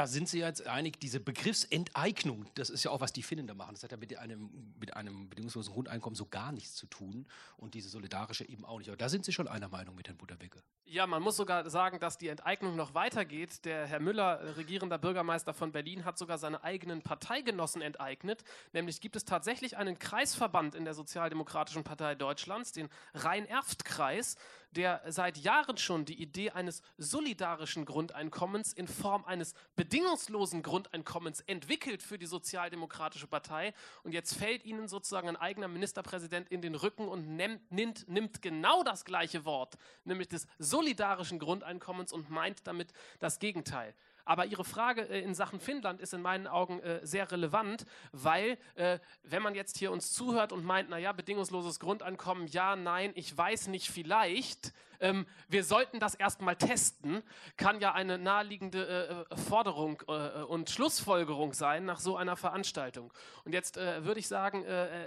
da sind Sie jetzt einig, diese Begriffsenteignung, das ist ja auch, was die Finnen da machen. Das hat ja mit einem, mit einem bedingungslosen Grundeinkommen so gar nichts zu tun und diese solidarische eben auch nicht. Aber da sind Sie schon einer Meinung mit Herrn Butterwecke. Ja, man muss sogar sagen, dass die Enteignung noch weitergeht. Der Herr Müller, äh, regierender Bürgermeister von Berlin, hat sogar seine eigenen Parteigenossen enteignet. Nämlich gibt es tatsächlich einen Kreisverband in der Sozialdemokratischen Partei Deutschlands, den Rhein-Erft-Kreis, der seit Jahren schon die Idee eines solidarischen Grundeinkommens in Form eines bedingungslosen Grundeinkommens entwickelt für die Sozialdemokratische Partei. Und jetzt fällt ihnen sozusagen ein eigener Ministerpräsident in den Rücken und nimmt, nimmt, nimmt genau das gleiche Wort, nämlich des solidarischen Grundeinkommens und meint damit das Gegenteil. Aber Ihre Frage äh, in Sachen Finnland ist in meinen Augen äh, sehr relevant, weil äh, wenn man jetzt hier uns zuhört und meint, naja, bedingungsloses Grundeinkommen, ja, nein, ich weiß nicht, vielleicht, ähm, wir sollten das erstmal testen, kann ja eine naheliegende äh, Forderung äh, und Schlussfolgerung sein nach so einer Veranstaltung. Und jetzt äh, würde ich sagen,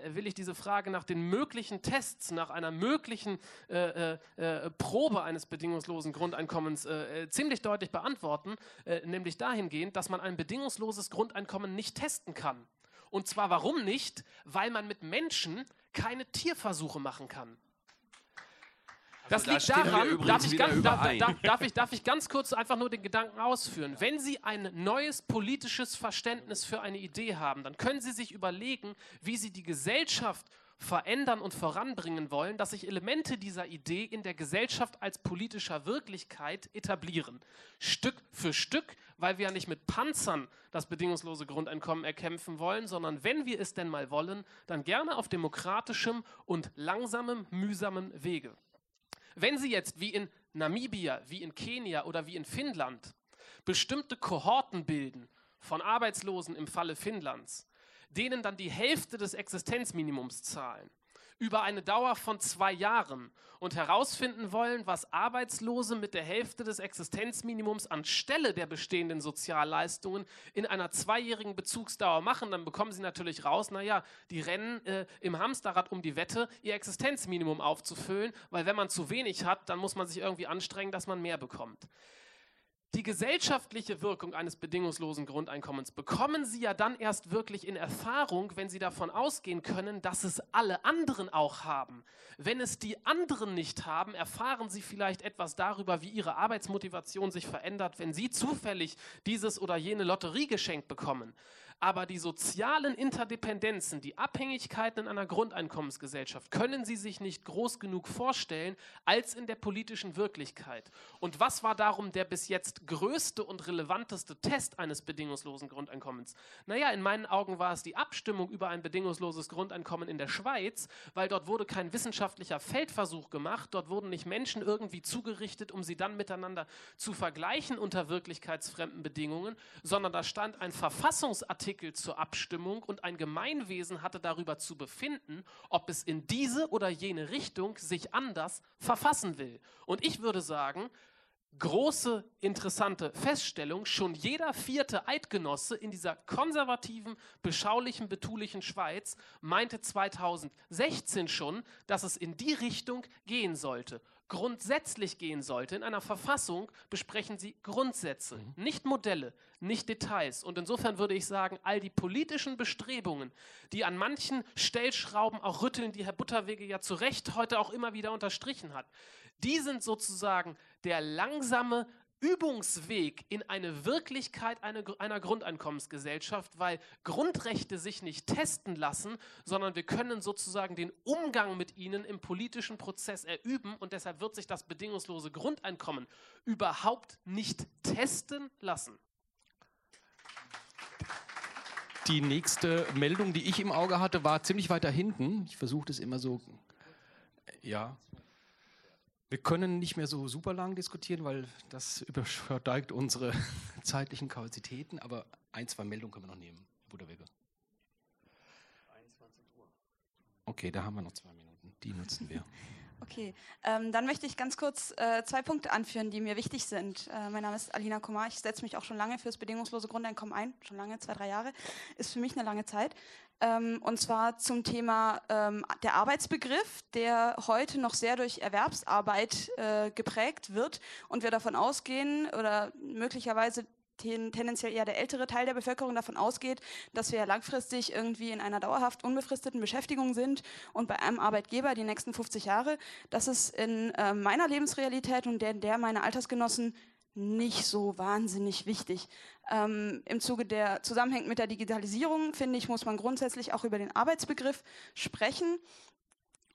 will ich diese Frage nach den möglichen Tests, nach einer möglichen Probe eines bedingungslosen Grundeinkommens ziemlich deutlich beantworten nämlich dahingehend, dass man ein bedingungsloses Grundeinkommen nicht testen kann. Und zwar warum nicht? Weil man mit Menschen keine Tierversuche machen kann. Das da liegt wir daran, darf ich, ganz, überein. darf, darf, ich, darf ich ganz kurz einfach nur den Gedanken ausführen. Wenn Sie ein neues politisches Verständnis für eine Idee haben, dann können Sie sich überlegen, wie Sie die Gesellschaft verändern und voranbringen wollen, dass sich Elemente dieser Idee in der Gesellschaft als politischer Wirklichkeit etablieren. Stück für Stück, weil wir ja nicht mit Panzern das bedingungslose Grundeinkommen erkämpfen wollen, sondern wenn wir es denn mal wollen, dann gerne auf demokratischem und langsamem, mühsamem Wege. Wenn Sie jetzt wie in Namibia, wie in Kenia oder wie in Finnland bestimmte Kohorten bilden von Arbeitslosen im Falle Finnlands, denen dann die Hälfte des Existenzminimums zahlen, über eine Dauer von zwei Jahren. Und herausfinden wollen, was Arbeitslose mit der Hälfte des Existenzminimums anstelle der bestehenden Sozialleistungen in einer zweijährigen Bezugsdauer machen, dann bekommen sie natürlich raus, naja, die rennen äh, im Hamsterrad um die Wette, ihr Existenzminimum aufzufüllen, weil wenn man zu wenig hat, dann muss man sich irgendwie anstrengen, dass man mehr bekommt. Die gesellschaftliche Wirkung eines bedingungslosen Grundeinkommens bekommen Sie ja dann erst wirklich in Erfahrung, wenn Sie davon ausgehen können, dass es alle anderen auch haben. Wenn es die anderen nicht haben, erfahren Sie vielleicht etwas darüber, wie Ihre Arbeitsmotivation sich verändert, wenn Sie zufällig dieses oder jene Lotterie geschenkt bekommen. Aber die sozialen Interdependenzen, die Abhängigkeiten in einer Grundeinkommensgesellschaft können Sie sich nicht groß genug vorstellen als in der politischen Wirklichkeit. Und was war darum der bis jetzt größte und relevanteste Test eines bedingungslosen Grundeinkommens? Naja, in meinen Augen war es die Abstimmung über ein bedingungsloses Grundeinkommen in der Schweiz, weil dort wurde kein wissenschaftlicher Feldversuch gemacht, dort wurden nicht Menschen irgendwie zugerichtet, um sie dann miteinander zu vergleichen unter wirklichkeitsfremden Bedingungen, sondern da stand ein Verfassungsartikel zur Abstimmung und ein Gemeinwesen hatte darüber zu befinden, ob es in diese oder jene Richtung sich anders verfassen will. Und ich würde sagen, große, interessante Feststellung, schon jeder vierte Eidgenosse in dieser konservativen, beschaulichen, betulichen Schweiz meinte 2016 schon, dass es in die Richtung gehen sollte. Grundsätzlich gehen sollte. In einer Verfassung besprechen sie Grundsätze, nicht Modelle, nicht Details. Und insofern würde ich sagen, all die politischen Bestrebungen, die an manchen Stellschrauben auch rütteln, die Herr Butterwege ja zu Recht heute auch immer wieder unterstrichen hat, die sind sozusagen der langsame Übungsweg in eine Wirklichkeit einer, Grundeinkommensgesellschaft, weil Grundrechte sich nicht testen lassen, sondern wir können sozusagen den Umgang mit ihnen im politischen Prozess erüben und deshalb wird sich das bedingungslose Grundeinkommen überhaupt nicht testen lassen. Die nächste Meldung, die ich im Auge hatte, war ziemlich weiter hinten. Ich versuche das immer so. Ja. Wir können nicht mehr so super lang diskutieren, weil das übersteigt unsere zeitlichen Kapazitäten. Aber ein, zwei Meldungen können wir noch nehmen, Herr Butterwege. Okay, da haben wir noch zwei Minuten. Die nutzen wir. Okay, ähm, dann möchte ich ganz kurz äh, zwei Punkte anführen, die mir wichtig sind. Äh, mein Name ist Alina Kumar, ich setze mich auch schon lange für das bedingungslose Grundeinkommen ein, schon lange, zwei, drei Jahre, ist für mich eine lange Zeit. Ähm, und zwar zum Thema ähm, der Arbeitsbegriff, der heute noch sehr durch Erwerbsarbeit äh, geprägt wird und wir davon ausgehen oder möglicherweise ten, tendenziell eher der ältere Teil der Bevölkerung davon ausgeht, dass wir langfristig irgendwie in einer dauerhaft unbefristeten Beschäftigung sind und bei einem Arbeitgeber die nächsten 50 Jahre. Das ist in äh, meiner Lebensrealität und der, der meiner Altersgenossen nicht so wahnsinnig wichtig. Ähm, Im Zuge der Zusammenhängt mit der Digitalisierung, finde ich, muss man grundsätzlich auch über den Arbeitsbegriff sprechen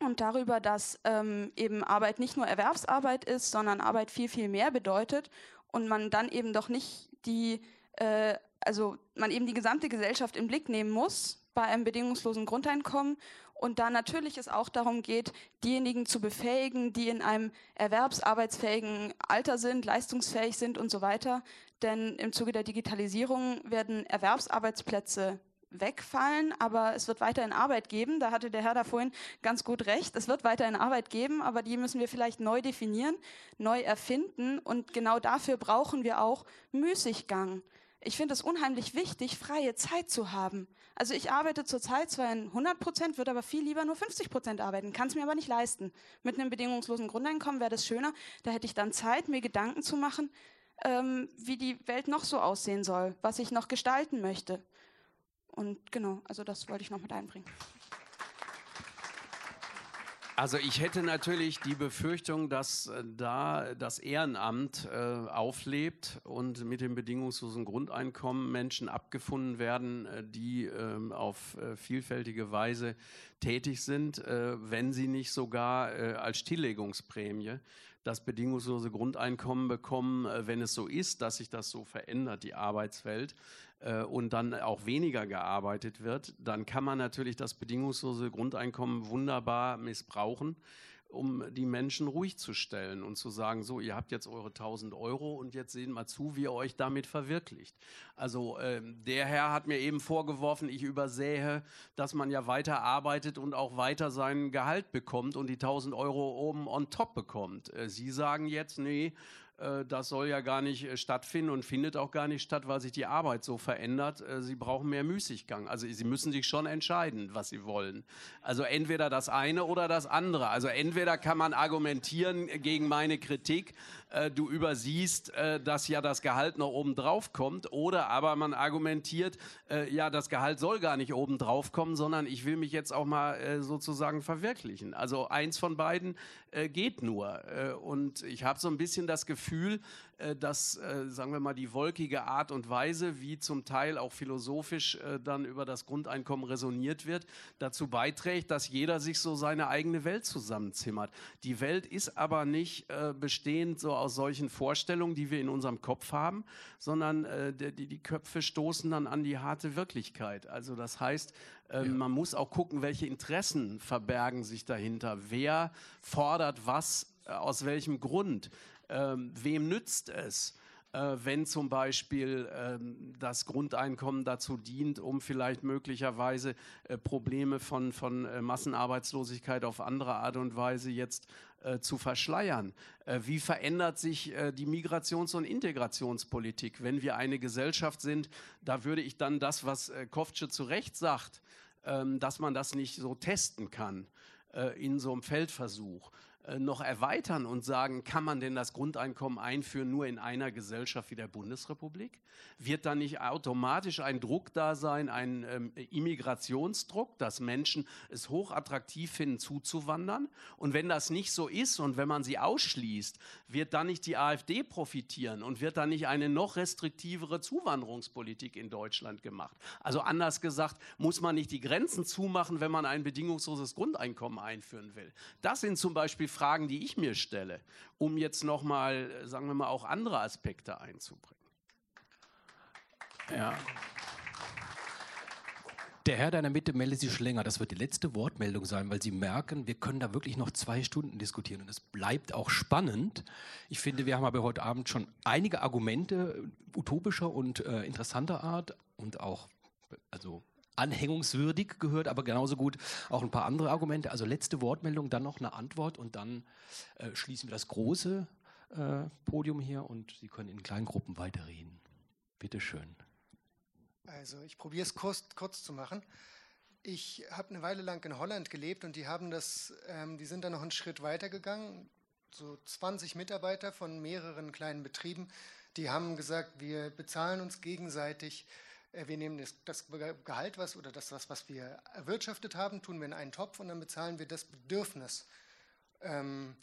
und darüber, dass ähm, eben Arbeit nicht nur Erwerbsarbeit ist, sondern Arbeit viel, viel mehr bedeutet und man dann eben doch nicht die, äh, also man eben die gesamte Gesellschaft im Blick nehmen muss bei einem bedingungslosen Grundeinkommen und da natürlich es auch darum geht, diejenigen zu befähigen, die in einem erwerbsarbeitsfähigen Alter sind, leistungsfähig sind und so weiter. Denn im Zuge der Digitalisierung werden Erwerbsarbeitsplätze wegfallen, aber es wird weiterhin Arbeit geben. Da hatte der Herr da vorhin ganz gut recht. Es wird weiterhin Arbeit geben, aber die müssen wir vielleicht neu definieren, neu erfinden. Und genau dafür brauchen wir auch Müßiggang. Ich finde es unheimlich wichtig, freie Zeit zu haben. Also ich arbeite zurzeit zwar in 100 Prozent, würde aber viel lieber nur 50 Prozent arbeiten, kann es mir aber nicht leisten. Mit einem bedingungslosen Grundeinkommen wäre das schöner. Da hätte ich dann Zeit, mir Gedanken zu machen, ähm, wie die Welt noch so aussehen soll, was ich noch gestalten möchte. Und genau, also das wollte ich noch mit einbringen. Also ich hätte natürlich die Befürchtung, dass äh, da das Ehrenamt äh, auflebt und mit dem bedingungslosen Grundeinkommen Menschen abgefunden werden, äh, die ähm, auf äh, vielfältige Weise tätig sind, äh, wenn sie nicht sogar äh, als Stilllegungsprämie das bedingungslose Grundeinkommen bekommen, wenn es so ist, dass sich das so verändert, die Arbeitswelt, äh, und dann auch weniger gearbeitet wird, dann kann man natürlich das bedingungslose Grundeinkommen wunderbar missbrauchen um die Menschen ruhig zu stellen und zu sagen, so, ihr habt jetzt eure 1000 Euro und jetzt sehen mal zu, wie ihr euch damit verwirklicht. Also äh, der Herr hat mir eben vorgeworfen, ich übersähe, dass man ja weiter arbeitet und auch weiter sein Gehalt bekommt und die 1000 Euro oben on top bekommt. Äh, Sie sagen jetzt, nee, das soll ja gar nicht äh, stattfinden und findet auch gar nicht statt, weil sich die Arbeit so verändert. Äh, sie brauchen mehr Müßiggang. Also Sie müssen sich schon entscheiden, was Sie wollen. Also entweder das eine oder das andere. Also entweder kann man argumentieren gegen meine Kritik, du übersiehst, dass ja das Gehalt noch oben drauf kommt, oder aber man argumentiert, ja, das Gehalt soll gar nicht oben drauf kommen, sondern ich will mich jetzt auch mal sozusagen verwirklichen. Also eins von beiden geht nur. und ich habe so ein bisschen das Gefühl, äh, dass, äh, sagen wir mal, die wolkige Art und Weise, wie zum Teil auch philosophisch äh, dann über das Grundeinkommen resoniert wird, dazu beiträgt, dass jeder sich so seine eigene Welt zusammenzimmert. Die Welt ist aber nicht bestehend so aus solchen Vorstellungen, die wir in unserem Kopf haben, sondern die, die Köpfe stoßen dann an die harte Wirklichkeit. Also das heißt, ja. man muss auch gucken, welche Interessen verbergen sich dahinter. Wer fordert was, aus welchem Grund? Ähm, wem nützt es? Äh, wenn zum Beispiel ähm, das Grundeinkommen dazu dient, um vielleicht möglicherweise äh, Probleme von, von äh, Massenarbeitslosigkeit auf andere Art und Weise jetzt äh, zu verschleiern. Äh, wie verändert sich äh, die Migrations- und Integrationspolitik? Wenn wir eine Gesellschaft sind, da würde ich dann das, was äh, Koftsche zu Recht sagt, ähm, dass man das nicht so testen kann in so einem Feldversuch. Äh, noch erweitern und sagen, kann man denn das Grundeinkommen einführen nur in einer Gesellschaft wie der Bundesrepublik? Wird da nicht automatisch ein Druck da sein, ein ähm, Immigrationsdruck, dass Menschen es hochattraktiv finden, zuzuwandern? Und wenn das nicht so ist und wenn man sie ausschließt, wird dann nicht die AfD profitieren und wird dann nicht eine noch restriktivere Zuwanderungspolitik in Deutschland gemacht? Also anders gesagt, muss man nicht die Grenzen zumachen, wenn man ein bedingungsloses Grundeinkommen einführen will? Das sind zum Beispiel Fragen, die ich mir stelle, um jetzt nochmal, sagen wir mal, auch andere Aspekte einzubringen. Ja. Der Herr da in der Mitte meldet sich länger. Das wird die letzte Wortmeldung sein, weil Sie merken, wir können da wirklich noch zwei Stunden diskutieren und es bleibt auch spannend. Ich finde, wir haben aber heute Abend schon einige Argumente utopischer und äh, interessanter Art und auch also anhängungswürdig gehört, aber genauso gut auch ein paar andere Argumente. Also letzte Wortmeldung, dann noch eine Antwort und dann äh, schließen wir das große äh, Podium hier und Sie können in kleinen Gruppen weiterreden. Bitte schön. Also ich probiere es kurz, kurz, zu machen. Ich habe eine Weile lang in Holland gelebt und die haben das, ähm, die sind da noch einen Schritt weiter gegangen. So 20 Mitarbeiter von mehreren kleinen Betrieben, die haben gesagt, wir bezahlen uns gegenseitig wir nehmen das, das, Gehalt was oder das, was, was wir erwirtschaftet haben, tun wir in einen Topf und dann bezahlen wir das Bedürfnis. Ähm,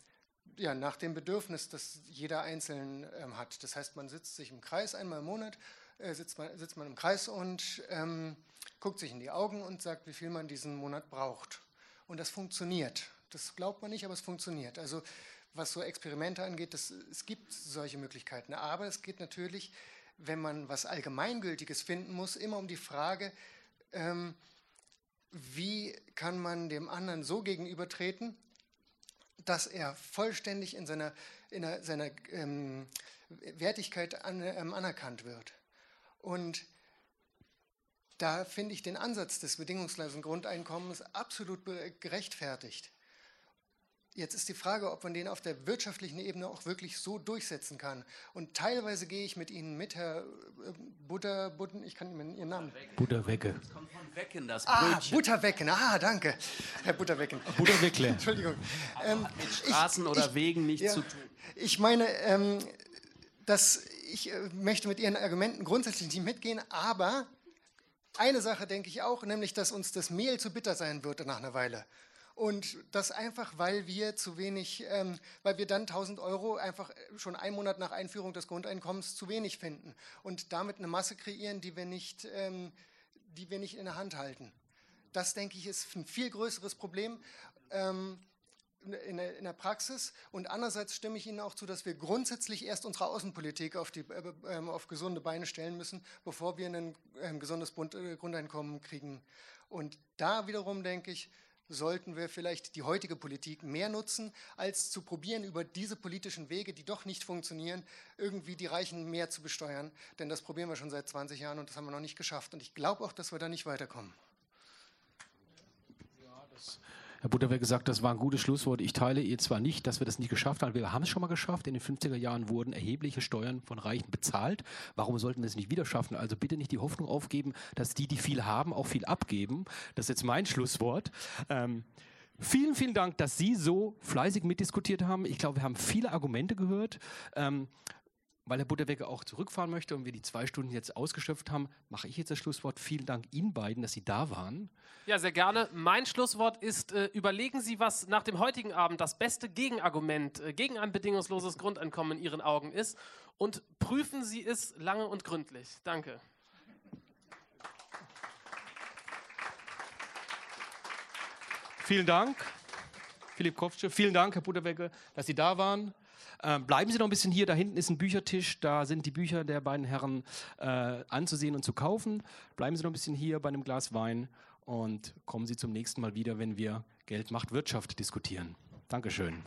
ja, nach dem Bedürfnis, das jeder Einzelne ähm, hat. Das heißt, man sitzt sich im Kreis einmal im Monat, äh, sitzt, man, sitzt man im Kreis und ähm, guckt sich in die Augen und sagt, wie viel man diesen Monat braucht. Und das funktioniert. Das glaubt man nicht, aber es funktioniert. Also was so Experimente angeht, das, es gibt solche Möglichkeiten. Aber es geht natürlich wenn man was Allgemeingültiges finden muss, immer um die Frage, ähm, wie kann man dem anderen so gegenübertreten, dass er vollständig in seiner, in seiner ähm, Wertigkeit an, ähm, anerkannt wird. Und da finde ich den Ansatz des bedingungslosen Grundeinkommens absolut gerechtfertigt. Jetzt ist die Frage, ob man den auf der wirtschaftlichen Ebene auch wirklich so durchsetzen kann. Und teilweise gehe ich mit Ihnen mit, Herr äh, Butter, Butten, ich kann Ihren Namen. Butterwecke. Das kommt von Wecken, das ah, Brötchen. Ah, Butterwecken, ah, danke, Herr Butterwecken. Butterweckle. Entschuldigung. Ähm, mit Straßen ich, oder ich, Wegen nichts ja, zu tun. Ich meine, ähm, dass ich äh, möchte mit Ihren Argumenten grundsätzlich nicht mitgehen, aber eine Sache denke ich auch, nämlich, dass uns das Mehl zu bitter sein wird nach einer Weile. Und das einfach, weil wir zu wenig, ähm, weil wir dann 1000 Euro einfach schon einen Monat nach Einführung des Grundeinkommens zu wenig finden und damit eine Masse kreieren, die wir nicht, ähm, die wir nicht in der Hand halten. Das, denke ich, ist ein viel größeres Problem. Ähm, in der, in der, Praxis und andererseits stimme ich Ihnen auch zu, dass wir grundsätzlich erst unsere Außenpolitik auf, die, äh, ähm, auf gesunde Beine stellen müssen, bevor wir ein äh, gesundes äh, Grundeinkommen kriegen. Und da wiederum denke ich, sollten wir vielleicht die heutige Politik mehr nutzen, als zu probieren, über diese politischen Wege, die doch nicht funktionieren, irgendwie die Reichen mehr zu besteuern. Denn das probieren wir schon seit 20 Jahren und das haben wir noch nicht geschafft. Und ich glaube auch, dass wir da nicht weiterkommen. Herr Butterwehr gesagt, das war ein gutes Schlusswort. Ich teile ihr zwar nicht, dass wir das nicht geschafft haben. Wir haben es schon mal geschafft. In den 50er Jahren wurden erhebliche Steuern von Reichen bezahlt. Warum sollten wir es nicht wieder schaffen? Also bitte nicht die Hoffnung aufgeben, dass die, die viel haben, auch viel abgeben. Das ist jetzt mein Schlusswort. Ähm, Vielen, vielen Dank, dass Sie so fleißig mitdiskutiert haben. Ich glaube, wir haben viele Argumente gehört. Ähm, weil Herr Butterwecke auch zurückfahren möchte und wir die zwei Stunden jetzt ausgeschöpft haben, mache ich jetzt das Schlusswort. Vielen Dank Ihnen beiden, dass Sie da waren. Ja, sehr gerne. Mein Schlusswort ist, äh, überlegen Sie, was nach dem heutigen Abend das beste Gegenargument äh, gegen ein bedingungsloses Grundeinkommen in Ihren Augen ist und prüfen Sie es lange und gründlich. Danke. Vielen Dank, Philipp Kopfsche. Vielen Dank, Herr Butterwecke, dass Sie da waren. Ähm, bleiben Sie noch ein bisschen hier. Da hinten ist ein Büchertisch. Da sind die Bücher der beiden Herren äh, anzusehen und zu kaufen. Bleiben Sie noch ein bisschen hier bei einem Glas Wein und kommen Sie zum nächsten Mal wieder, wenn wir Geld macht Wirtschaft diskutieren. Dankeschön.